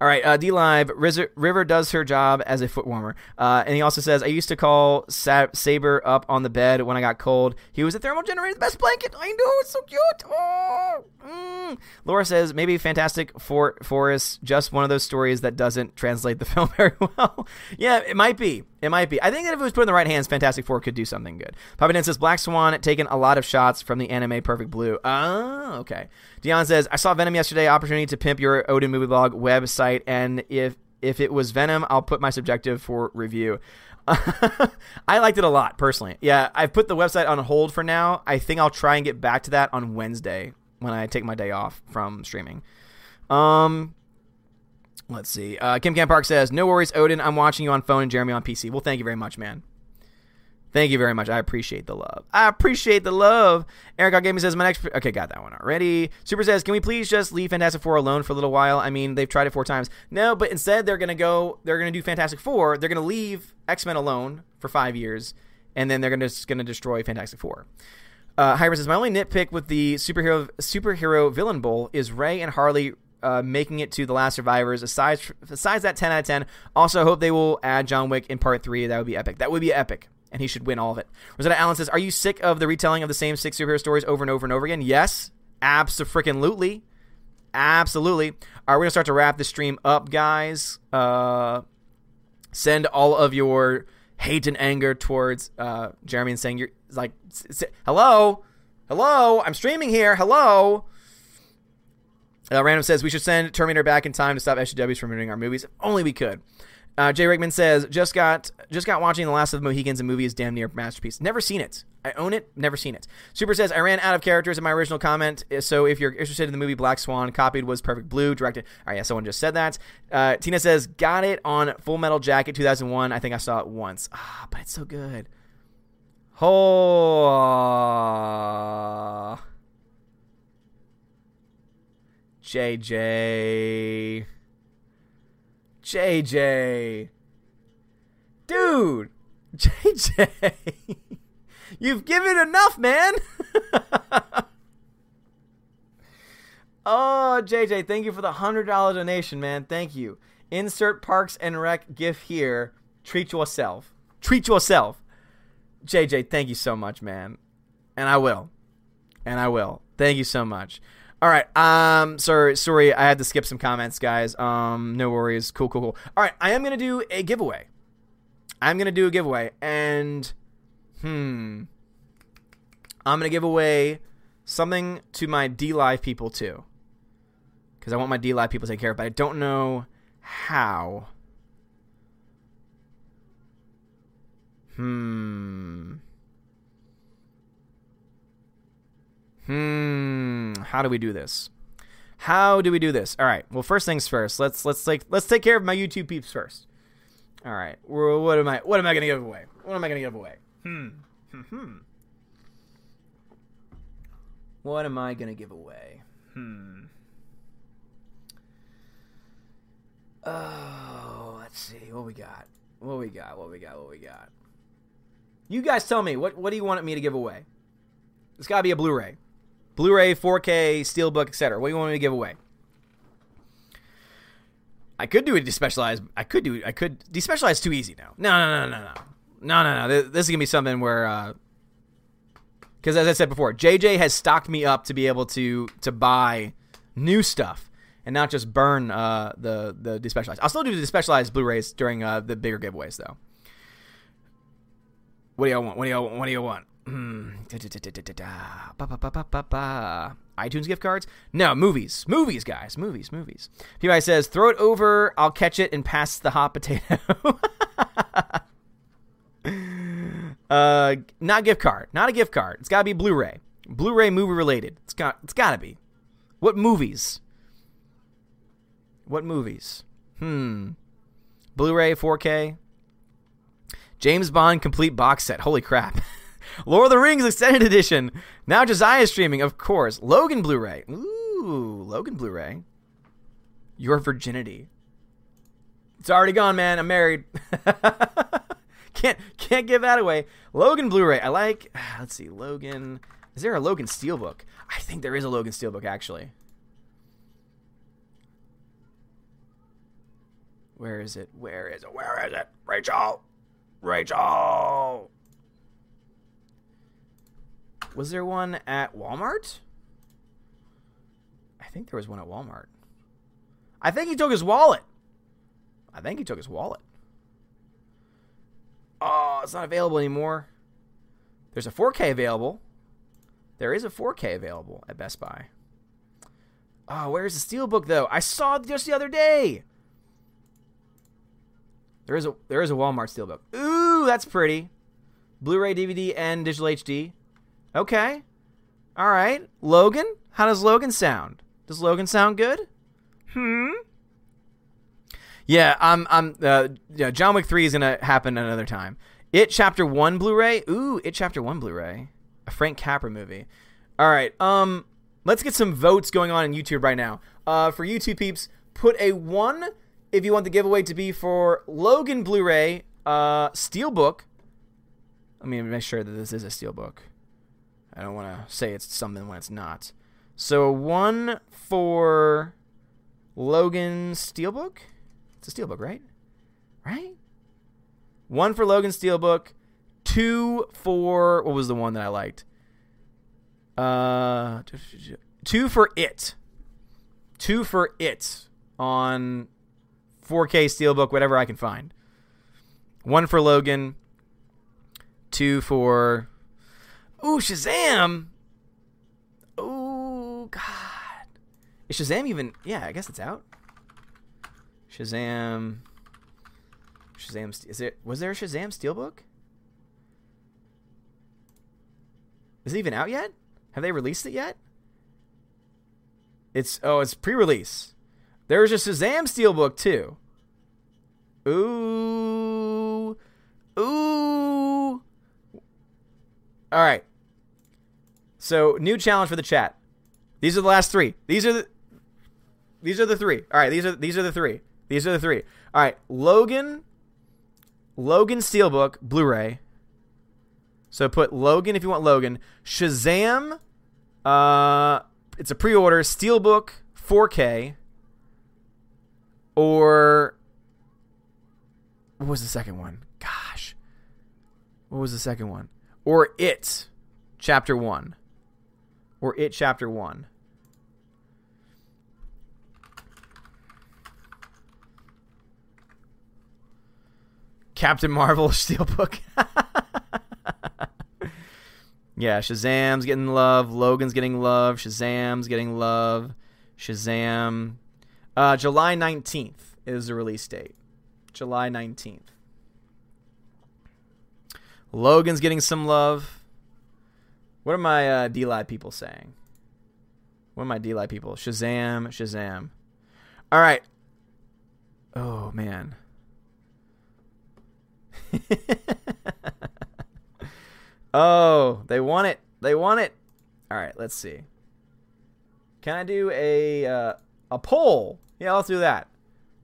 All right, uh, DLive. River does her job as a foot warmer. Uh, and he also says, I used to call Sa- Saber up on the bed when I got cold. He was a thermal generator, the best blanket. I know, it's so cute. Oh, mm. Laura says, maybe Fantastic For- Forest, just one of those stories that doesn't translate the film very well. yeah, it might be. It might be. I think that if it was put in the right hands, Fantastic Four could do something good. Papa Dan says Black Swan taken a lot of shots from the anime Perfect Blue. Oh, okay. Dion says I saw Venom yesterday. Opportunity to pimp your Odin movie blog website, and if if it was Venom, I'll put my subjective for review. I liked it a lot personally. Yeah, I've put the website on hold for now. I think I'll try and get back to that on Wednesday when I take my day off from streaming. Um, Let's see. Uh, Kim Camp Park says, "No worries, Odin. I'm watching you on phone and Jeremy on PC." Well, thank you very much, man. Thank you very much. I appreciate the love. I appreciate the love. Eric Gaming says, "My next." Okay, got that one already. Super says, "Can we please just leave Fantastic Four alone for a little while?" I mean, they've tried it four times. No, but instead they're gonna go. They're gonna do Fantastic Four. They're gonna leave X Men alone for five years, and then they're gonna just gonna destroy Fantastic Four. Uh, Hyper says, "My only nitpick with the superhero superhero villain bowl is Rey and Harley uh, making it to the Last Survivors. Aside besides that, ten out of ten. Also, hope they will add John Wick in part three. That would be epic. That would be epic, and he should win all of it. Rosetta Allen says, "Are you sick of the retelling of the same six superhero stories over and over and over again?" Yes, absolutely, absolutely. Are we gonna start to wrap the stream up, guys? Uh, send all of your hate and anger towards uh, Jeremy and saying you're like, hello, hello, I'm streaming here, hello. Uh, Random says we should send Terminator back in time to stop SJWs from ruining our movies. If only we could. Uh, Jay Rickman says just got just got watching The Last of the Mohicans. A movie is damn near masterpiece. Never seen it. I own it. Never seen it. Super says I ran out of characters in my original comment. So if you're interested in the movie Black Swan, copied was Perfect Blue, directed. All right, yeah, someone just said that. Uh, Tina says got it on Full Metal Jacket 2001. I think I saw it once. Ah, but it's so good. Oh. JJ. JJ. Dude. JJ. You've given enough, man. oh, JJ, thank you for the $100 donation, man. Thank you. Insert Parks and Rec GIF here. Treat yourself. Treat yourself. JJ, thank you so much, man. And I will. And I will. Thank you so much. All right. Um. Sorry. Sorry. I had to skip some comments, guys. Um. No worries. Cool. Cool. Cool. All right. I am gonna do a giveaway. I'm gonna do a giveaway, and hmm, I'm gonna give away something to my DLive people too, because I want my DLive people to take care of. But I don't know how. Hmm. Hmm. How do we do this? How do we do this? All right. Well, first things first. Let's let's take let's take care of my YouTube peeps first. All right. Well, what am I what am I gonna give away? What am I gonna give away? Hmm. Hmm. What am I gonna give away? Hmm. Oh, let's see. What we got? What we got? What we got? What we got? You guys tell me. What what do you want me to give away? It's got to be a Blu-ray. Blu-ray, 4K, Steelbook, etc. What do you want me to give away? I could do a despecialized. I could do. I could despecialize too easy now. No, no, no, no, no, no, no, no. This is gonna be something where, because uh, as I said before, JJ has stocked me up to be able to to buy new stuff and not just burn uh, the the despecialized. I'll still do the despecialized Blu-rays during uh, the bigger giveaways though. What do y'all want? What do y'all want? What do y'all want? iTunes gift cards? No, movies. Movies, guys. Movies, movies. PY says, throw it over, I'll catch it and pass the hot potato. uh, not gift card. Not a gift card. It's got to be Blu-ray. Blu-ray movie related. It's got it's got to be. What movies? What movies? Hmm. Blu-ray 4K. James Bond complete box set. Holy crap. Lord of the Rings Extended Edition. Now Josiah streaming, of course. Logan Blu-ray. Ooh, Logan Blu-ray. Your virginity. It's already gone, man. I'm married. can't can't give that away. Logan Blu-ray. I like. Let's see. Logan. Is there a Logan Steelbook? I think there is a Logan Steelbook actually. Where is it? Where is it? Where is it? Rachel. Rachel. Was there one at Walmart? I think there was one at Walmart. I think he took his wallet. I think he took his wallet. Oh, it's not available anymore. There's a 4K available. There is a 4K available at Best Buy. Oh, where's the Steelbook though? I saw it just the other day. There is a there is a Walmart Steelbook. Ooh, that's pretty. Blu-ray, DVD, and digital HD. Okay. All right. Logan? How does Logan sound? Does Logan sound good? Hmm. Yeah, I'm. I'm. Uh, yeah, John Wick Three is gonna happen another time. It Chapter One Blu-ray. Ooh, It Chapter One Blu-ray. A Frank Capra movie. All right. Um, let's get some votes going on in YouTube right now. Uh, for YouTube peeps, put a one if you want the giveaway to be for Logan Blu-ray, uh, Steelbook. Let me make sure that this is a Steelbook. I don't want to say it's something when it's not. So one for Logan Steelbook. It's a Steelbook, right? Right? One for Logan Steelbook. Two for what was the one that I liked? Uh, two for it. Two for it on 4K Steelbook, whatever I can find. One for Logan. Two for. Ooh, Shazam! Ooh, God. Is Shazam even. Yeah, I guess it's out. Shazam. Shazam. Is it. Was there a Shazam Steelbook? Is it even out yet? Have they released it yet? It's. Oh, it's pre release. There's a Shazam Steelbook, too. Ooh. Ooh. All right. So, new challenge for the chat. These are the last 3. These are the These are the 3. All right, these are these are the 3. These are the 3. All right, Logan Logan Steelbook Blu-ray. So put Logan if you want Logan. Shazam uh it's a pre-order Steelbook 4K or what was the second one? Gosh. What was the second one? Or It, Chapter 1. Or It, Chapter 1. Captain Marvel Steelbook. yeah, Shazam's getting love. Logan's getting love. Shazam's getting love. Shazam. Uh, July 19th is the release date. July 19th. Logan's getting some love. What are my uh, people saying? What are my DLive people? Shazam, Shazam. All right. Oh, man. oh, they want it. They want it. All right, let's see. Can I do a uh, a poll? Yeah, let's do that.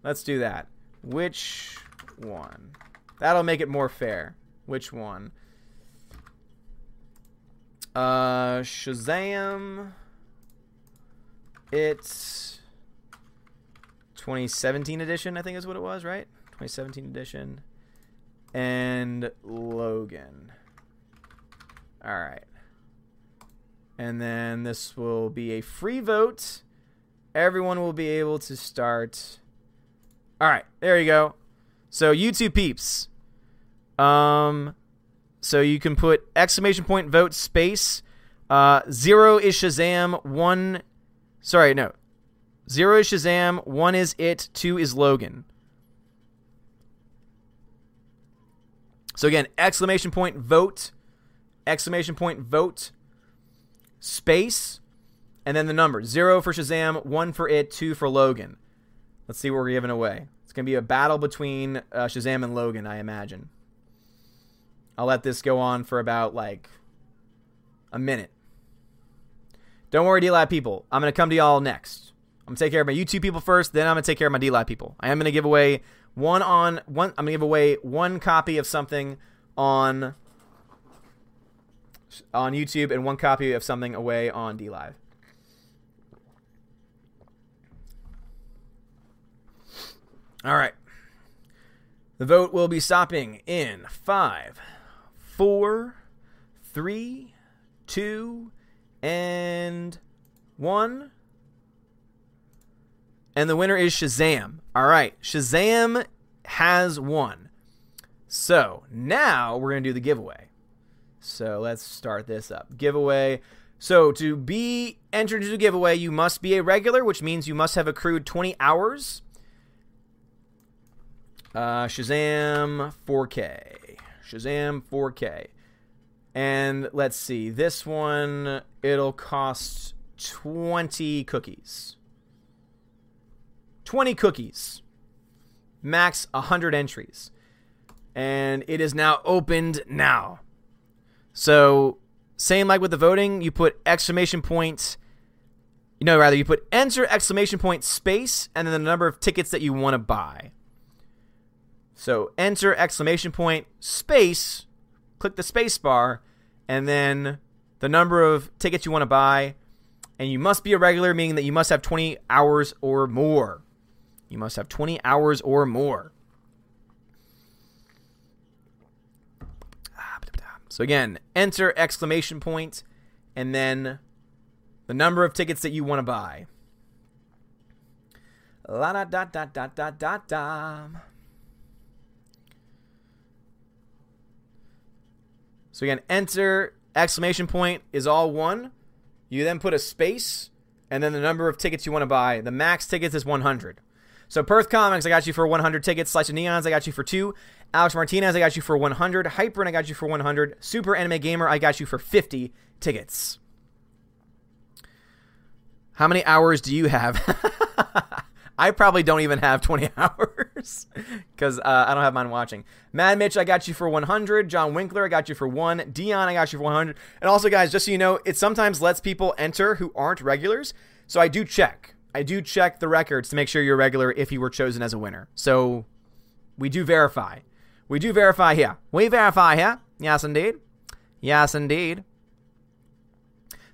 Let's do that. Which one? That'll make it more fair. Which one? Uh, Shazam. It's 2017 edition, I think is what it was, right? 2017 edition. And Logan. All right. And then this will be a free vote. Everyone will be able to start all right, there you go. So YouTube peeps. Um, so you can put exclamation point vote space. Uh, zero is Shazam. One, sorry, no. Zero is Shazam. One is it. Two is Logan. So again, exclamation point vote, exclamation point vote, space, and then the number zero for Shazam, one for it, two for Logan. Let's see what we're giving away. It's going to be a battle between uh, Shazam and Logan, I imagine. I'll let this go on for about like a minute. Don't worry, DLive people. I'm going to come to y'all next. I'm going to take care of my YouTube people first, then I'm going to take care of my DLive people. I am going to give away one on one I'm going to give away one copy of something on on YouTube and one copy of something away on DLive. All right. The vote will be stopping in five, four, three, two, and one. And the winner is Shazam. All right. Shazam has won. So now we're going to do the giveaway. So let's start this up. Giveaway. So to be entered into the giveaway, you must be a regular, which means you must have accrued 20 hours uh, Shazam 4K. Shazam 4K. And let's see. This one, it'll cost 20 cookies. 20 cookies. Max 100 entries. And it is now opened now. So, same like with the voting, you put exclamation point. You know, rather, you put enter exclamation point space and then the number of tickets that you want to buy. So enter exclamation point space, click the space bar, and then the number of tickets you want to buy, And you must be a regular, meaning that you must have 20 hours or more. You must have 20 hours or more. So again, enter exclamation point and then the number of tickets that you want to buy. La da da da da da da So again, enter exclamation point is all one. You then put a space and then the number of tickets you want to buy. The max tickets is 100. So Perth Comics, I got you for 100 tickets. Slice of Neons, I got you for two. Alex Martinez, I got you for 100. Hyperin, I got you for 100. Super Anime Gamer, I got you for 50 tickets. How many hours do you have? I probably don't even have 20 hours because uh, I don't have mine watching. Mad Mitch, I got you for 100. John Winkler, I got you for one. Dion, I got you for 100. And also, guys, just so you know, it sometimes lets people enter who aren't regulars. So I do check. I do check the records to make sure you're regular if you were chosen as a winner. So we do verify. We do verify here. We verify here. Yes, indeed. Yes, indeed.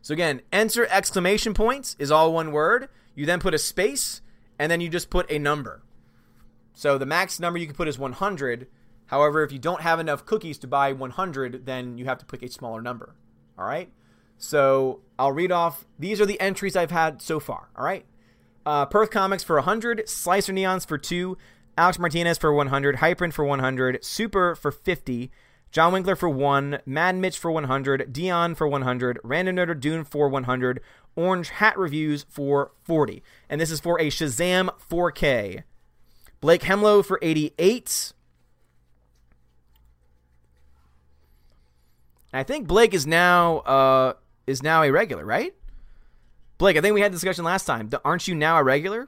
So again, enter exclamation points is all one word. You then put a space and then you just put a number. So the max number you can put is 100. However, if you don't have enough cookies to buy 100, then you have to pick a smaller number. All right? So I'll read off. These are the entries I've had so far. All right? Uh, Perth Comics for 100, Slicer Neons for 2, Alex Martinez for 100, Hyprin for 100, Super for 50, John Winkler for 1, Mad Mitch for 100, Dion for 100, Random Notre Dune for 100, Orange Hat Reviews for 40. And this is for a Shazam 4K. Blake Hemlo for 88. I think Blake is now uh, is now a regular, right? Blake, I think we had the discussion last time. Aren't you now a regular?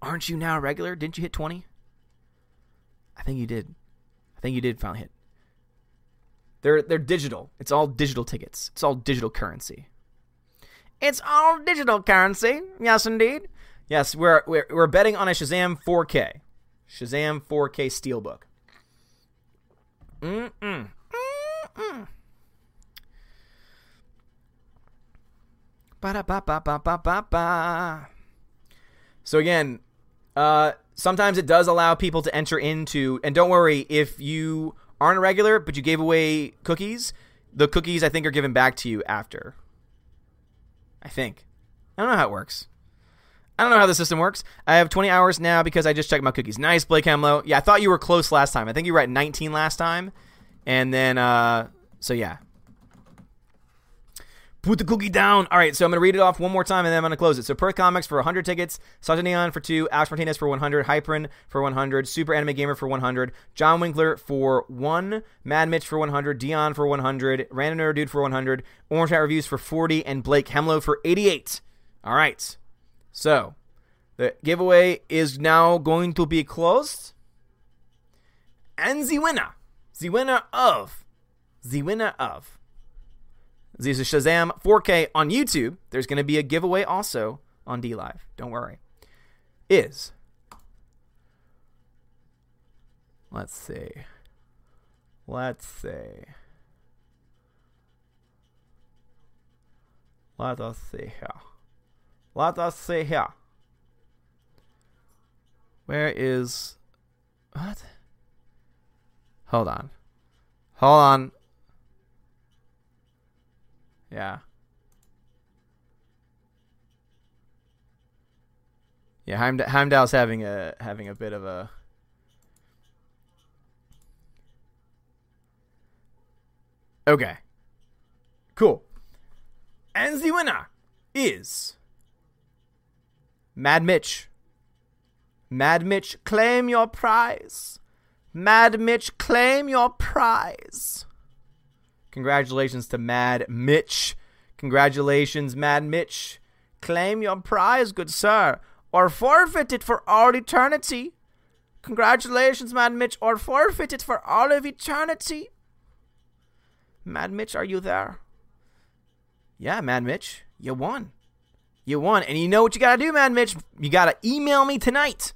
Aren't you now a regular? Didn't you hit 20? I think you did. I think you did finally hit. They're they're digital. It's all digital tickets. It's all digital currency. It's all digital currency. Yes, indeed. Yes, we're we're, we're betting on a Shazam 4K. Shazam 4K Steelbook. Mm-mm. Mm-mm. Ba-da-ba-ba-ba-ba-ba. So again, uh, sometimes it does allow people to enter into, and don't worry if you aren't a regular, but you gave away cookies. The cookies I think are given back to you after. I think. I don't know how it works. I don't know how the system works. I have 20 hours now because I just checked my cookies. Nice, Blake Hemlo. Yeah, I thought you were close last time. I think you were at 19 last time. And then, uh, so yeah. Put the cookie down. All right, so I'm going to read it off one more time and then I'm going to close it. So Perth Comics for 100 tickets, Sasha Neon for 2, Ash Martinez for 100, Hyperin for 100, Super Anime Gamer for 100, John Winkler for 1, Mad Mitch for 100, Dion for 100, Random Nerd Dude for 100, Orange Hat Reviews for 40, and Blake Hemlo for 88. All right. So the giveaway is now going to be closed. And the winner, the winner of, the winner of is Shazam 4K on YouTube. There's going to be a giveaway also on DLive. Don't worry. Is let's see. Let's see. Let us see here. Let us see here. Where is what? Hold on. Hold on. Yeah. Yeah, Heimd- Heimdall's having a having a bit of a Okay. Cool. And the winner is Mad Mitch. Mad Mitch, claim your prize. Mad Mitch, claim your prize. Congratulations to Mad Mitch. Congratulations, Mad Mitch. Claim your prize, good sir, or forfeit it for all eternity. Congratulations, Mad Mitch, or forfeit it for all of eternity. Mad Mitch, are you there? Yeah, Mad Mitch, you won. You won. And you know what you got to do, Mad Mitch? You got to email me tonight.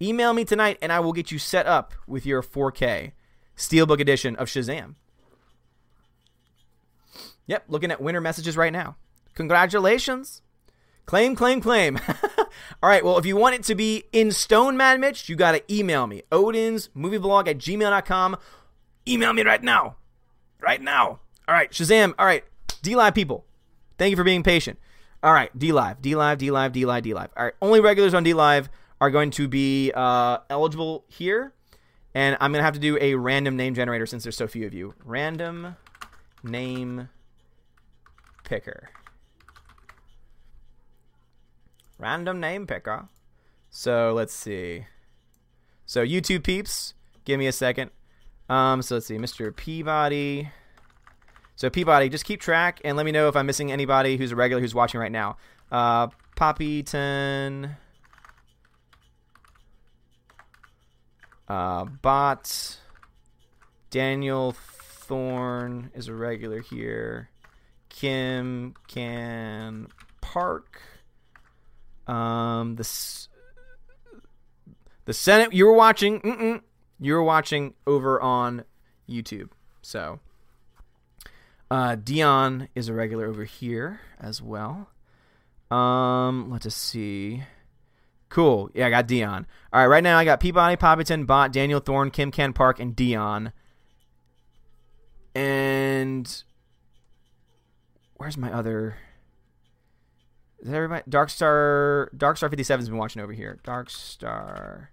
Email me tonight, and I will get you set up with your 4K Steelbook edition of Shazam. Yep, looking at winner messages right now. Congratulations. Claim, claim, claim. All right, well, if you want it to be in stone, Mad Mitch, you got to email me. Odin's movieblog at gmail.com. Email me right now. Right now. All right, Shazam. All right, DLive people. Thank you for being patient. All right, DLive, D Live, DLive, D Live, DLive. All right, only regulars on DLive are going to be uh, eligible here. And I'm going to have to do a random name generator since there's so few of you. Random name picker. Random name picker. So let's see. So YouTube peeps, give me a second. Um, so let's see, Mr. Peabody. So Peabody, just keep track and let me know if I'm missing anybody who's a regular who's watching right now. Uh, Poppyton. Uh, Bot. Daniel Thorne is a regular here. Kim Can Park. Um, the the Senate you were watching. You were watching over on YouTube. So, uh, Dion is a regular over here as well. Um, let's just see. Cool. Yeah, I got Dion. All right, right now I got Peabody, Poppyton, Bot, Daniel Thorne, Kim Can Park, and Dion. And where's my other? Is everybody? Dark Star Dark Star 57's been watching over here. Dark Star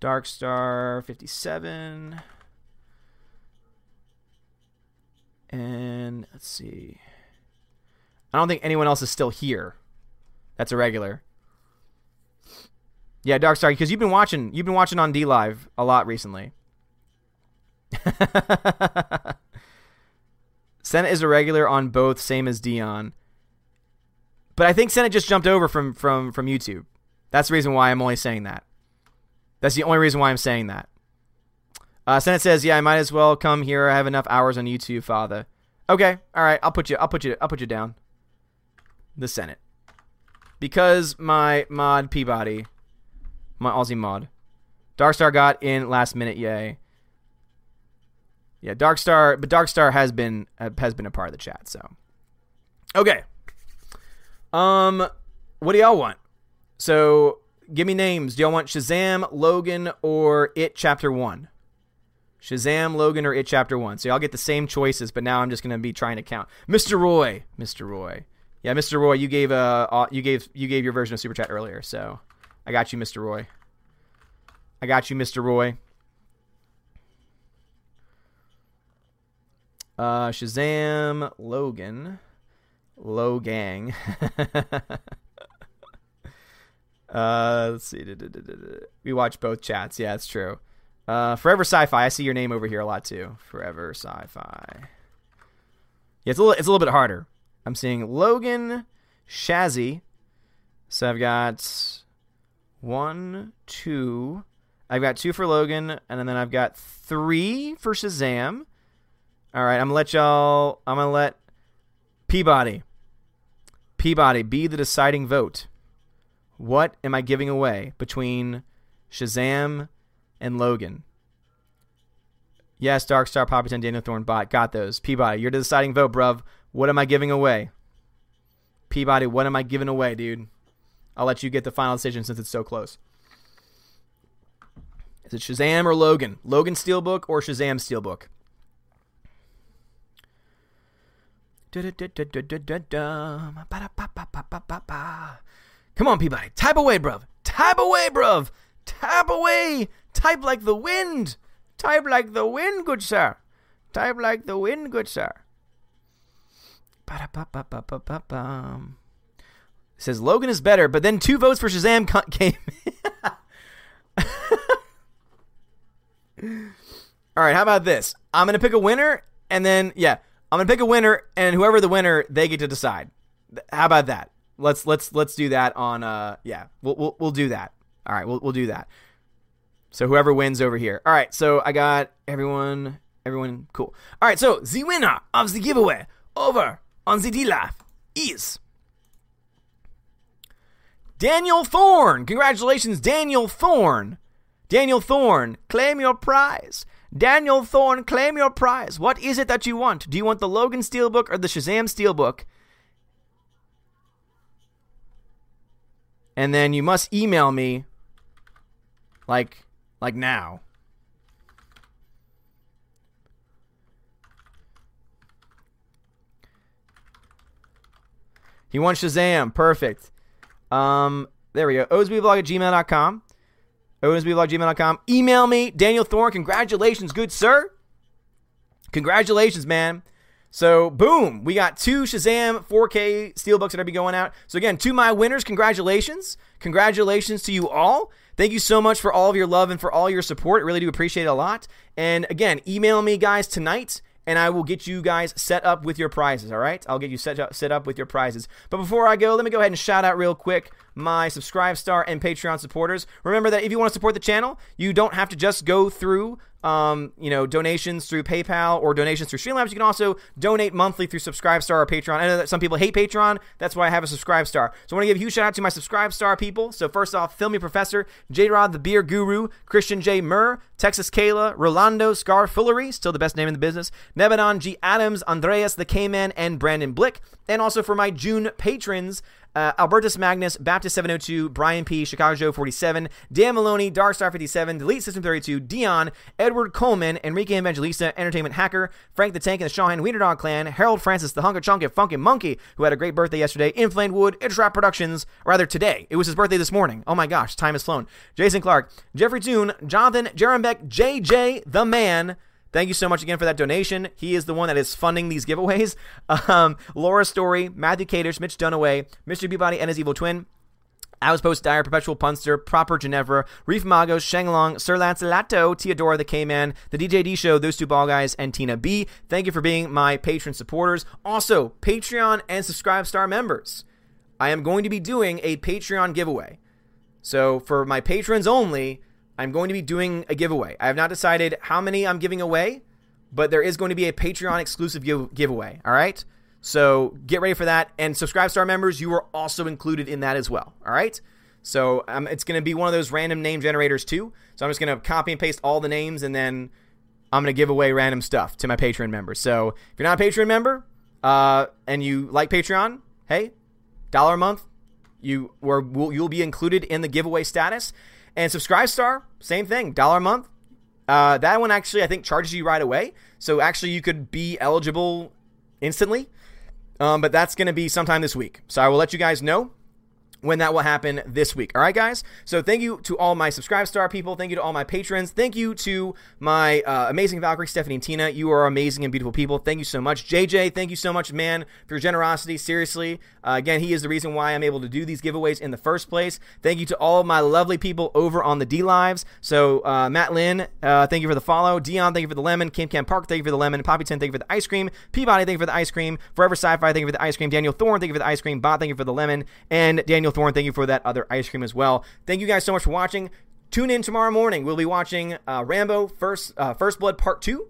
Dark Star 57. And let's see. I don't think anyone else is still here. That's a regular. Yeah, Dark Star because you've been watching, you've been watching on DLive a lot recently. Senate is a regular on both, same as Dion. But I think Senate just jumped over from from from YouTube. That's the reason why I'm only saying that. That's the only reason why I'm saying that. Uh, Senate says, "Yeah, I might as well come here. I have enough hours on YouTube, Father." Okay, all right. I'll put you. I'll put you. I'll put you down. The Senate, because my mod Peabody my Aussie mod. Darkstar got in last minute, yay. Yeah, Darkstar, but Darkstar has been uh, has been a part of the chat. So, okay. Um, what do y'all want? So, give me names. Do y'all want Shazam, Logan, or It Chapter One? Shazam, Logan, or It Chapter One. So y'all get the same choices, but now I'm just gonna be trying to count. Mr. Roy, Mr. Roy, yeah, Mr. Roy, you gave uh, you gave you gave your version of super chat earlier, so I got you, Mr. Roy. I got you, Mr. Roy. Uh, Shazam, Logan, Logang. uh, let's see. We watch both chats. Yeah, it's true. Uh, Forever Sci-Fi. I see your name over here a lot too. Forever Sci-Fi. Yeah, it's a little. It's a little bit harder. I'm seeing Logan, Shazzy. So I've got one, two. I've got two for Logan, and then I've got three for Shazam. All right, I'm gonna let y'all. I'm gonna let Peabody, Peabody, be the deciding vote. What am I giving away between Shazam and Logan? Yes, Darkstar, Poppyton, Daniel Thorne, Bot, got those. Peabody, you're the deciding vote, bruv. What am I giving away? Peabody, what am I giving away, dude? I'll let you get the final decision since it's so close. Is it Shazam or Logan? Logan Steelbook or Shazam Steelbook? Come on, Peabody. Type away, bruv. Type away, bruv. Type away. Type like the wind. Type like the wind, good sir. Type like the wind, good sir. Says Logan is better, but then two votes for Shazam came. All right, how about this? I'm gonna pick a winner, and then yeah, I'm gonna pick a winner, and whoever the winner, they get to decide. How about that? Let's let's let's do that on uh yeah, we'll we'll, we'll do that. All right, we'll we'll do that. So whoever wins over here. All right, so I got everyone everyone cool. All right, so the winner of the giveaway over on the DLive is Daniel Thorne. Congratulations, Daniel Thorne. Daniel Thorne, claim your prize. Daniel Thorn, claim your prize. What is it that you want? Do you want the Logan Steelbook or the Shazam Steelbook? And then you must email me like like now. He wants Shazam. Perfect. Um, there we go. Osbvlog at gmail.com. OSBblog at gmail.com. Email me, Daniel Thorne. Congratulations, good sir. Congratulations, man. So, boom, we got two Shazam 4K Steelbooks that are be going out. So, again, to my winners, congratulations. Congratulations to you all. Thank you so much for all of your love and for all your support. I really do appreciate it a lot. And again, email me, guys, tonight and I will get you guys set up with your prizes. All right, I'll get you set up, set up with your prizes. But before I go, let me go ahead and shout out real quick my SubscribeStar and Patreon supporters. Remember that if you want to support the channel, you don't have to just go through um, you know, donations through PayPal or donations through Streamlabs. You can also donate monthly through Subscribestar or Patreon. I know that some people hate Patreon. That's why I have a Subscribestar. So I want to give a huge shout out to my Subscribestar people. So first off, Filmy Professor, J Rod the Beer Guru, Christian J. Murr, Texas Kayla, Rolando Scar Fillery, still the best name in the business, Nebanon G. Adams, Andreas the K-Man, and Brandon Blick. And also for my June patrons, uh, Albertus Magnus, Baptist 702, Brian P, Chicago Joe 47, Dan Maloney, Darkstar 57, Delete System 32, Dion, Edward Coleman, Enrique Evangelista, Entertainment Hacker, Frank the Tank and the Shahan Wiener Dog Clan, Harold Francis, the Hunker Chunky Funky Monkey, who had a great birthday yesterday, Inflamed Wood, Trap Productions, rather today. It was his birthday this morning. Oh my gosh, time has flown. Jason Clark, Jeffrey Toon, Jonathan, Jerem Beck, JJ, the man, Thank you so much again for that donation. He is the one that is funding these giveaways. Um, Laura Story, Matthew Caters, Mitch Dunaway, Mr. Peabody and his evil twin, I was Post Dyer, Perpetual Punster, Proper Ginevra, Reef Magos, Shenglong, Sir Lancelato, Teodora the K-Man, the DJD Show, those two ball guys, and Tina B. Thank you for being my patron supporters. Also, Patreon and SubscribeStar members. I am going to be doing a Patreon giveaway. So for my patrons only, I'm going to be doing a giveaway. I have not decided how many I'm giving away, but there is going to be a Patreon exclusive give- giveaway. All right. So get ready for that. And subscribe star members, you are also included in that as well. All right. So um, it's going to be one of those random name generators too. So I'm just going to copy and paste all the names and then I'm going to give away random stuff to my Patreon members. So if you're not a Patreon member uh, and you like Patreon, hey, dollar a month, you or you'll be included in the giveaway status. And SubscribeStar, same thing, dollar a month. Uh, that one actually, I think, charges you right away. So actually, you could be eligible instantly. Um, but that's going to be sometime this week. So I will let you guys know when that will happen this week. All right, guys? So thank you to all my SubscribeStar people. Thank you to all my patrons. Thank you to my uh, amazing Valkyrie, Stephanie, and Tina. You are amazing and beautiful people. Thank you so much. JJ, thank you so much, man, for your generosity. Seriously. Uh, again, he is the reason why I'm able to do these giveaways in the first place. Thank you to all of my lovely people over on the DLives. So, uh, Matt Lynn, uh, thank you for the follow. Dion, thank you for the lemon. Kim Cam Park, thank you for the lemon. Poppy 10, thank you for the ice cream. Peabody, thank you for the ice cream. Forever Sci Fi, thank you for the ice cream. Daniel Thorne, thank you for the ice cream. Bot, thank you for the lemon. And Daniel Thorne, thank you for that other ice cream as well. Thank you guys so much for watching. Tune in tomorrow morning. We'll be watching uh, Rambo First uh, First Blood Part Two.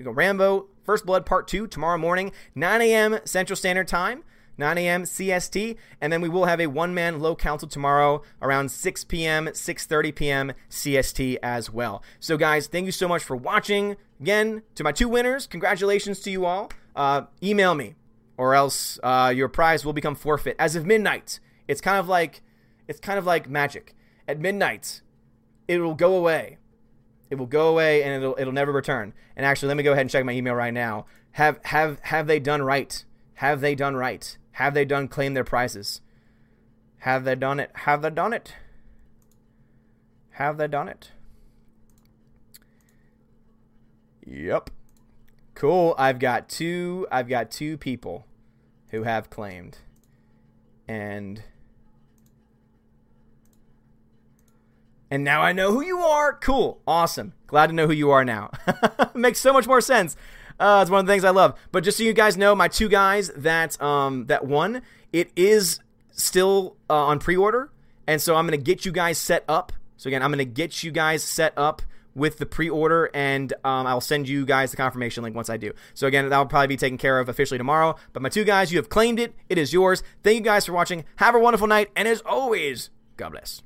Rambo First Blood Part Two tomorrow morning, 9 a.m. Central Standard Time. 9 a.m. CST, and then we will have a one-man low council tomorrow around 6 p.m., 6:30 p.m. CST as well. So, guys, thank you so much for watching. Again, to my two winners, congratulations to you all. Uh, email me, or else uh, your prize will become forfeit as of midnight. It's kind of like it's kind of like magic. At midnight, it will go away. It will go away and it'll it'll never return. And actually, let me go ahead and check my email right now. Have have have they done right? Have they done right? Have they done claim their prizes? Have they done it? Have they done it? Have they done it? Yep. Cool. I've got two I've got two people who have claimed. And And now I know who you are. Cool. Awesome. Glad to know who you are now. Makes so much more sense. Uh, it's one of the things I love. But just so you guys know, my two guys that um that won, it is still uh, on pre-order, and so I'm gonna get you guys set up. So again, I'm gonna get you guys set up with the pre-order, and um, I'll send you guys the confirmation link once I do. So again, that will probably be taken care of officially tomorrow. But my two guys, you have claimed it. It is yours. Thank you guys for watching. Have a wonderful night, and as always, God bless.